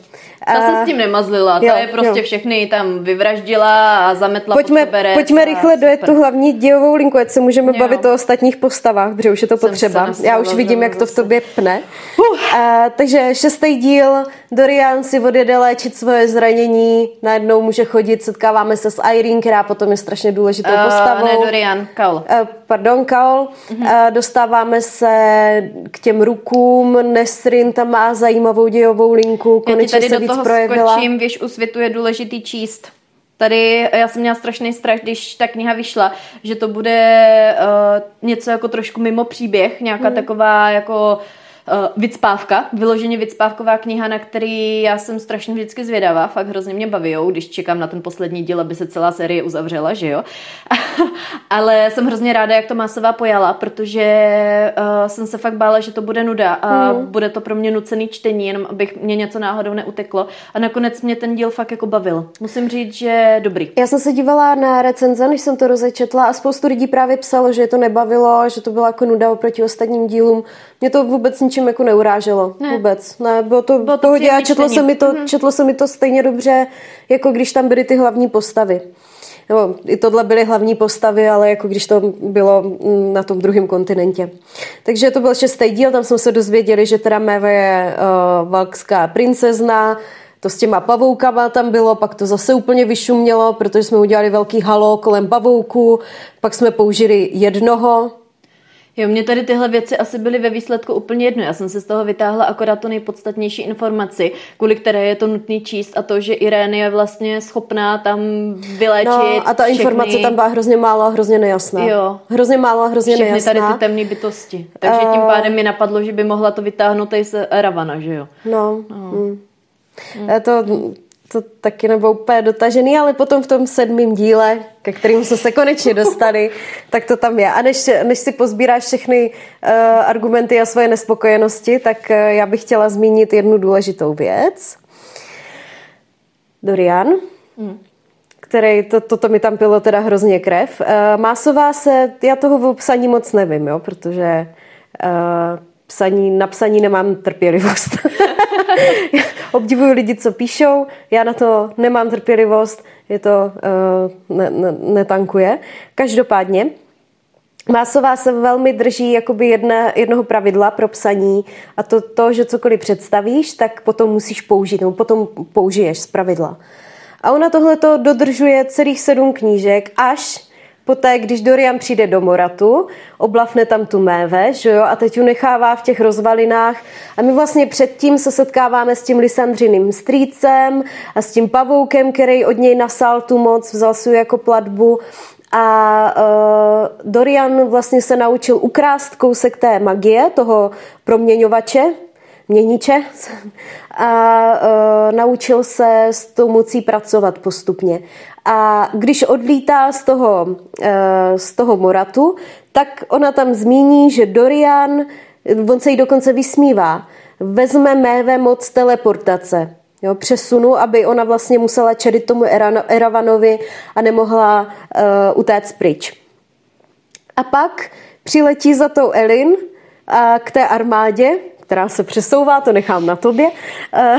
Ta se s tím nemazlila, ta jo, je prostě jo. všechny tam vyvraždila a zametla pojďme, pod Pojďme rychle dojet tu hlavní dějovou linku, ať se můžeme jo. bavit o ostatních postavách, protože už je to Jsem potřeba. Já už vidím, jak to v tobě pne. Uh. A, takže šestý díl, Dorian si odjede léčit svoje zranění, najednou může chodit, setkáváme se s Irene, která potom je strašně důležitou uh, postavou. Ne, Dorian, Kaul. Uh, pardon, Kaul. Uh-huh. Uh, dostáváme se k těm rukům, Nesrin tam má zajímavou dějovou linku, konečně se víc toho projevila. skočím, věž u světu je důležitý číst. Tady já jsem měla strašný strach, když ta kniha vyšla, že to bude uh, něco jako trošku mimo příběh, nějaká hmm. taková jako uh, vycpávka, vyloženě vycpávková kniha, na který já jsem strašně vždycky zvědavá, fakt hrozně mě baví, když čekám na ten poslední díl, aby se celá série uzavřela, že jo. <laughs> Ale jsem hrozně ráda, jak to Másová pojala, protože uh, jsem se fakt bála, že to bude nuda a mm. bude to pro mě nucený čtení, jenom abych mě něco náhodou neuteklo. A nakonec mě ten díl fakt jako bavil. Musím říct, že dobrý. Já jsem se dívala na recenze, než jsem to rozečetla a spoustu lidí právě psalo, že je to nebavilo, že to byla jako nuda oproti ostatním dílům. Mě to vůbec ničím ničím jako neuráželo. Ne. Vůbec. Ne, bylo to Bylo to pohodě a četlo se, mi to, četlo se mi to stejně dobře, jako když tam byly ty hlavní postavy. Nebo i tohle byly hlavní postavy, ale jako když to bylo mm, na tom druhém kontinentě. Takže to byl šestý díl, tam jsme se dozvěděli, že teda Meve je uh, valkská princezna, to s těma pavoukama tam bylo, pak to zase úplně vyšumělo, protože jsme udělali velký halo kolem pavouků, pak jsme použili jednoho, Jo, mě tady tyhle věci asi byly ve výsledku úplně jedno. Já jsem se z toho vytáhla akorát tu nejpodstatnější informaci, kvůli které je to nutný číst a to, že Irene je vlastně schopná tam vyléčit No a ta všechny, informace tam byla hrozně málo a hrozně nejasná. Jo. Hrozně málo a hrozně všechny nejasná. tady ty temné bytosti. Takže tím Eh. pádem mi napadlo, že by mohla to vytáhnout i z Ravana, že jo? No. Mm. A To, to taky nebylo úplně dotažený, ale potom v tom sedmém díle, ke kterým jsme se konečně dostali, <laughs> tak to tam je. A než, než si pozbíráš všechny uh, argumenty a svoje nespokojenosti, tak uh, já bych chtěla zmínit jednu důležitou věc. Dorian, který, to, toto mi tam pilo teda hrozně krev. Uh, Másová se, já toho v psaní moc nevím, jo, protože uh, psaní, na psaní nemám trpělivost. <laughs> Obdivuju lidi, co píšou, já na to nemám trpělivost, je to uh, ne, ne, netankuje. Každopádně, Másová se velmi drží jakoby jedna, jednoho pravidla pro psaní a to, to, že cokoliv představíš, tak potom musíš použít, nebo potom použiješ z pravidla. A ona tohle to dodržuje celých sedm knížek, až poté, když Dorian přijde do Moratu, oblafne tam tu méve, že jo, a teď ju nechává v těch rozvalinách. A my vlastně předtím se setkáváme s tím Lysandřiným strýcem a s tím pavoukem, který od něj nasal tu moc, vzal si ju jako platbu. A uh, Dorian vlastně se naučil ukrást kousek té magie, toho proměňovače, měniče <laughs> a uh, naučil se s tou mocí pracovat postupně. A když odlítá z toho, uh, z toho Moratu, tak ona tam zmíní, že Dorian, on se jí dokonce vysmívá, vezme méve moc teleportace. Jo, přesunu, aby ona vlastně musela čelit tomu Eravanovi a nemohla uh, utéct pryč. A pak přiletí za tou Elin a k té armádě, která se přesouvá, to nechám na tobě, eh,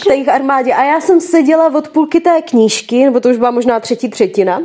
k <laughs> té jejich armádě. A já jsem seděla od půlky té knížky, nebo to už byla možná třetí třetina,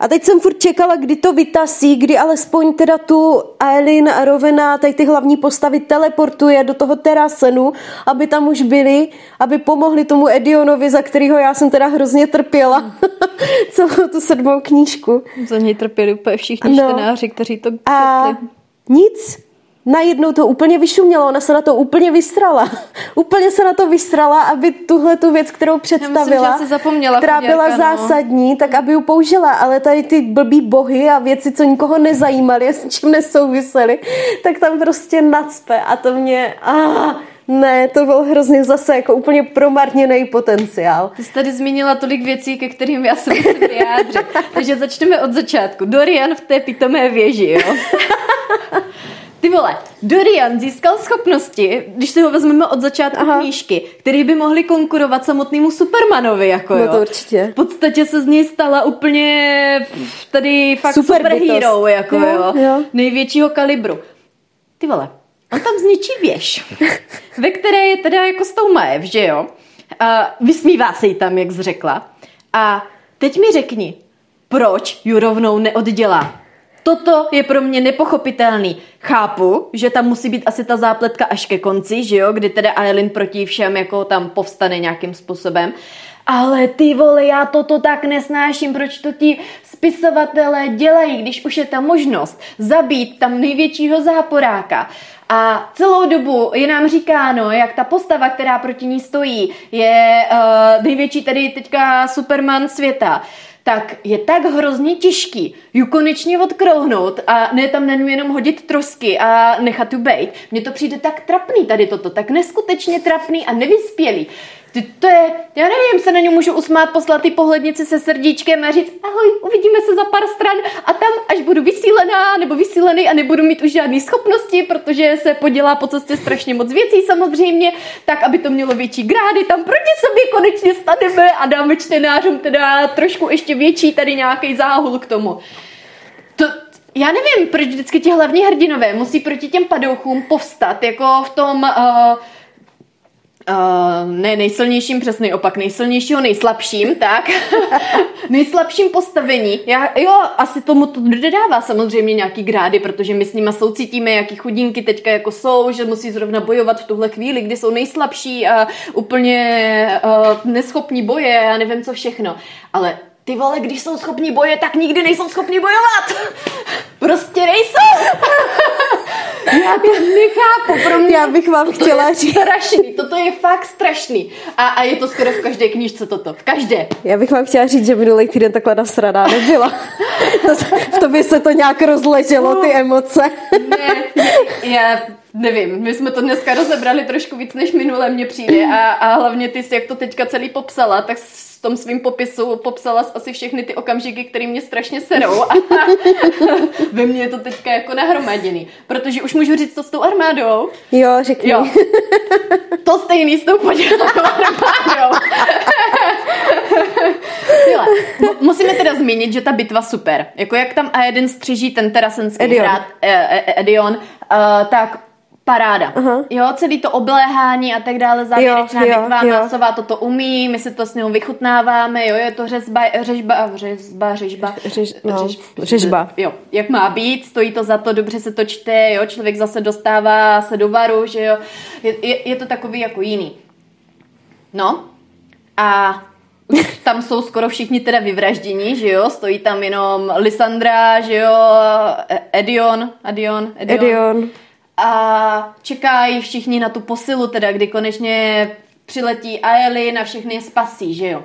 a teď jsem furt čekala, kdy to vytasí, kdy alespoň teda tu Aileen a Rovena, tady ty hlavní postavy teleportuje do toho terasenu, aby tam už byli, aby pomohli tomu Edionovi, za kterého já jsem teda hrozně trpěla <laughs> celou tu sedmou knížku. Za něj trpěli úplně všichni No. čtenáři, kteří to A četli. nic. Najednou to úplně vyšumělo, ona se na to úplně vystrala. <laughs> úplně se na to vystrala, aby tuhle tu věc, kterou představila, že asi zapomněla která chuděrka, byla no. zásadní, tak aby ji použila. Ale tady ty blbý bohy a věci, co nikoho nezajímaly a s čím nesouvisely, tak tam prostě nacpe. A to mě... Ah, ne, to byl hrozně zase jako úplně promarněný potenciál. Ty jsi tady zmínila tolik věcí, ke kterým já se musím vyjádřit. <laughs> Takže začneme od začátku. Dorian v té pitomé věži, jo? <laughs> Ty vole, Dorian získal schopnosti, když si ho vezmeme od začátku Aha. Knížky, které by mohly konkurovat samotnému Supermanovi, jako No jo. to určitě. V podstatě se z něj stala úplně tady fakt Super superhero, jako Jo, jo, jo. největšího kalibru. Ty vole, on tam zničí věž, ve které je teda jako s tou Maev, že jo? A vysmívá se jí tam, jak jsi řekla. A teď mi řekni, proč ju rovnou neoddělá? Toto je pro mě nepochopitelný. Chápu, že tam musí být asi ta zápletka až ke konci, že jo, kdy teda Aileen proti všem jako tam povstane nějakým způsobem. Ale ty vole, já toto tak nesnáším, proč to ti spisovatelé dělají, když už je ta možnost zabít tam největšího záporáka. A celou dobu je nám říkáno, jak ta postava, která proti ní stojí, je uh, největší tady teďka Superman světa tak je tak hrozně těžký ju konečně odkrouhnout a ne tam na ní jenom hodit trosky a nechat tu bejt. Mně to přijde tak trapný tady toto, tak neskutečně trapný a nevyspělý. Ty, to je, já nevím, se na ně můžu usmát, poslat ty pohlednici se srdíčkem a říct, ahoj, uvidíme se za pár stran a tam, až budu vysílená nebo vysílený a nebudu mít už žádné schopnosti, protože se podělá po cestě strašně moc věcí samozřejmě, tak aby to mělo větší grády, tam proti sobě konečně staneme a dáme čtenářům teda trošku ještě větší tady nějaký záhul k tomu. To, Já nevím, proč vždycky ti hlavní hrdinové musí proti těm padouchům povstat, jako v tom... Uh, Uh, ne nejsilnějším, přesný opak nejsilnějšího, nejslabším, tak. <laughs> nejslabším postavení. Já, jo, asi tomu to dodává samozřejmě nějaký grády, protože my s nima soucítíme, jaký chudinky teďka jako jsou, že musí zrovna bojovat v tuhle chvíli, kdy jsou nejslabší a úplně uh, neschopní boje, já nevím co všechno. Ale ty vole, když jsou schopní boje, tak nikdy nejsou schopni bojovat. <laughs> Prostě nejsou. <laughs> Já to nechápu, pro mě Já bych vám chtěla říct. strašný, toto je fakt strašný. A, a je to skoro v každé knížce toto, v každé. Já bych vám chtěla říct, že minulý týden takhle nasraná nebyla. To, v tobě se to nějak rozleželo, ty emoce. Ne, já nevím, my jsme to dneska rozebrali trošku víc než minule mně přijde a, a hlavně ty jsi, jak to teďka celý popsala, tak tom svém popisu popsala asi všechny ty okamžiky, které mě strašně serou a <laughs> ve mně je to teďka jako nahromaděný, protože už můžu říct to s tou armádou. Jo, řekni. Jo. <laughs> To stejný s tou podělanou armádou. <laughs> Musíme teda zmínit, že ta bitva super. Jako jak tam A1 střiží ten terasenský Edion. hrad, eh, eh, Edion, eh, tak paráda. Aha. Jo, celý to obléhání a tak dále, závěrečná Jo, jo, bitva, jo. Masová toto umí, my si to s ním vychutnáváme, jo, je to řezba, řežba, řezba, řežba, Řež- no, řežba. Jo, jak má být, stojí to za to, dobře se to čte, jo, člověk zase dostává se do varu, že jo, je, je, je to takový jako jiný. No, a <laughs> tam jsou skoro všichni teda vyvraždění, že jo, stojí tam jenom Lysandra, že jo, E- Edion, Edion, Edion. Edion. A čekají všichni na tu posilu, teda kdy konečně přiletí Aelin a všechny je spasí, že jo.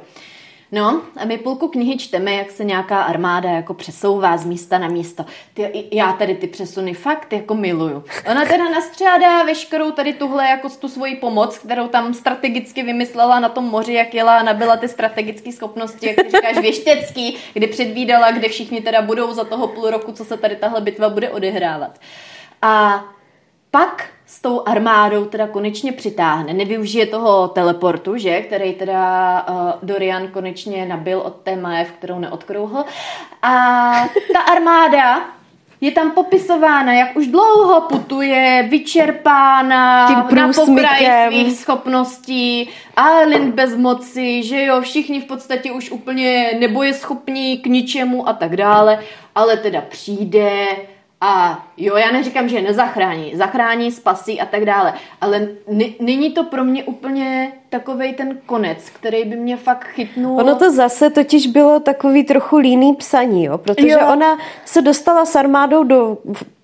No a my půlku knihy čteme, jak se nějaká armáda jako přesouvá z místa na místo. Ty, já tady ty přesuny fakt jako miluju. Ona teda nastřádá veškerou tady tuhle jako tu svoji pomoc, kterou tam strategicky vymyslela na tom moři, jak jela a nabyla ty strategické schopnosti, jak ty říkáš, věštecký, kdy předvídala, kde všichni teda budou za toho půl roku, co se tady tahle bitva bude odehrávat. A pak s tou armádou teda konečně přitáhne. Nevyužije toho teleportu, že, který teda uh, Dorian konečně nabil od té Majev, kterou neodkrouhl. A ta armáda je tam popisována, jak už dlouho putuje, vyčerpána, na pokraji svých schopností, Alin bez moci, že jo, všichni v podstatě už úplně nebojeschopní k ničemu a tak dále, ale teda přijde a jo, já neříkám, že je nezachrání, zachrání, spasí a tak dále, ale n- není to pro mě úplně takovej ten konec, který by mě fakt chytnul. Ono to zase totiž bylo takový trochu líný psaní, jo? protože Jo. ona se dostala s armádou do,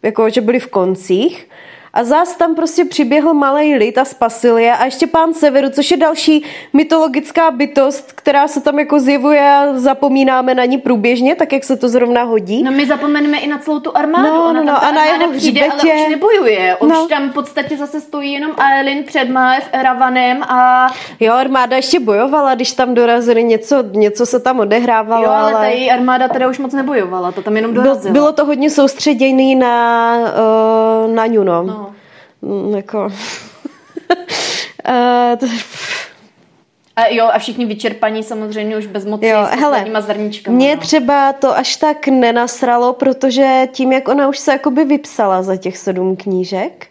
jako že byli v koncích a zás tam prostě přiběhl malý lid a spasil je a ještě pán Severu, což je další mytologická bytost, která se tam jako zjevuje a zapomínáme na ní průběžně, tak jak se to zrovna hodí. No my zapomeneme i na celou tu armádu. No, Ona no, no, ta a na jeho přijde, ale už nebojuje. Už No. tam v podstatě zase stojí jenom Aelin před Maev, Ravanem a Jo, armáda ještě bojovala, když tam dorazili něco, něco se tam odehrávalo, jo, ale ta ale... její armáda teda už moc nebojovala, to tam jenom dorazila. bylo to hodně soustředěný na, uh, na ňu, no. Mm, jako... uh, <laughs> to, A jo, a všichni vyčerpaní samozřejmě už bez moci jo, s hele, zrničkama. mě no. třeba to až tak nenasralo, protože tím, jak ona už se jakoby vypsala za těch sedm knížek,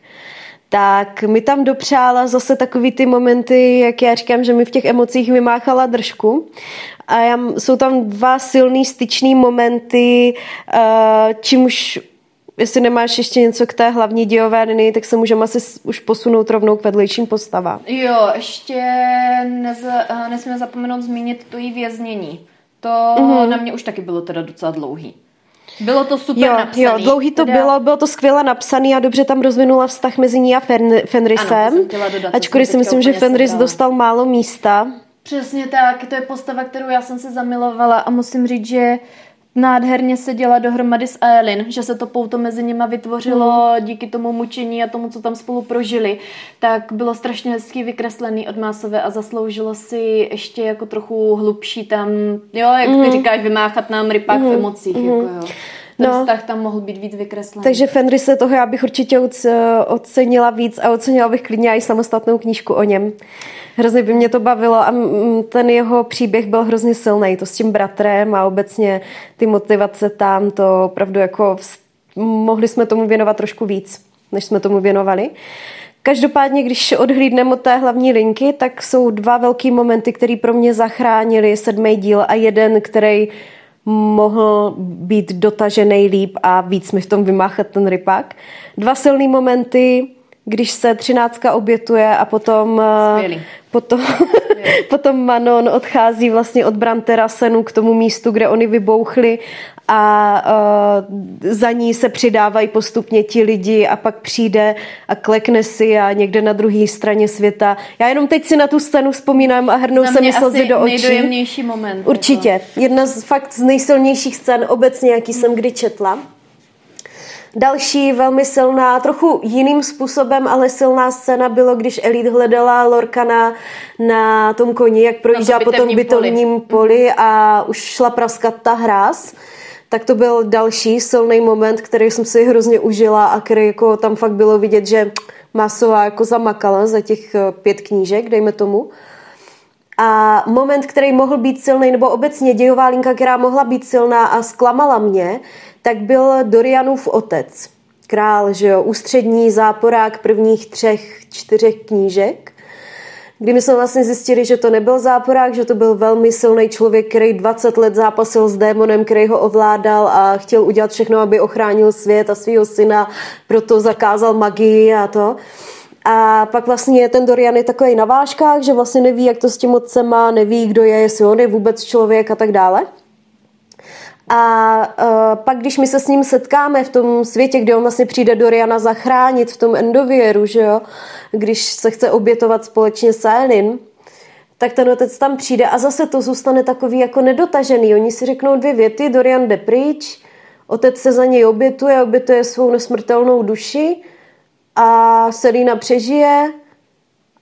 tak mi tam dopřála zase takový ty momenty, jak já říkám, že mi v těch emocích vymáchala držku. A já, jsou tam dva silný styčný momenty, uh, čímž jestli nemáš ještě něco k té hlavní dějové linii, tak se můžeme asi už posunout rovnou k vedlejším postavám. Jo, ještě nez, eh, nesmíme zapomenout zmínit to její věznění. To Mhm. na mě už taky bylo teda docela dlouhý. Bylo to super Jo, napsaný. jo, dlouhý to teda... bylo, bylo to skvěle napsaný a dobře tam rozvinula vztah mezi ní a Fen, Ano, to Fenrisem. jsem chtěla dodat, to ačkoliv si myslím, že Fenris sebrala. dostal málo místa. Přesně tak, to je postava, kterou já jsem se zamilovala a musím říct, že nádherně se děla dohromady s Aelin, že se to pouto mezi nima vytvořilo Hmm. díky tomu mučení a tomu, co tam spolu prožili, tak bylo strašně hezky vykreslený od Másové a zasloužilo si ještě jako trochu hlubší tam, jo, jak Hmm. ty říkáš, vymáchat nám rypák v emocích, jako jo. Ten No. vztah tam mohl být víc vykreslený. Takže Fenrise toho já bych určitě oc- ocenila víc a ocenila bych klidně i samostatnou knížku o něm. Hrozně by mě to bavilo a ten jeho příběh byl hrozně silný, to s tím bratrem a obecně ty motivace tam, to opravdu jako mohli jsme tomu věnovat trošku víc, než jsme tomu věnovali. Každopádně, když odhlídneme od té hlavní linky, tak jsou dva velký momenty, které pro mě zachránili sedmý díl a jeden, který mohl být dotažený líp a víc mi v tom vymáchat ten rypak. Dva silné momenty, když se třináctka obětuje a potom, Skvělý. potom, <laughs> potom Manon odchází vlastně od Branterasenu k tomu místu, kde oni vybouchli a uh, za ní se přidávají postupně ti lidi a pak přijde a klekne si a někde na druhé straně světa. Já jenom teď si na tu scénu vzpomínám a hrnou se mi slzy do očí. nejdojemnější moment. Určitě. Jako. Jedna z fakt z nejsilnějších scén obecně, jaký jsem kdy četla. Další velmi silná, trochu jiným způsobem, ale silná scéna bylo, když Elite hledala Lorkana na tom koni, jak projíždá po tom bytovním poli a už šla praskat ta hráz. Tak to byl další silný moment, který jsem si hrozně užila a který jako tam fakt bylo vidět, že Masová jako zamakala za těch eh, pět knížek, dejme tomu. A moment, který mohl být silný, nebo obecně dějová linka, která mohla být silná a zklamala mě, tak byl Dorianův otec. Král, že jo, ústřední záporák prvních třech, čtyřech knížek, kdy my jsme vlastně zjistili, že to nebyl záporák, že to byl velmi silný člověk, který 20 let zápasil s démonem, který ho ovládal a chtěl udělat všechno, aby ochránil svět a svého syna, proto zakázal magii a to. A pak vlastně ten Dorian je takový na vážkách, že vlastně neví, jak to s tím otcem má, neví, kdo je, jestli on je vůbec člověk a tak dále. A uh, pak, když my se s ním setkáme v tom světě, kde on vlastně přijde Doriana zachránit v tom Endovieru, že jo, když se chce obětovat společně s Elin, tak ten otec tam přijde a zase to zůstane takový jako nedotažený. Oni si řeknou dvě věty, Dorian jde pryč, otec se za něj obětuje, obětuje svou nesmrtelnou duši a Selina přežije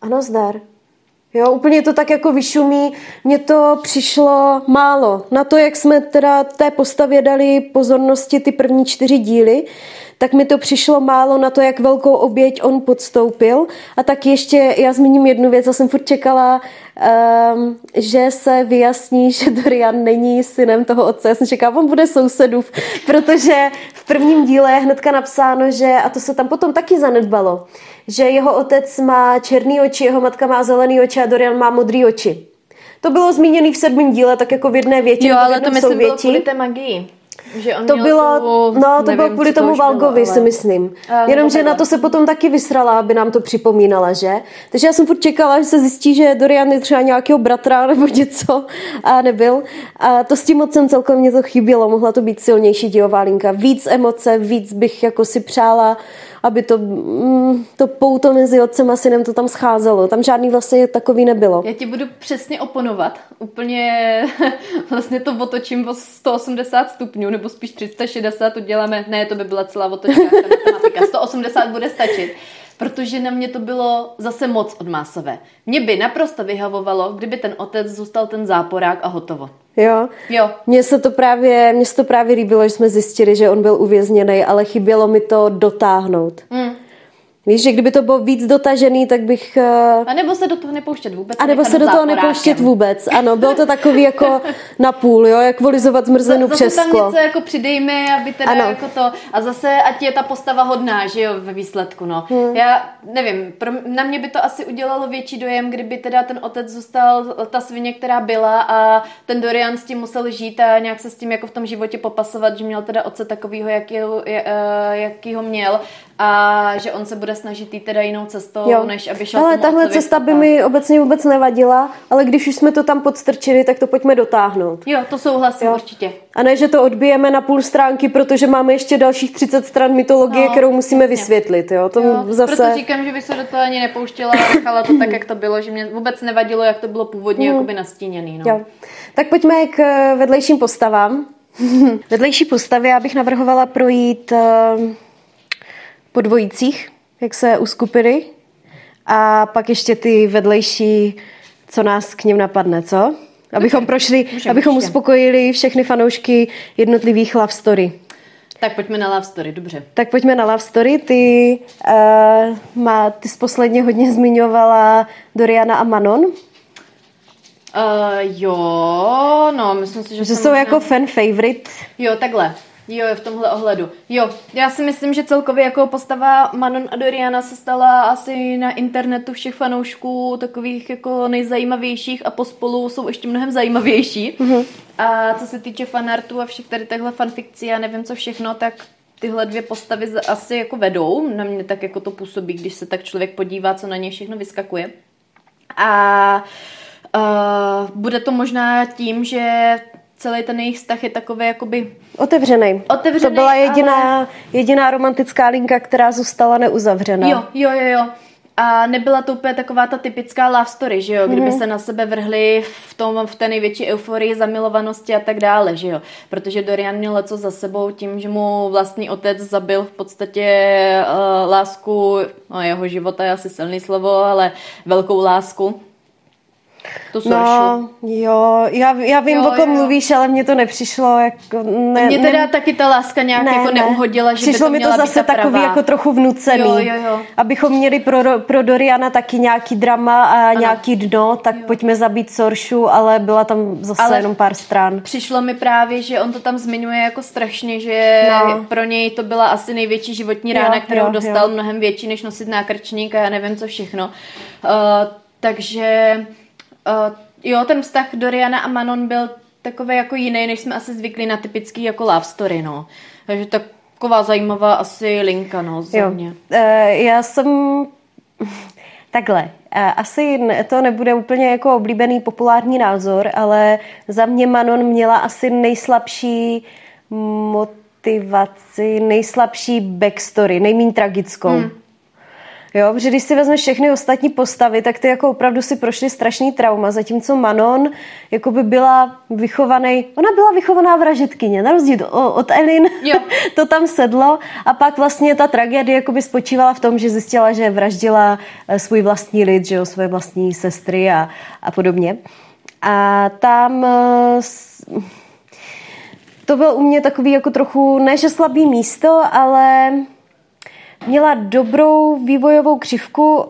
a nazdar. Jo, úplně to tak jako vyšumí. Mně to přišlo málo. Na to, jak jsme teda té postavě dali pozornosti ty první čtyři díly, tak mi to přišlo málo na to, jak velkou oběť on podstoupil. A tak ještě já zmíním jednu věc, já jsem furt čekala, um, že se vyjasní, že Dorian není synem toho otce. Já jsem čekala, on bude sousedův, <laughs> protože v prvním díle je hnedka napsáno, že, a to se tam potom taky zanedbalo, že jeho otec má černý oči, jeho matka má zelený oči a Dorian má modrý oči. To bylo zmíněné v sedmém díle, tak jako v jedné větě. Jo, ale to myslím bylo souvětí. kvůli té magii. Že on To měl bylo, tu, no to nevím, bylo kvůli tomu Valgovi, ale- si myslím. Jenomže na to se potom taky vysrala, aby nám to připomínala, že? Takže já jsem furt čekala, že se zjistí, že Dorian je třeba nějakého bratra <laughs> nebo něco a nebyl. A to s tím mocem celkem mě to chybělo, mohla to být silnější dějová linka. Víc emoce, víc bych jako si přála, aby to, mm, to pouto mezi otcem a synem to tam scházelo. Tam žádný vlastně takový nebylo. Já ti budu přesně oponovat. Úplně <laughs> vlastně to otočím o 180 stupňů, nebo spíš 360 to děláme. Ne, to by byla celá otočka, ta matematika. 180 bude stačit. Protože na mě to bylo zase moc odmásové. Mě by naprosto vyhavovalo, kdyby ten otec zůstal ten záporák a hotovo. Jo? Jo, Mně se to právě, mně se to právě líbilo, že jsme zjistili, že on byl uvězněný, ale chybělo mi to dotáhnout. Hmm. Víš, že kdyby to bylo víc dotažený, tak bych... eh, A nebo se do toho nepouštět vůbec. A nebo se do toho nepouštět vůbec. Ano, bylo to takový jako <laughs> na půl, jo, jak volizovat zmrzlinu Zase přes tam sklo. něco jako přidejme, aby teda Ano. jako to, a zase ať je ta postava hodná, že jo, ve výsledku, no. Hmm. Já nevím, pro, na mě by to asi udělalo větší dojem, kdyby teda ten otec zůstal ta svině, která byla a ten Dorian s tím musel žít a nějak se s tím jako v tom životě popasovat, že měl teda otce takovýho, jaký, je- eh, jaký ho měl a že on se bude snažit jít teda jinou cestou, Jo. než aby šel Ale tahle cesta by mi obecně vůbec nevadila, ale když už jsme to tam podstrčili, tak to pojďme dotáhnout. Jo, to souhlasím Jo. určitě. A ne, že to odbijeme na půl stránky, protože máme ještě dalších 30 stran mytologie, No, kterou musíme jasně. vysvětlit. Jo? To Jo, zase... Proto říkám, že by se do toho ani nepouštěla a nechala to tak, jak to bylo, že mě vůbec nevadilo, jak to bylo původně jakoby nastíněný. No. Jo. Tak pojďme k eh, vedlejším postavám. <laughs> Vedlejší postavy já bych navrhovala projít eh, po dvojicích, jak se uskupili. A pak ještě ty vedlejší, co nás k ním napadne, co? Abychom prošli, můžeme, abychom určitě. uspokojili všechny fanoušky jednotlivých love story. Tak pojďme na Love Story, dobře. Tak pojďme na Love Story. Ty, uh, má, ty jsi posledně hodně zmiňovala Doriana a Manon, Uh, jo, no, myslím si, že, že jsou možná- jako fan favorite. Jo, takhle. Jo, v tomhle ohledu. Jo, já si myslím, že celkově jako postava Manon a Doriana se stala asi na internetu všech fanoušků takových jako nejzajímavějších a pospolu jsou ještě mnohem zajímavější. Mm-hmm. A co se týče fanartu a všech tady těchto fanfikcí a nevím co všechno, tak tyhle dvě postavy asi jako vedou. Na mě tak jako to působí, když se tak člověk podívá, co na ně všechno vyskakuje. A uh, bude to možná tím, že celý ten jejich vztah je takový jakoby... Otevřený. Otevřený, To byla jediná, ale... jediná romantická linka, která zůstala neuzavřená. Jo, jo, jo, jo. A nebyla to úplně taková ta typická love story, že jo, kdyby mm-hmm. se na sebe vrhli v, tom, v té největší euforii, zamilovanosti a tak dále, že jo. Protože Dorian měl co za sebou tím, že mu vlastní otec zabil v podstatě uh, lásku, no jeho života je asi silný slovo, ale velkou lásku to no, jo, já, já vím, jo, o kom jo. mluvíš, ale mně to nepřišlo jako... Ne, mně teda ne, taky ta láska nějak ne, jako neuhodila, že Přišlo by to mi to zase takový jako trochu vnucený. Jo, jo, jo. Abychom měli pro, pro Doriana taky nějaký drama a ano. nějaký dno, tak jo. pojďme zabít Soršu, ale byla tam zase ale jenom pár stran. Přišlo mi právě, že on to tam zmiňuje jako strašně, že no. pro něj to byla asi největší životní rána, jo, kterou jo, dostal jo. mnohem větší, než nosit nákrčník a já nevím co všechno. Uh, takže Uh, jo, ten vztah Doriana a Manon byl takový jako jiný, než jsme asi zvykli na typický jako love story, no. Takže taková zajímavá asi linka, no, za jo. mě. Uh, já jsem... <laughs> Takhle, uh, asi to nebude úplně jako oblíbený populární názor, ale za mě Manon měla asi nejslabší motivaci, nejslabší backstory, nejméně tragickou. Hmm. Jo, protože když si vezmeš všechny ostatní postavy, tak ty jako opravdu si prošly strašný trauma, zatímco Manon jako by byla vychovaný, ona byla vychovaná vražetkyně, na rozdíl od Elin, jo. <laughs> to tam sedlo a pak vlastně ta tragédie jako by spočívala v tom, že zjistila, že vraždila eh, svůj vlastní lid, že jo, své vlastní sestry a, a podobně. A tam eh, to byl u mě takový jako trochu, ne že slabý místo, ale Měla dobrou vývojovou křivku,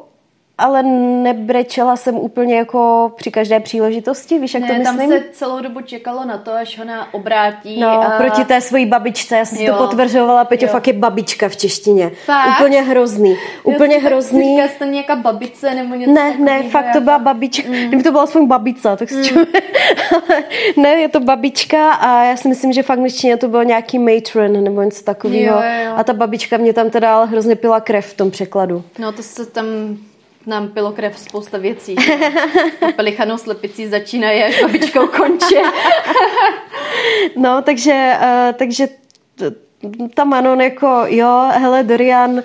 ale nebrečela jsem úplně jako při každé příležitosti, víš, jak ne, to myslím? tam se celou dobu čekalo na to, až ona obrátí. No, a... proti té svojí babičce, já jsem si to potvrzovala, Peťo, jo. fakt je babička v češtině. Fakt? Úplně hrozný. Úplně jo, hrozný. Říká to nějaká babice nebo něco Ne, ne, fakt jako... to byla babička. Mm. Kdyby to byla aspoň babica, tak mm. <laughs> ne, je to babička a já si myslím, že fakt v to bylo nějaký matron nebo něco takového. A ta babička mě tam teda hrozně pila krev v tom překladu. No to se tam nám pilo krev spousta věcí. <laughs> Pelichanou slepicí začínají až babičkou končí. <laughs> no, takže, uh, takže ta Manon jako, jo, hele, Dorian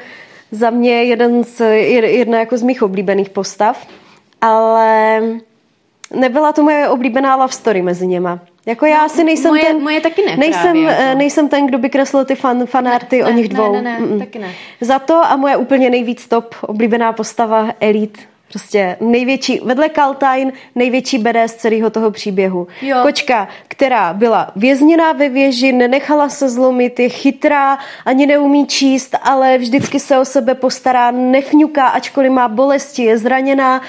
za mě jeden z, jedna jako z mých oblíbených postav, ale nebyla to moje oblíbená love story mezi něma. Jako já no, asi nejsem moje, ten, moje taky ne nejsem, právě, jako. nejsem ten, kdo by kreslil ty fan, fanarty ne, o nich dvou. Ne, ne, ne, taky ne. Za to a moje úplně nejvíc top oblíbená postava Elite. Prostě největší, vedle Kaltain, největší BD z celého toho příběhu. Jo. Kočka, která byla vězněná ve věži, nenechala se zlomit, je chytrá, ani neumí číst, ale vždycky se o sebe postará, nefňuká, ačkoliv má bolesti, je zraněná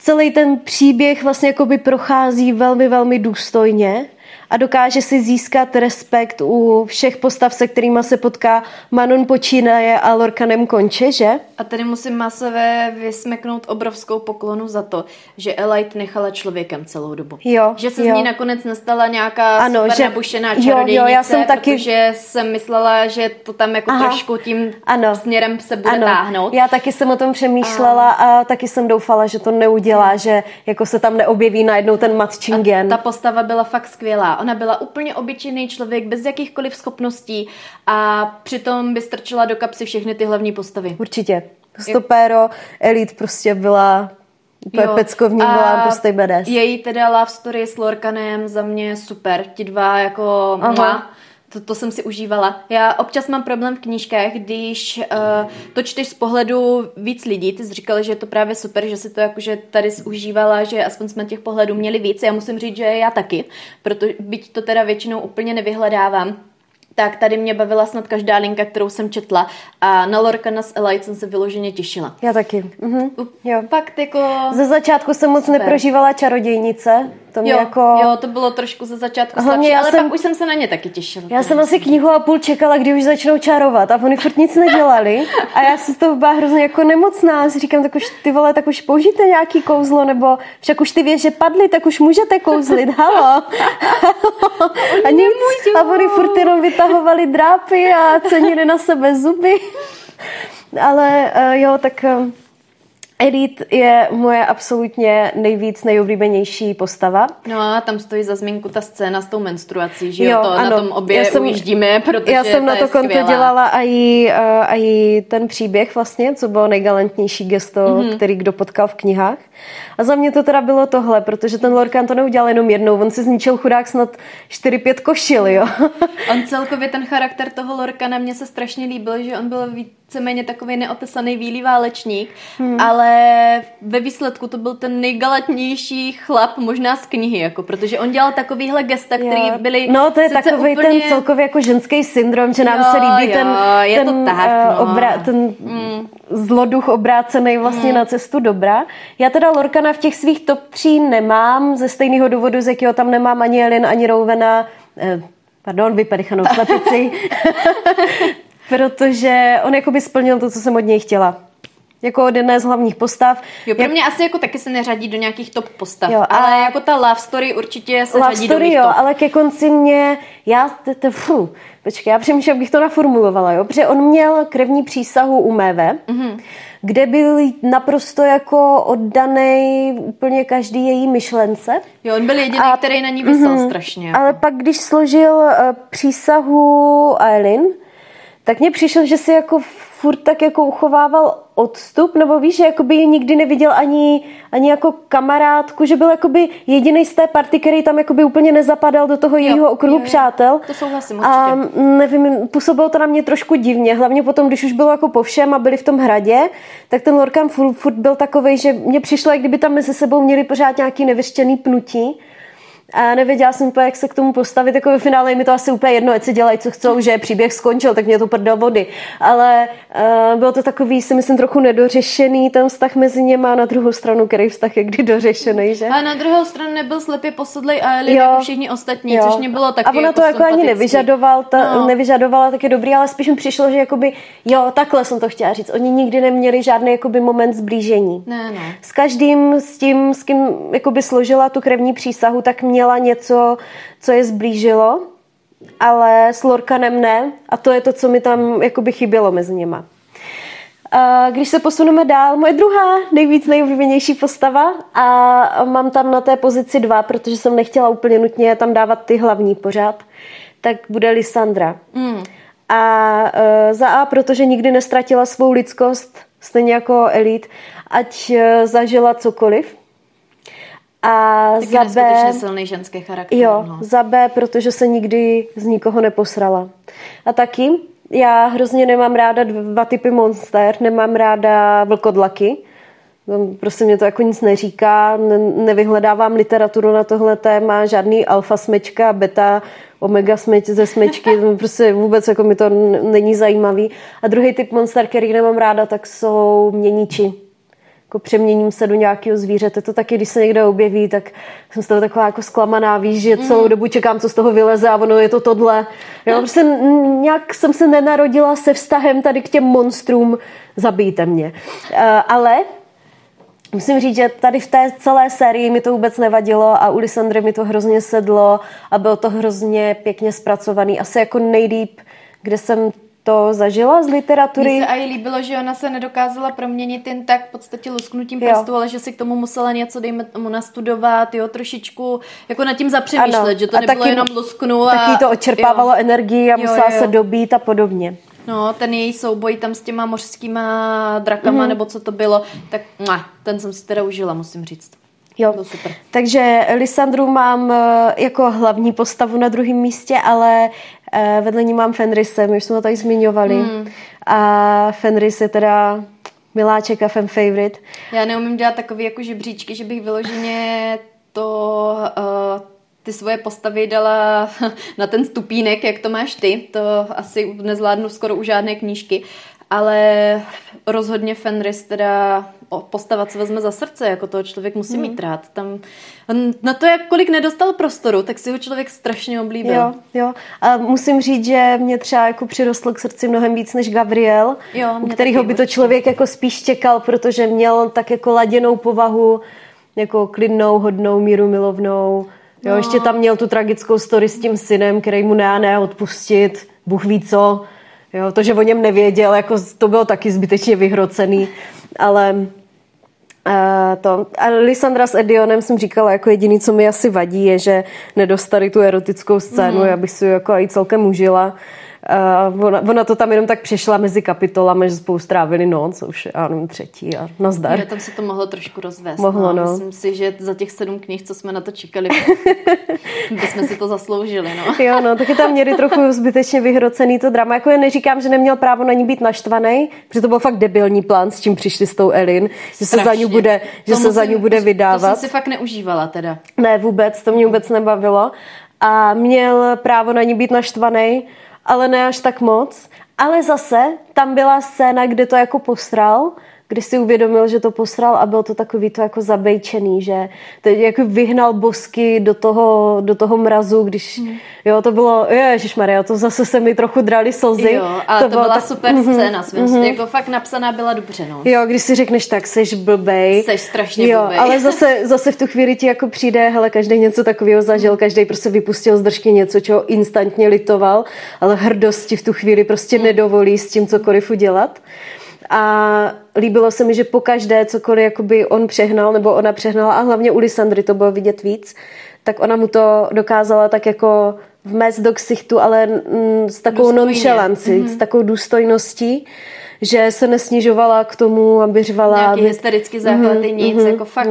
celý ten příběh vlastně jakoby prochází velmi, velmi důstojně a dokáže si získat respekt u všech postav, se kterými se potká. Manon počínaje a Lorkanem konče, že? A tady musím masové vysmeknout obrovskou poklonu za to, že Elite nechala člověkem celou dobu. Jo, že se jo. z ní nakonec nestala nějaká ano, super že, nabušená čarodějnice, jo, jo, já jsem taky... protože jsem myslela, že to tam jako Aha, trošku tím ano, směrem se bude ano. táhnout. Já taky jsem o tom přemýšlela a... a taky jsem doufala, že to neudělá, že jako se tam neobjeví najednou ten matchingen. ta postava byla fakt skvělá. Ona byla úplně obyčejný člověk, bez jakýchkoliv schopností a přitom by strčila do kapsy všechny ty hlavní postavy. Určitě. Stopéro, Elite prostě byla Úplně peckovní byla prostě badass. Její teda love story s Lorkanem za mě super. Ti dva jako Aha. To, to jsem si užívala. Já občas mám problém v knížkách, když uh, to čteš z pohledu víc lidí. Ty jsi říkala, že je to právě super, že si to jakože tady užívala, že aspoň jsme těch pohledů měli víc. Já musím říct, že já taky, protože byť to teda většinou úplně nevyhledávám, tak tady mě bavila snad každá linka, kterou jsem četla a na Lorkana s Elite jsem se vyloženě těšila. Já taky. Mhm. Jo. Fakt jako... Ze začátku jsem moc super. neprožívala čarodějnice, To mě Jo, jako... jo, to bylo trošku ze začátku Hlavně slabší, já ale jsem- pak už jsem se na ně taky těšila. Já jsem asi knihu a půl čekala, kdy už začnou čarovat a oni furt nic nedělali a já se z toho byla hrozně jako nemocná. Já si říkám, tak už ty vole, tak už použijte nějaký kouzlo, nebo však už ty věže padly, tak už můžete kouzlit, halo. a nic. A oni furt jenom vytahovali drápy a cenili na sebe zuby. Ale uh, jo, tak um, Elite je moje absolutně nejvíc nejoblíbenější postava. No a tam stojí za zmínku ta scéna s tou menstruací, že jo, Jo, to ano. na tom obě Já jsem- ujíždíme, protože Já jsem na to konto skvělá. dělala a i, a i ten příběh vlastně, co bylo nejgalantnější gesto, Mhm. mm-hmm. který kdo potkal v knihách. A za mě to teda bylo tohle, protože ten Lorcan to neudělal jenom jednou, on si zničil chudák snad 4-5 košil, jo. On celkově ten charakter toho Lorkana mně se strašně líbil, že on byl víceméně takový neotesaný bílý válečník, hmm. ale ve výsledku to byl ten nejgalatnější chlap možná z knihy, jako, protože on dělal takovýhle gesta, který Jo. byly No to je takový úplně... ten celkově jako ženský syndrom, že nám Jo, se líbí jo, ten, je to ten, tak, eh, no. obrá, ten zloduch obrácený vlastně na cestu dobra. Já teda Lorkana v těch svých top 3 nemám, ze stejného důvodu, z jakého tam nemám ani Elin, ani Rouvena, eh, pardon, vypedichanou slepici, <laughs> protože on jakoby splnil to, co jsem od něj chtěla. Jako od jedné z hlavních postav. Jo, pro Jak- mě asi jako taky se neřadí do nějakých top postav, Jo, a- ale jako ta love story určitě se Love řadí do story, mých jo, top. ale ke konci mě, já, t, t, fu, počkej, já přemýšlím, jak bych to naformulovala, jo, protože on měl krevní přísahu u Méve, Mhm. mm-hmm. kde byl naprosto jako oddaný úplně každý její myšlence. Jo, on byl jediný, A- který na ní vysel strašně. Jako. Ale pak, když složil uh, přísahu Eileen, tak mně přišlo, že si jako furt tak jako uchovával odstup, nebo víš, že jakoby nikdy neviděl ani, ani jako kamarádku, že byl jakoby jediný z té party, který tam jakoby úplně nezapadal do toho jejího okruhu jo, jo. přátel. To souhlasím A určitě. nevím, působilo to na mě trošku divně, hlavně potom, když už bylo jako po všem a byli v tom hradě, tak ten Lorcan furt, furt byl takový, že mně přišlo, jak kdyby tam mezi sebou měli pořád nějaký nevyštěný pnutí. A nevěděla jsem úplně, jak se k tomu postavit. Jako ve finále je mi to asi úplně jedno, ať si dělají, co chcou, že příběh skončil, tak mě to prdel vody. Ale uh, bylo to takový, si myslím, trochu nedořešený ten vztah mezi něma a na druhou stranu, který vztah je kdy dořešený, že? Ale na druhou stranu nebyl slepě posedlej a Jo. jako všichni ostatní, Jo. což mě bylo taky A ona to jako ani sympatický. nevyžadoval, ta, No. nevyžadovala, tak je dobrý, ale spíš mi přišlo, že jakoby, jo, takhle jsem to chtěla říct. Oni nikdy neměli žádný jakoby moment zblížení. Ne, no. S každým, s tím, s kým jakoby složila tu krevní přísahu, tak měla něco, co je zblížilo, ale s Lorkanem ne. A to je to, co mi tam jakoby chybělo mezi něma. Když se posuneme dál, moje druhá nejvíc nejoblíbenější postava a mám tam na té pozici dva, protože jsem nechtěla úplně nutně tam dávat ty hlavní pořád, tak bude Lysandra. Mm. A uh, za A, protože nikdy nestratila svou lidskost, stejně jako Elite, ať uh, zažila cokoliv. A Taky za B, silný ženský charakter. jo, no. za B, protože se nikdy z nikoho neposrala. A taky, já hrozně nemám ráda dva typy monster, nemám ráda vlkodlaky, Prostě mě to jako nic neříká, ne, nevyhledávám literaturu na tohle téma, žádný alfa smečka, beta, omega smeč ze smečky, <laughs> prostě vůbec jako mi to není zajímavý. A druhý typ monster, který nemám ráda, tak jsou měníči. Jako přeměním se do nějakého zvířete. To taky, když se někde objeví, tak jsem z toho taková jako zklamaná, víš, že celou dobu čekám, co z toho vyleze a ono je to tohle. Jo, prostě n- nějak jsem se nenarodila se vztahem tady k těm monstrům, zabijte mě. Uh, ale Musím říct, že tady v té celé sérii mi to vůbec nevadilo a u Lysandry mi to hrozně sedlo a bylo to hrozně pěkně zpracovaný. Asi jako nejlíp, kde jsem to zažila z literatury. Mně se i líbilo, že ona se nedokázala proměnit jen tak v podstatě lusknutím Jo. prstu, ale že si k tomu musela něco, dejme tomu, nastudovat, jo, trošičku jako nad tím zapřemýšlet, Ano. že to A nebylo taky- jenom lusknu a... Taky to očerpávalo jo. energii a Jo, musela jo, jo. se dobít a podobně. No, ten její souboj tam s těma mořskýma drakama, mm. nebo co to bylo, tak mua, ten jsem si teda užila, musím říct. Jo. Byl super. Takže Lysandru mám eh, jako hlavní postavu na druhém místě, ale vedle ní mám Fenrise, my už jsme to tady zmiňovali. Hmm. A Fenris je teda miláček a fan favorite. Já neumím dělat takový jako žebříčky, že bych vyloženě to, uh, ty svoje postavy dala <laughs> na ten stupínek, jak to máš ty. To asi nezvládnu skoro u žádné knížky. Ale rozhodně Fenris teda postava, co vezme za srdce, jako toho člověk musí mít rád. Tam, na to, jak kolik nedostal prostoru, tak si ho člověk strašně oblíbil. Jo, jo. A musím říct, že mě třeba jako přirostl k srdci mnohem víc než Gabriel, Jo, u kterého by to člověk jako spíš čekal, protože měl tak jako laděnou povahu, jako klidnou, hodnou, míru milovnou. Jo, No. ještě tam měl tu tragickou story s tím synem, který mu ne, ne odpustit, Bůh ví co. Jo, to, že o něm nevěděl, jako to bylo taky zbytečně vyhrocený, ale a to. A Lisandra s Edionem jsem říkala, jako jediný, co mi asi vadí, je, že nedostali tu erotickou scénu, mm. já bych si ji jako i celkem užila. Uh, ona, ona, to tam jenom tak přešla mezi kapitolami, že spolu strávili noc, už já nevím, třetí a nazdar. Jo, tam se to mohlo trošku rozvést. Mohlo, no. Myslím si, že za těch sedm knih, co jsme na to čekali, <laughs> bychom si to zasloužili. No. Jo, no, taky tam měli trochu zbytečně vyhrocený to drama. Jako já neříkám, že neměl právo na ní být naštvaný, protože to byl fakt debilní plán, s čím přišli s tou Elin, že se za Strašně. ní bude, že To se za musím- ní bude To vydávat. jsem si fakt neužívala teda. Ne, vůbec, to mě vůbec nebavilo. A měl právo na ní být naštvaný, ale ne až tak moc. Ale zase tam byla scéna, kde to jako posral, kdy si uvědomil, že to posral a bylo to takový to jako zabejčený, že to jako vyhnal bosky do toho, do toho mrazu, když, Hmm. jo, to bylo, ježišmarja, to zase se mi trochu drali slzy. Jo, a to, bylo byla tak- super scéna. Svým mm Jako fakt napsaná byla dobře, no. Jo, když si řekneš tak, seš blbej. Seš strašně jo, blbej. ale zase, <laughs> zase v tu chvíli ti jako přijde, hele, každý něco takového zažil, každý prostě vypustil z držky něco, čeho instantně litoval, ale hrdosti v tu chvíli prostě Hmm. nedovolí s tím cokoliv udělat. A líbilo se mi, že po každé cokoliv jakoby on přehnal, nebo ona přehnala, a hlavně u Lisandry to bylo vidět víc, tak ona mu to dokázala tak jako vmést do ksichtu, ale mm, s takovou nonchalancí, Mhm. s takovou důstojností, že se nesnižovala k tomu, aby řvala. Nějaký aby... hysterický záchvaty, nic, jako fakt.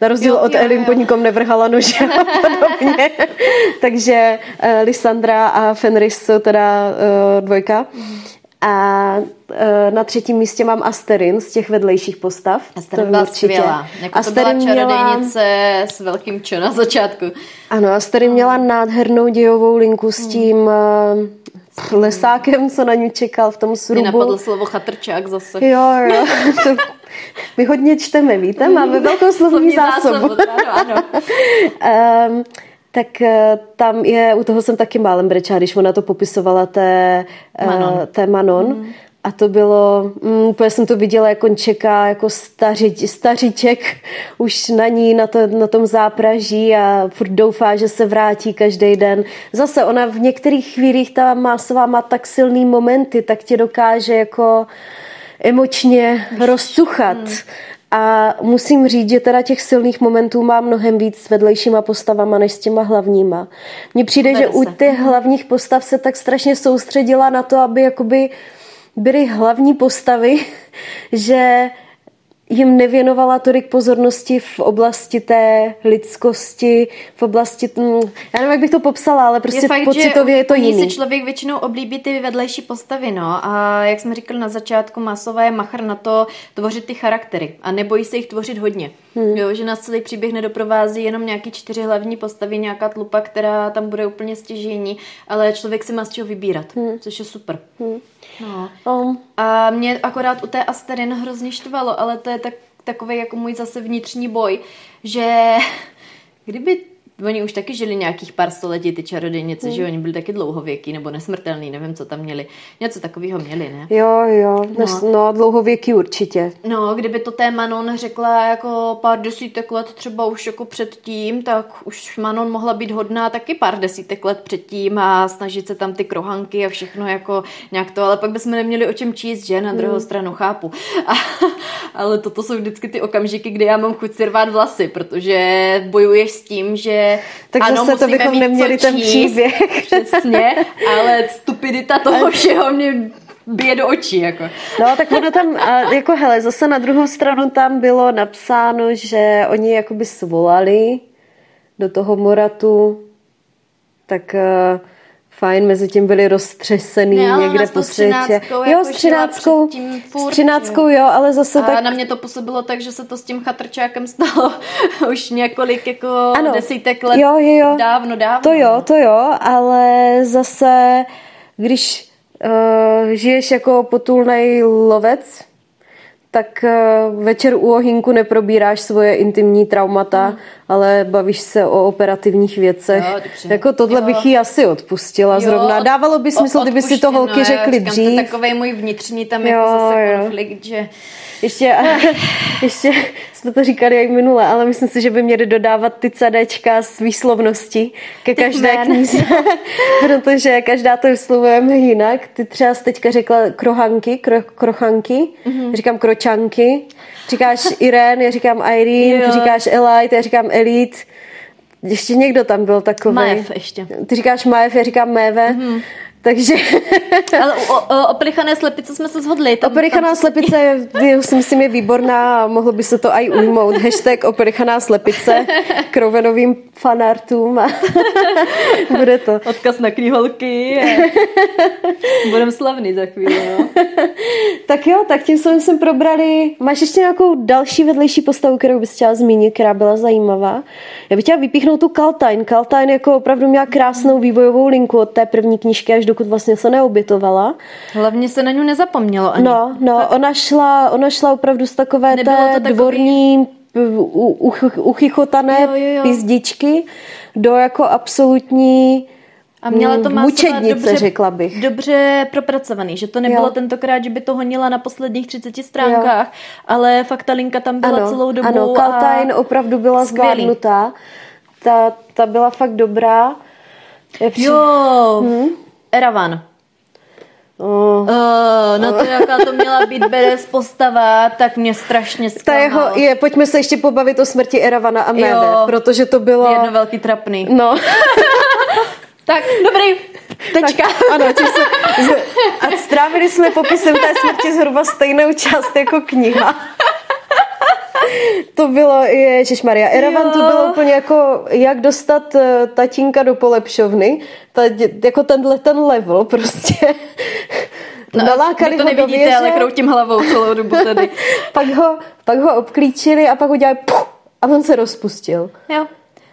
Na rozdíl Jo, od Elin po nikom nevrhala nože a <laughs> podobně. Takže uh, Lysandra a Fenris jsou teda uh, dvojka. A uh, na třetím místě mám Asterin z těch vedlejších postav. Asterin To byla určitě. skvělá. Jako to Asterin byla čarodejnice s velkým čo na začátku. Ano, Asterin měla nádhernou dějovou linku s tím uh, lesákem, co na ní čekal v tom Mě srubu. napadlo slovo chatrčák zase. Jo, jo. To, my hodně čteme, víte? Máme velkou slovní zásobu. Ano, ano. <laughs> Um, tak eh, tam je, u toho jsem taky málem brečela, když ona to popisovala té Manon. Manon. Té Manon. Mm. A to bylo, mm, úplně jsem to viděla, jak on čeká jako staři, staříček <laughs> už na ní, na, to, na tom zápraží a furt doufá, že se vrátí každý den. Zase ona v některých chvílích ta másová má tak silný momenty, tak tě dokáže jako emočně rozcuchat. A musím říct, že teda těch silných momentů má mnohem víc s vedlejšíma postavama, než s těma hlavníma. Mně přijde, Vede že u těch hlavních postav se tak strašně soustředila na to, aby jakoby byly hlavní postavy, <laughs> že jim nevěnovala tolik pozornosti v oblasti té lidskosti, v oblasti, mm, já nevím, jak bych to popsala, ale prostě pocitově je to jiný. si člověk většinou oblíbí ty vedlejší postavy, no. A jak jsme říkali na začátku, Masová je machr na to tvořit ty charaktery. A nebojí se jich tvořit hodně. Hmm. Jo, že nás celý příběh nedoprovází jenom nějaký čtyři hlavní postavy, nějaká tlupa, která tam bude úplně stěžení, ale člověk si má z čeho vybírat, hmm. což je super. Hmm. No. Um, A mě akorát u té Asterin hrozně štvalo, ale to je tak, takový jako můj zase vnitřní boj, že <laughs> kdyby Oni už taky žili nějakých pár století, ty čarodějnice, že oni byli taky dlouhověký nebo nesmrtelný, nevím, co tam měli. Něco takového měli, ne? jo, jo, no, no dlouhověký určitě. No, kdyby to té Manon řekla jako pár desítek let třeba už jako předtím, tak už Manon mohla být hodná taky pár desítek let předtím a snažit se tam ty krohanky a všechno jako nějak to, ale pak bychom neměli o čem číst, že? Na druhou stranu chápu. A, <laughs> ale toto jsou vždycky ty okamžiky, kdy já mám chuť si rvát vlasy, protože bojuješ s tím, že Tak ano, zase to bychom neměli ten příběh. <laughs> Přesně, ale stupidita toho všeho mě bije do očí, jako. No, tak ono tam, jako hele, zase na druhou stranu tam bylo napsáno, že oni jakoby svolali do toho moratu, tak uh, fajn, mezi tím byli roztřesený Ne, někde po světě. Jo, jako s třináctkou, s třináctkou jo, ale zase A tak... na mě to působilo tak, že se to s tím chatrčákem stalo <laughs> už několik jako Ano. desítek let Jo, jo, jo. dávno, dávno. To jo, to jo, ale zase, když uh, žiješ jako potulnej lovec, tak eh, večer u ohýnku neprobíráš svoje intimní traumata, hmm. ale bavíš se o operativních věcech. Jo, jako tohle jo. bych jí asi odpustila jo, zrovna. Dávalo by smysl, kdyby si to holky no, řekli říkám, dřív. To takový můj vnitřní tam jo, jako zase jo. konflikt, že... Ještě, <laughs> ještě jsme to říkali jak minule, ale myslím si, že by měli dodávat ty CDčka z výslovnosti ke každé knize, <laughs> protože každá to vyslovujeme jinak. Ty třeba jsi teďka řekla krohanky, kro, krochanky, mm-hmm. říkám kročanky, říkáš Irene, já říkám Irene, ty říkáš Elite, já říkám Elite, ještě někdo tam byl takový. Majev ještě. Ty říkáš Majev, já říkám Méve. Mm-hmm. Takže... <laughs> <laughs> Ale o, o, opelichané slepice jsme se shodli. Opelichaná slepice je, si myslím je výborná a mohlo by se to aj ujmout. Hashtag opelichaná slepice <laughs> k rovenovým fanartům a <laughs> bude to. Odkaz na kniholky budeme slavný za chvíli. No. tak jo, tak tím jsme jsem probrali. Máš ještě nějakou další vedlejší postavu, kterou bys chtěla zmínit, která byla zajímavá? Já bych chtěla vypíchnout tu Kaltajn. Kaltajn jako opravdu měla krásnou vývojovou linku od té první knížky až do dokud vlastně se neobětovala. Hlavně se na ní nezapomnělo ani. No, no, ona šla, ona šla opravdu z takové Nebylo té takový... dvorní uchychotané pizdičky do jako absolutní a měla to mučednice, dobře, řekla bych. Dobře propracovaný, že to nebylo jo. tentokrát, že by to honila na posledních 30 stránkách, jo. ale fakt ta linka tam byla ano, celou dobu. Ano, Kaltain opravdu byla skvělý. zvládnutá. Ta, ta byla fakt dobrá. Při... Jo, hmm? Eravan. Oh. Uh, no to, jaká to měla být Beres postava, tak mě strašně zklamal. Ta jeho, je, pojďme se ještě pobavit o smrti Eravana a Mebe, jo, protože to bylo... Jedno velký trapný. No. <laughs> tak, dobrý. Tečka. Tak, ano, se, a strávili jsme popisem té smrti zhruba stejnou část jako kniha to bylo, Maria. Eravan to bylo úplně jako, jak dostat eh, tatínka do polepšovny. Ta, jako tenhle ten level prostě. No, Nalákali to nevidíte, do věže. ale kroutím hlavou celou dobu tady. <laughs> pak, ho, pak ho obklíčili a pak udělali puh, a on se rozpustil. Jo.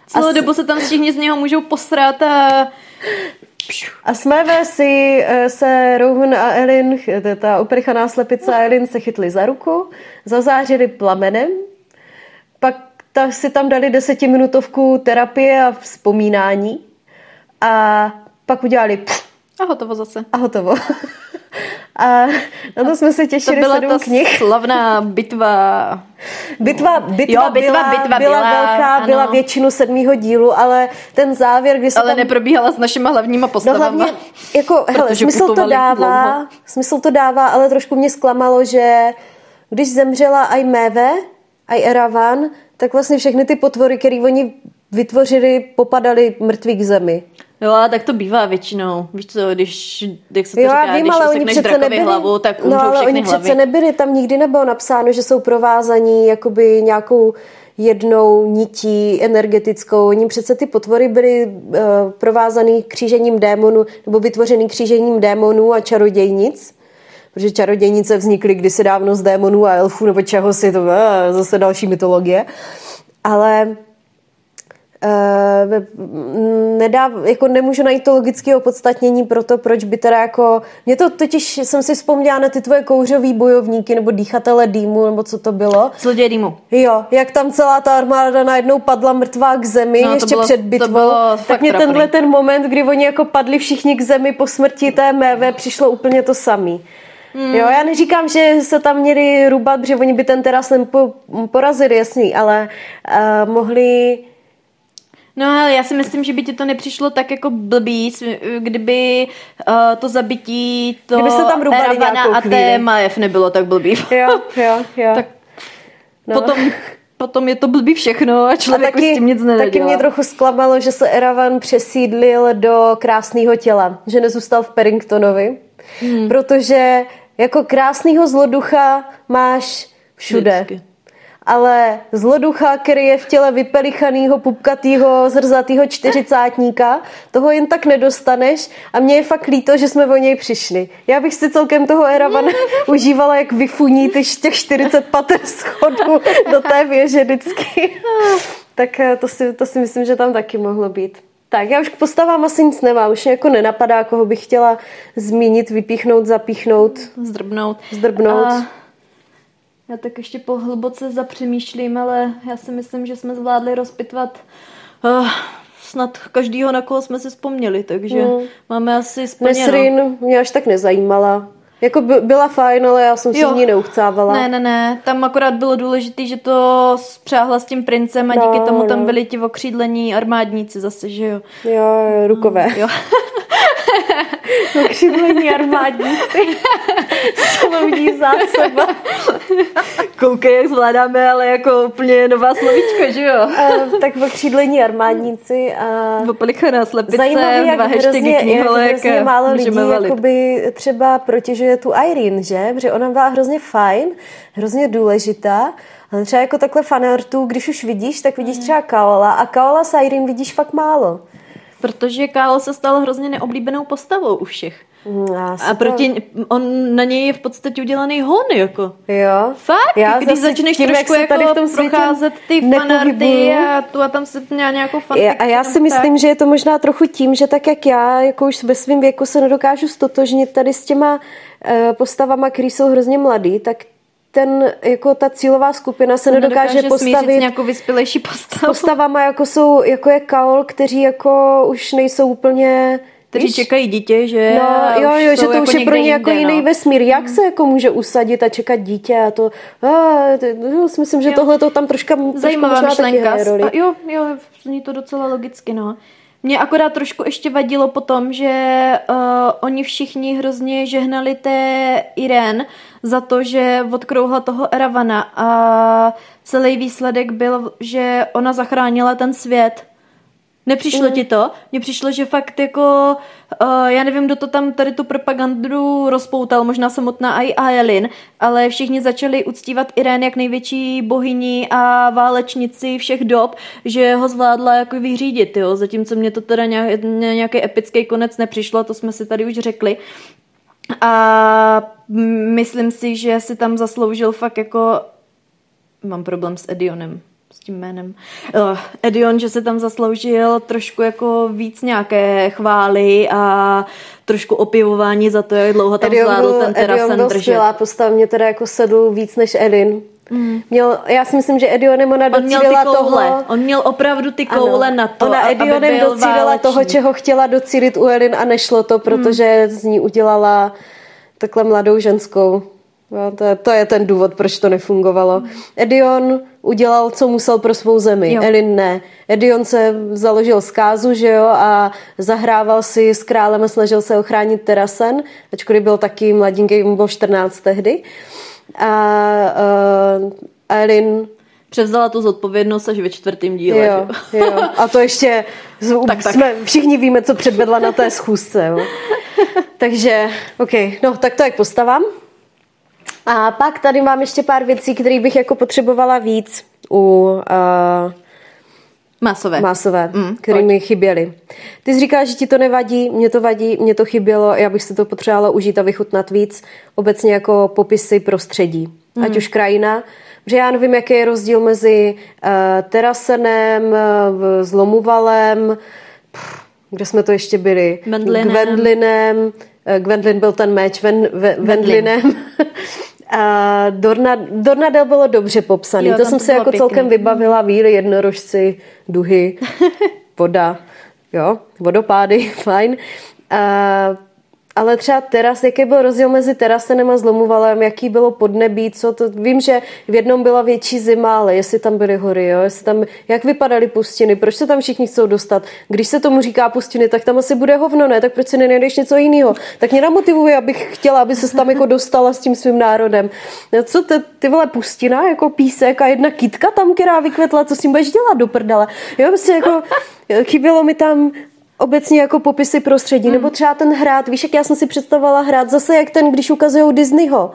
Celou a dobu se tam všichni z něho můžou posrat a a jsme si eh, se Rowan a Elin, ta uprchaná slepice a Elin se chytli za ruku, zazářili plamenem, pak ta, si tam dali desetiminutovku terapie a vzpomínání a pak udělali pff, a hotovo zase. A hotovo. <laughs> A na to jsme se těšili to byla sedm ta knih. slavná bitva. Bitva, bitva, jo, bitva, byla, bitva byla, byla velká, ano. byla většinu sedmého dílu, ale ten závěr, kdy se Ale tam... neprobíhala s našima hlavníma postavama. No hlavně, jako, hele, smysl to dává, dlouho. smysl to dává, ale trošku mě zklamalo, že když zemřela aj Meve, aj Eravan, tak vlastně všechny ty potvory, které oni vytvořili, popadaly mrtví k zemi. Jo, a tak to bývá většinou. Víš co, když, jak se to jo, říká, vím, když ale oni přece nebyli, hlavu, tak no, ale oni hlavy. přece nebyli, tam nikdy nebylo napsáno, že jsou provázaní jakoby nějakou jednou nití energetickou. Oni přece ty potvory byly uh, provázaný křížením démonů nebo vytvořený křížením démonů a čarodějnic protože čarodějnice vznikly kdysi dávno z démonů a elfů nebo čeho si to uh, zase další mytologie. Ale nedá, jako nemůžu najít to logické opodstatnění pro to, proč by teda jako, mě to totiž, jsem si vzpomněla na ty tvoje kouřový bojovníky nebo dýchatele dýmu, nebo co to bylo. Zloděj dýmu. Jo, jak tam celá ta armáda najednou padla mrtvá k zemi, no, ještě bylo, před bitvou. tak mě trapný. tenhle ten moment, kdy oni jako padli všichni k zemi po smrti té méve, přišlo úplně to samý. Hmm. Jo, já neříkám, že se tam měli rubat, protože oni by ten teras po, porazili, jasný, ale uh, mohli No ale já si myslím, že by ti to nepřišlo tak jako blbý, kdyby uh, to zabití to kdyby se tam Eravana a té Majev nebylo tak blbý. Jo, jo, jo. <laughs> tak no. potom potom je to blbý všechno a člověk a taky, s tím nic nedělá. Taky mě trochu zklamalo, že se Eravan přesídlil do krásného těla, že nezůstal v Perringtonovi, hmm. protože jako krásného zloducha máš všude. Vždycky ale zloducha, který je v těle vypelichanýho, pupkatýho, zrzatýho čtyřicátníka, toho jen tak nedostaneš a mně je fakt líto, že jsme o něj přišli. Já bych si celkem toho Eravana <laughs> užívala, jak vyfuní ty těch 40 pater schodů do té věže vždycky. tak eh, to si, to si myslím, že tam taky mohlo být. Tak, já už k postavám asi nic nemám, už mě jako nenapadá, koho bych chtěla zmínit, vypíchnout, zapíchnout. Zdrbnout. Zdrbnout. A Já tak ještě po hluboce zapřemýšlím, ale já si myslím, že jsme zvládli rozpitvat uh, snad každýho, na koho jsme si vzpomněli, takže mm. máme asi splněno. Nesrin mě až tak nezajímala. Jako by, byla fajn, ale já jsem si jo. ní neuchcávala. Ne, ne, ne. Tam akorát bylo důležité, že to spřáhla s tím princem a díky no, tomu tam no. byli ti okřídlení armádníci zase, že jo. Jo, rukové. No, jo. <laughs> <laughs> okřídlení armádníci. <laughs> Slovní zásoba. Koukej, jak zvládáme, ale jako úplně nová slovíčko, že jo? Uh, tak okřídlení armádníci a... Opalichaná slepice, Zajímavý, jak dva hashtagy kniholek. Jak málo lidí jakoby třeba protěžuje tu Irene, že? Protože ona byla hrozně fajn, hrozně důležitá. Ale třeba jako takhle fanartů, když už vidíš, tak vidíš mhm. třeba Kaola a Kaola s Irene vidíš fakt málo. Protože Kaol se stal hrozně neoblíbenou postavou u všech. Mm, a proti, to... on na něj je v podstatě udělaný hon, jako. Jo. Fakt, Já když začneš tím, trošku jako tady v tom procházet ty fanarty a tu a tam se měla nějakou fanfiction. A já si tak. myslím, že je to možná trochu tím, že tak jak já, jako už ve svém věku se nedokážu stotožnit tady s těma uh, postavama, které jsou hrozně mladý, tak ten, jako ta cílová skupina se nedokáže, nedokáže postavit nějakou vyspělejší postavu. postavama, jako jsou, jako je Kaol, kteří jako už nejsou úplně kteří Víš? čekají dítě, že no, jo, jo, že to jako už je pro ně jako jiný no. vesmír. Jak se jako může usadit a čekat dítě a to, a, jo, si myslím, že tohle to tam troška Zajímavá troška myšlenka. A jo, jo, zní to docela logicky, no. Mě akorát trošku ještě vadilo potom, že uh, oni všichni hrozně žehnali té Irén za to, že odkrouhla toho Eravana a celý výsledek byl, že ona zachránila ten svět Nepřišlo mm. ti to? Mně přišlo, že fakt jako, uh, já nevím, kdo to tam tady tu propagandu rozpoutal, možná samotná i Aelin, ale všichni začali uctívat Irén jak největší bohyni a válečnici všech dob, že ho zvládla jako vyřídit, jo? zatímco mě to teda nějak, nějaký epický konec nepřišlo, to jsme si tady už řekli. A myslím si, že si tam zasloužil fakt jako mám problém s Edionem s tím jménem. Uh, Edion, že se tam zasloužil trošku jako víc nějaké chvály a trošku opivování za to, jak dlouho tam Edion zvládl byl, ten Terasen Edion byl skvělá postava, mě teda jako sedl víc než Edin. Mm. Měl, já si myslím, že Edionem ona docílila toho... On měl opravdu ty koule ano. na to, Ona Edionem docílila toho, čeho chtěla docílit u Elin a nešlo to, protože mm. z ní udělala takhle mladou ženskou. No, to, je, to je ten důvod, proč to nefungovalo. Edion udělal, co musel pro svou zemi. Jo. Elin ne. Edion se založil zkázu, že jo, a zahrával si s králem a snažil se ochránit Terasen, ačkoliv byl taky mladinky, mu byl 14 tehdy. A uh, Elin převzala tu zodpovědnost až ve čtvrtém díle. Jo, jo. A to ještě tak, jsme, tak. všichni víme, co předvedla na té schůzce. Jo. <laughs> Takže, OK, no tak to jak postavám. A pak tady mám ještě pár věcí, které bych jako potřebovala víc u uh, Masové. Masové, mm, které mi chyběly. Ty jsi říkala, že ti to nevadí, mě to vadí, mě to chybělo, já bych si to potřebovala užít a vychutnat víc. Obecně jako popisy prostředí, mm. ať už krajina, že já nevím, jaký je rozdíl mezi uh, Terasenem, uh, Zlomuvalem, pff, kde jsme to ještě byli? Gwendlinem. Gwendlinem. Gwendlin byl ten meč, Ven, Wendlinem. <laughs> A Dorna, Dornadel bylo dobře popsaný. Jo, to jsem to se jako pěkný. celkem vybavila. Víly, jednorožci, duhy, <laughs> voda, jo, vodopády, <laughs> fajn. A ale třeba teras, jaký byl rozdíl mezi terasenem a zlomuvalem, jaký bylo podnebí, co to, vím, že v jednom byla větší zima, ale jestli tam byly hory, jo, jestli tam, jak vypadaly pustiny, proč se tam všichni chcou dostat, když se tomu říká pustiny, tak tam asi bude hovno, ne, tak proč si nenajdeš něco jiného, tak mě namotivuje, abych chtěla, aby se tam jako dostala s tím svým národem. No, co ty, ty vole pustina, jako písek a jedna kytka tam, která vykvetla, co s tím budeš dělat do prdele, jo, prostě jako chybělo mi tam obecně jako popisy prostředí, mm. nebo třeba ten hrát, víš, jak já jsem si představovala hrát, zase jak ten, když ukazují Disneyho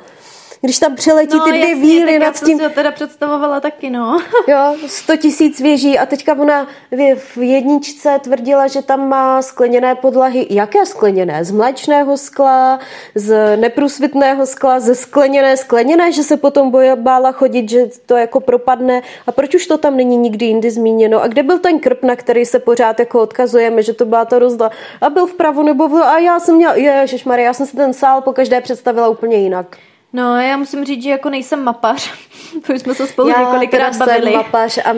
když tam přiletí no, ty dvě víly nad tím. Já teda představovala taky, no. <laughs> jo, 100 tisíc věží a teďka ona v jedničce tvrdila, že tam má skleněné podlahy. Jaké skleněné? Z mléčného skla, z neprůsvitného skla, ze skleněné, skleněné, že se potom boje bála chodit, že to jako propadne. A proč už to tam není nikdy jindy zmíněno? A kde byl ten krp, na který se pořád jako odkazujeme, že to byla ta rozda? A byl vpravo nebo v... A já jsem měla, ježišmarja, já jsem si ten sál po každé představila úplně jinak. No, já musím říct, že jako nejsem mapař. <laughs> to už jsme se spolu Já několikrát teda bavili. jsem mapař a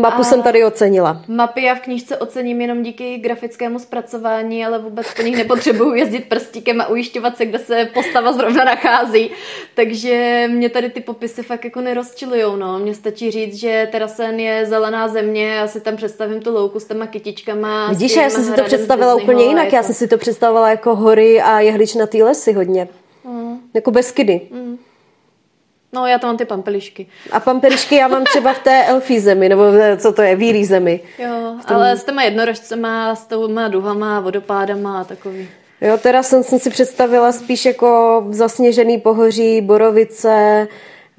mapu jsem tady ocenila. Mapy já v knížce ocením jenom díky grafickému zpracování, ale vůbec po nich nepotřebuju jezdit prstíkem a ujišťovat se, kde se postava zrovna nachází. Takže mě tady ty popisy fakt jako nerozčilujou. No. Mně stačí říct, že Terasen je zelená země, já si tam představím tu louku s těma kytičkama. Vidíš, já jsem si to představila úplně a jinak. Já jako- jsem si to představovala jako hory a jehličnatý lesy hodně. Jako Beskydy. No, já tam mám ty pampelišky. A pampelišky já mám třeba v té elfí zemi, nebo co to je, vírí zemi. Jo, ale s těma jednorožcema, s těma duhama, vodopádama a takový. Jo, teda jsem, jsem si představila spíš jako zasněžený pohoří, borovice,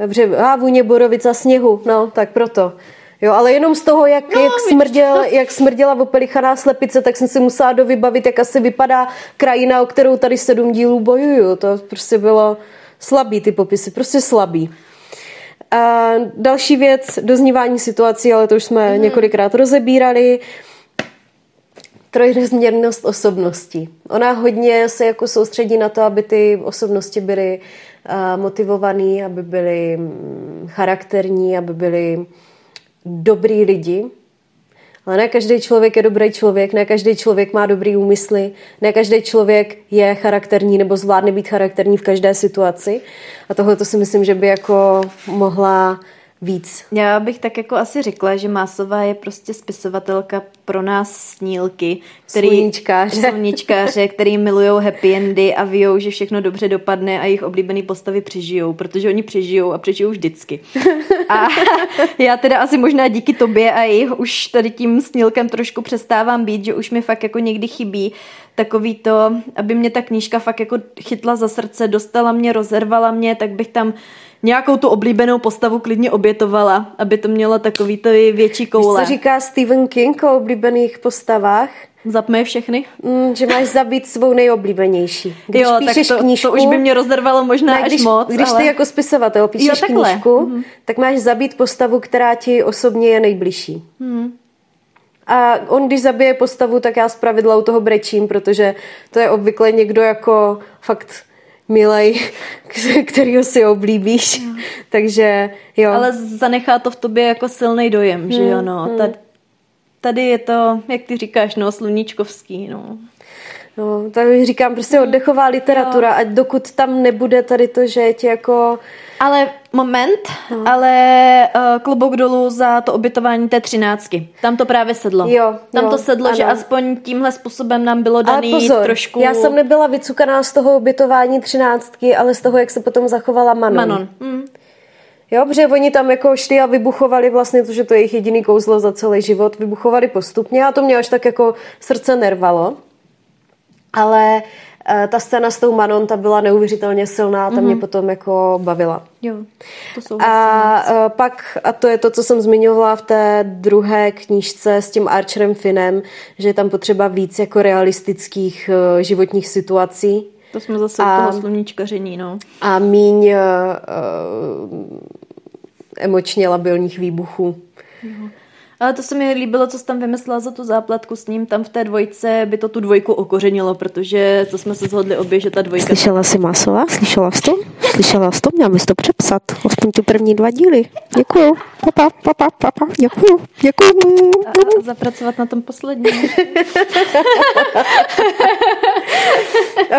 bře, a vůně borovice a sněhu, no, tak proto. Jo, ale jenom z toho, jak, no, jak, smrděl, <laughs> jak smrděla opelichaná slepice, tak jsem si musela dovybavit, jak asi vypadá krajina, o kterou tady sedm dílů bojuju. To prostě bylo slabý, ty popisy, prostě slabý. A další věc, doznívání situací, ale to už jsme mm. několikrát rozebírali. Trojrozměrnost osobností. Ona hodně se jako soustředí na to, aby ty osobnosti byly uh, motivované, aby byly mm, charakterní, aby byly dobrý lidi. Ale ne každý člověk je dobrý člověk, ne každý člověk má dobrý úmysly, ne každý člověk je charakterní nebo zvládne být charakterní v každé situaci. A tohle to si myslím, že by jako mohla víc. Já bych tak jako asi řekla, že Másová je prostě spisovatelka pro nás snílky, který, Sluníčkáře. <laughs> sluníčkáře, který milují happy endy a víjou, že všechno dobře dopadne a jejich oblíbený postavy přežijou, protože oni přežijou a přežijou vždycky. <laughs> A já teda asi možná díky tobě a jejich už tady tím snílkem trošku přestávám být, že už mi fakt jako někdy chybí takový to, aby mě ta knížka fakt jako chytla za srdce, dostala mě, rozervala mě, tak bych tam nějakou tu oblíbenou postavu klidně obětovala, aby to mělo takový to větší Víš, koule. co říká Stephen King o oblíbených postavách? Zapme všechny? Mm, že máš zabít svou nejoblíbenější. Když jo, píšeš tak to, knížku, to už by mě rozervalo možná ne, až když, moc. když ale... ty jako spisovatel píšeš Jo, takhle. knížku, Mhm. tak máš zabít postavu, která ti osobně je nejbližší. Mhm. A on, když zabije postavu, tak já zpravidla u toho brečím, protože to je obvykle někdo jako fakt milej, kterýho si oblíbíš. Takže jo. Ale zanechá to v tobě jako silný dojem, že jo, no. Tady, tady je to, jak ty říkáš, no, sluníčkovský, no. No, tak říkám, prostě oddechová literatura, ať dokud tam nebude tady to, že je ti jako... Ale moment, no. ale uh, klobouk dolů za to obětování té třináctky. Tam to právě sedlo. Jo, Tam jo, to sedlo, že ano. aspoň tímhle způsobem nám bylo Ale daný pozor, trošku... já jsem nebyla vycukaná z toho obytování třináctky, ale z toho, jak se potom zachovala Manon. Manon. Mm. Jo, protože oni tam jako šli a vybuchovali vlastně to, že to je jejich jediný kouzlo za celý život, vybuchovali postupně a to mě až tak jako srdce nervalo. Ale ta scéna s tou Manon, ta byla neuvěřitelně silná, ta mě potom jako bavila. Jo, to souhlasím. A eh, pak, a to je to, co jsem zmiňovala v té druhé knížce s tím Archerem Finem, že je tam potřeba víc jako realistických eh, životních situací To jsme zase A- toho sluníčkaření, no. a míň uh, uh, emočně labilních výbuchů. Ale to se mi líbilo, co jsi tam vymyslela za tu záplatku s ním. Tam v té dvojce by to tu dvojku okořenilo, protože to jsme se shodli obě, že ta dvojka... Slyšela jsi Masová? Slyšela jsi to? Slyšela jsi to? Měla bys to přepsat. Aspoň tu první dva díly. Děkuju. Papa, papa, papa. Děkuju. Děkuju. A, a zapracovat na tom posledním. <laughs>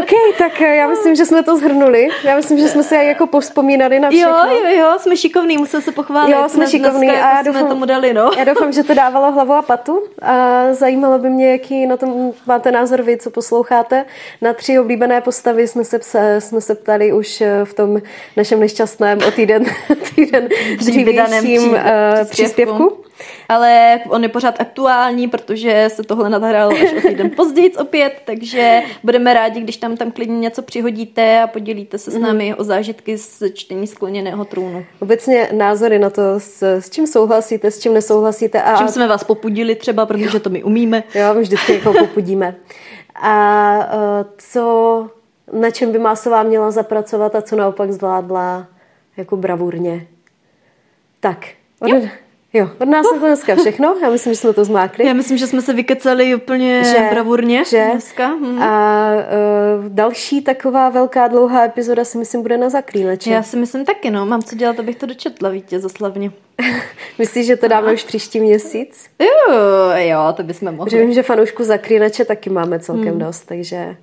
OK, tak eh, já myslím, že jsme to zhrnuli. Já myslím, že jsme se jako povzpomínali na všechno. jo, jo, jo, jsme šikovný, musel se pochválit. Jo, jsme dneska a já jsme doufám, tomu dali, no. já doufám, že to dávalo hlavu a patu. A zajímalo by mě, jaký na tom máte názor vy, co posloucháte. Na tři oblíbené postavy jsme se, psa- jsme se ptali už eh, v tom našem nešťastném o týden, <laughs> týden dřívějším eh, příspěvku. Ale on je pořád aktuální, protože se tohle nahrálo až o týden později opět, takže budeme rádi, když tam tam klidně něco přihodíte a podělíte se s námi o zážitky z čtení skloněného trůnu. Obecně názory na to, s, s čím souhlasíte, s čím nesouhlasíte. A, Čím jsme vás popudili třeba, protože to my umíme. Jo, my vždycky někoho popudíme. A uh, co, na čem by Másová měla zapracovat a co naopak zvládla jako bravurně. Tak. Jo? Jo? Od nás je to dneska všechno. Já myslím, že jsme to zmákli. Já myslím, že jsme se vykecali úplně Že? bravurně Že? dneska. Hm. A uh, další taková velká dlouhá epizoda si myslím bude na zaklínače. Já si myslím taky, no. Mám co dělat, abych to dočetla vítězoslavně. <laughs> Myslíš, že to dáme už příští měsíc? Jo, jo, to bychom mohli. Protože vím, že fanoušku zaklínače taky máme celkem dost, takže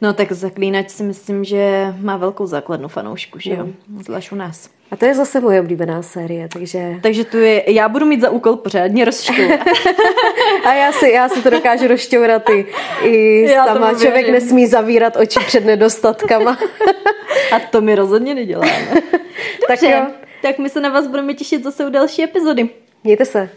No tak Zaklínač si myslím, že má velkou základnu fanoušku, že jo? Zvlášť u nás. A to je zase moje oblíbená série, takže Takže tu je, já budu mít za úkol pořádně rozšťouvat. <laughs> a já si, já si to dokážu rozšťourat i, i Já sama. Člověk věřím. nesmí zavírat oči před nedostatkama. <laughs> A to my rozhodně neděláme. tak Dobře, jo, tak my se na vás budeme těšit zase u další epizody. mějte se.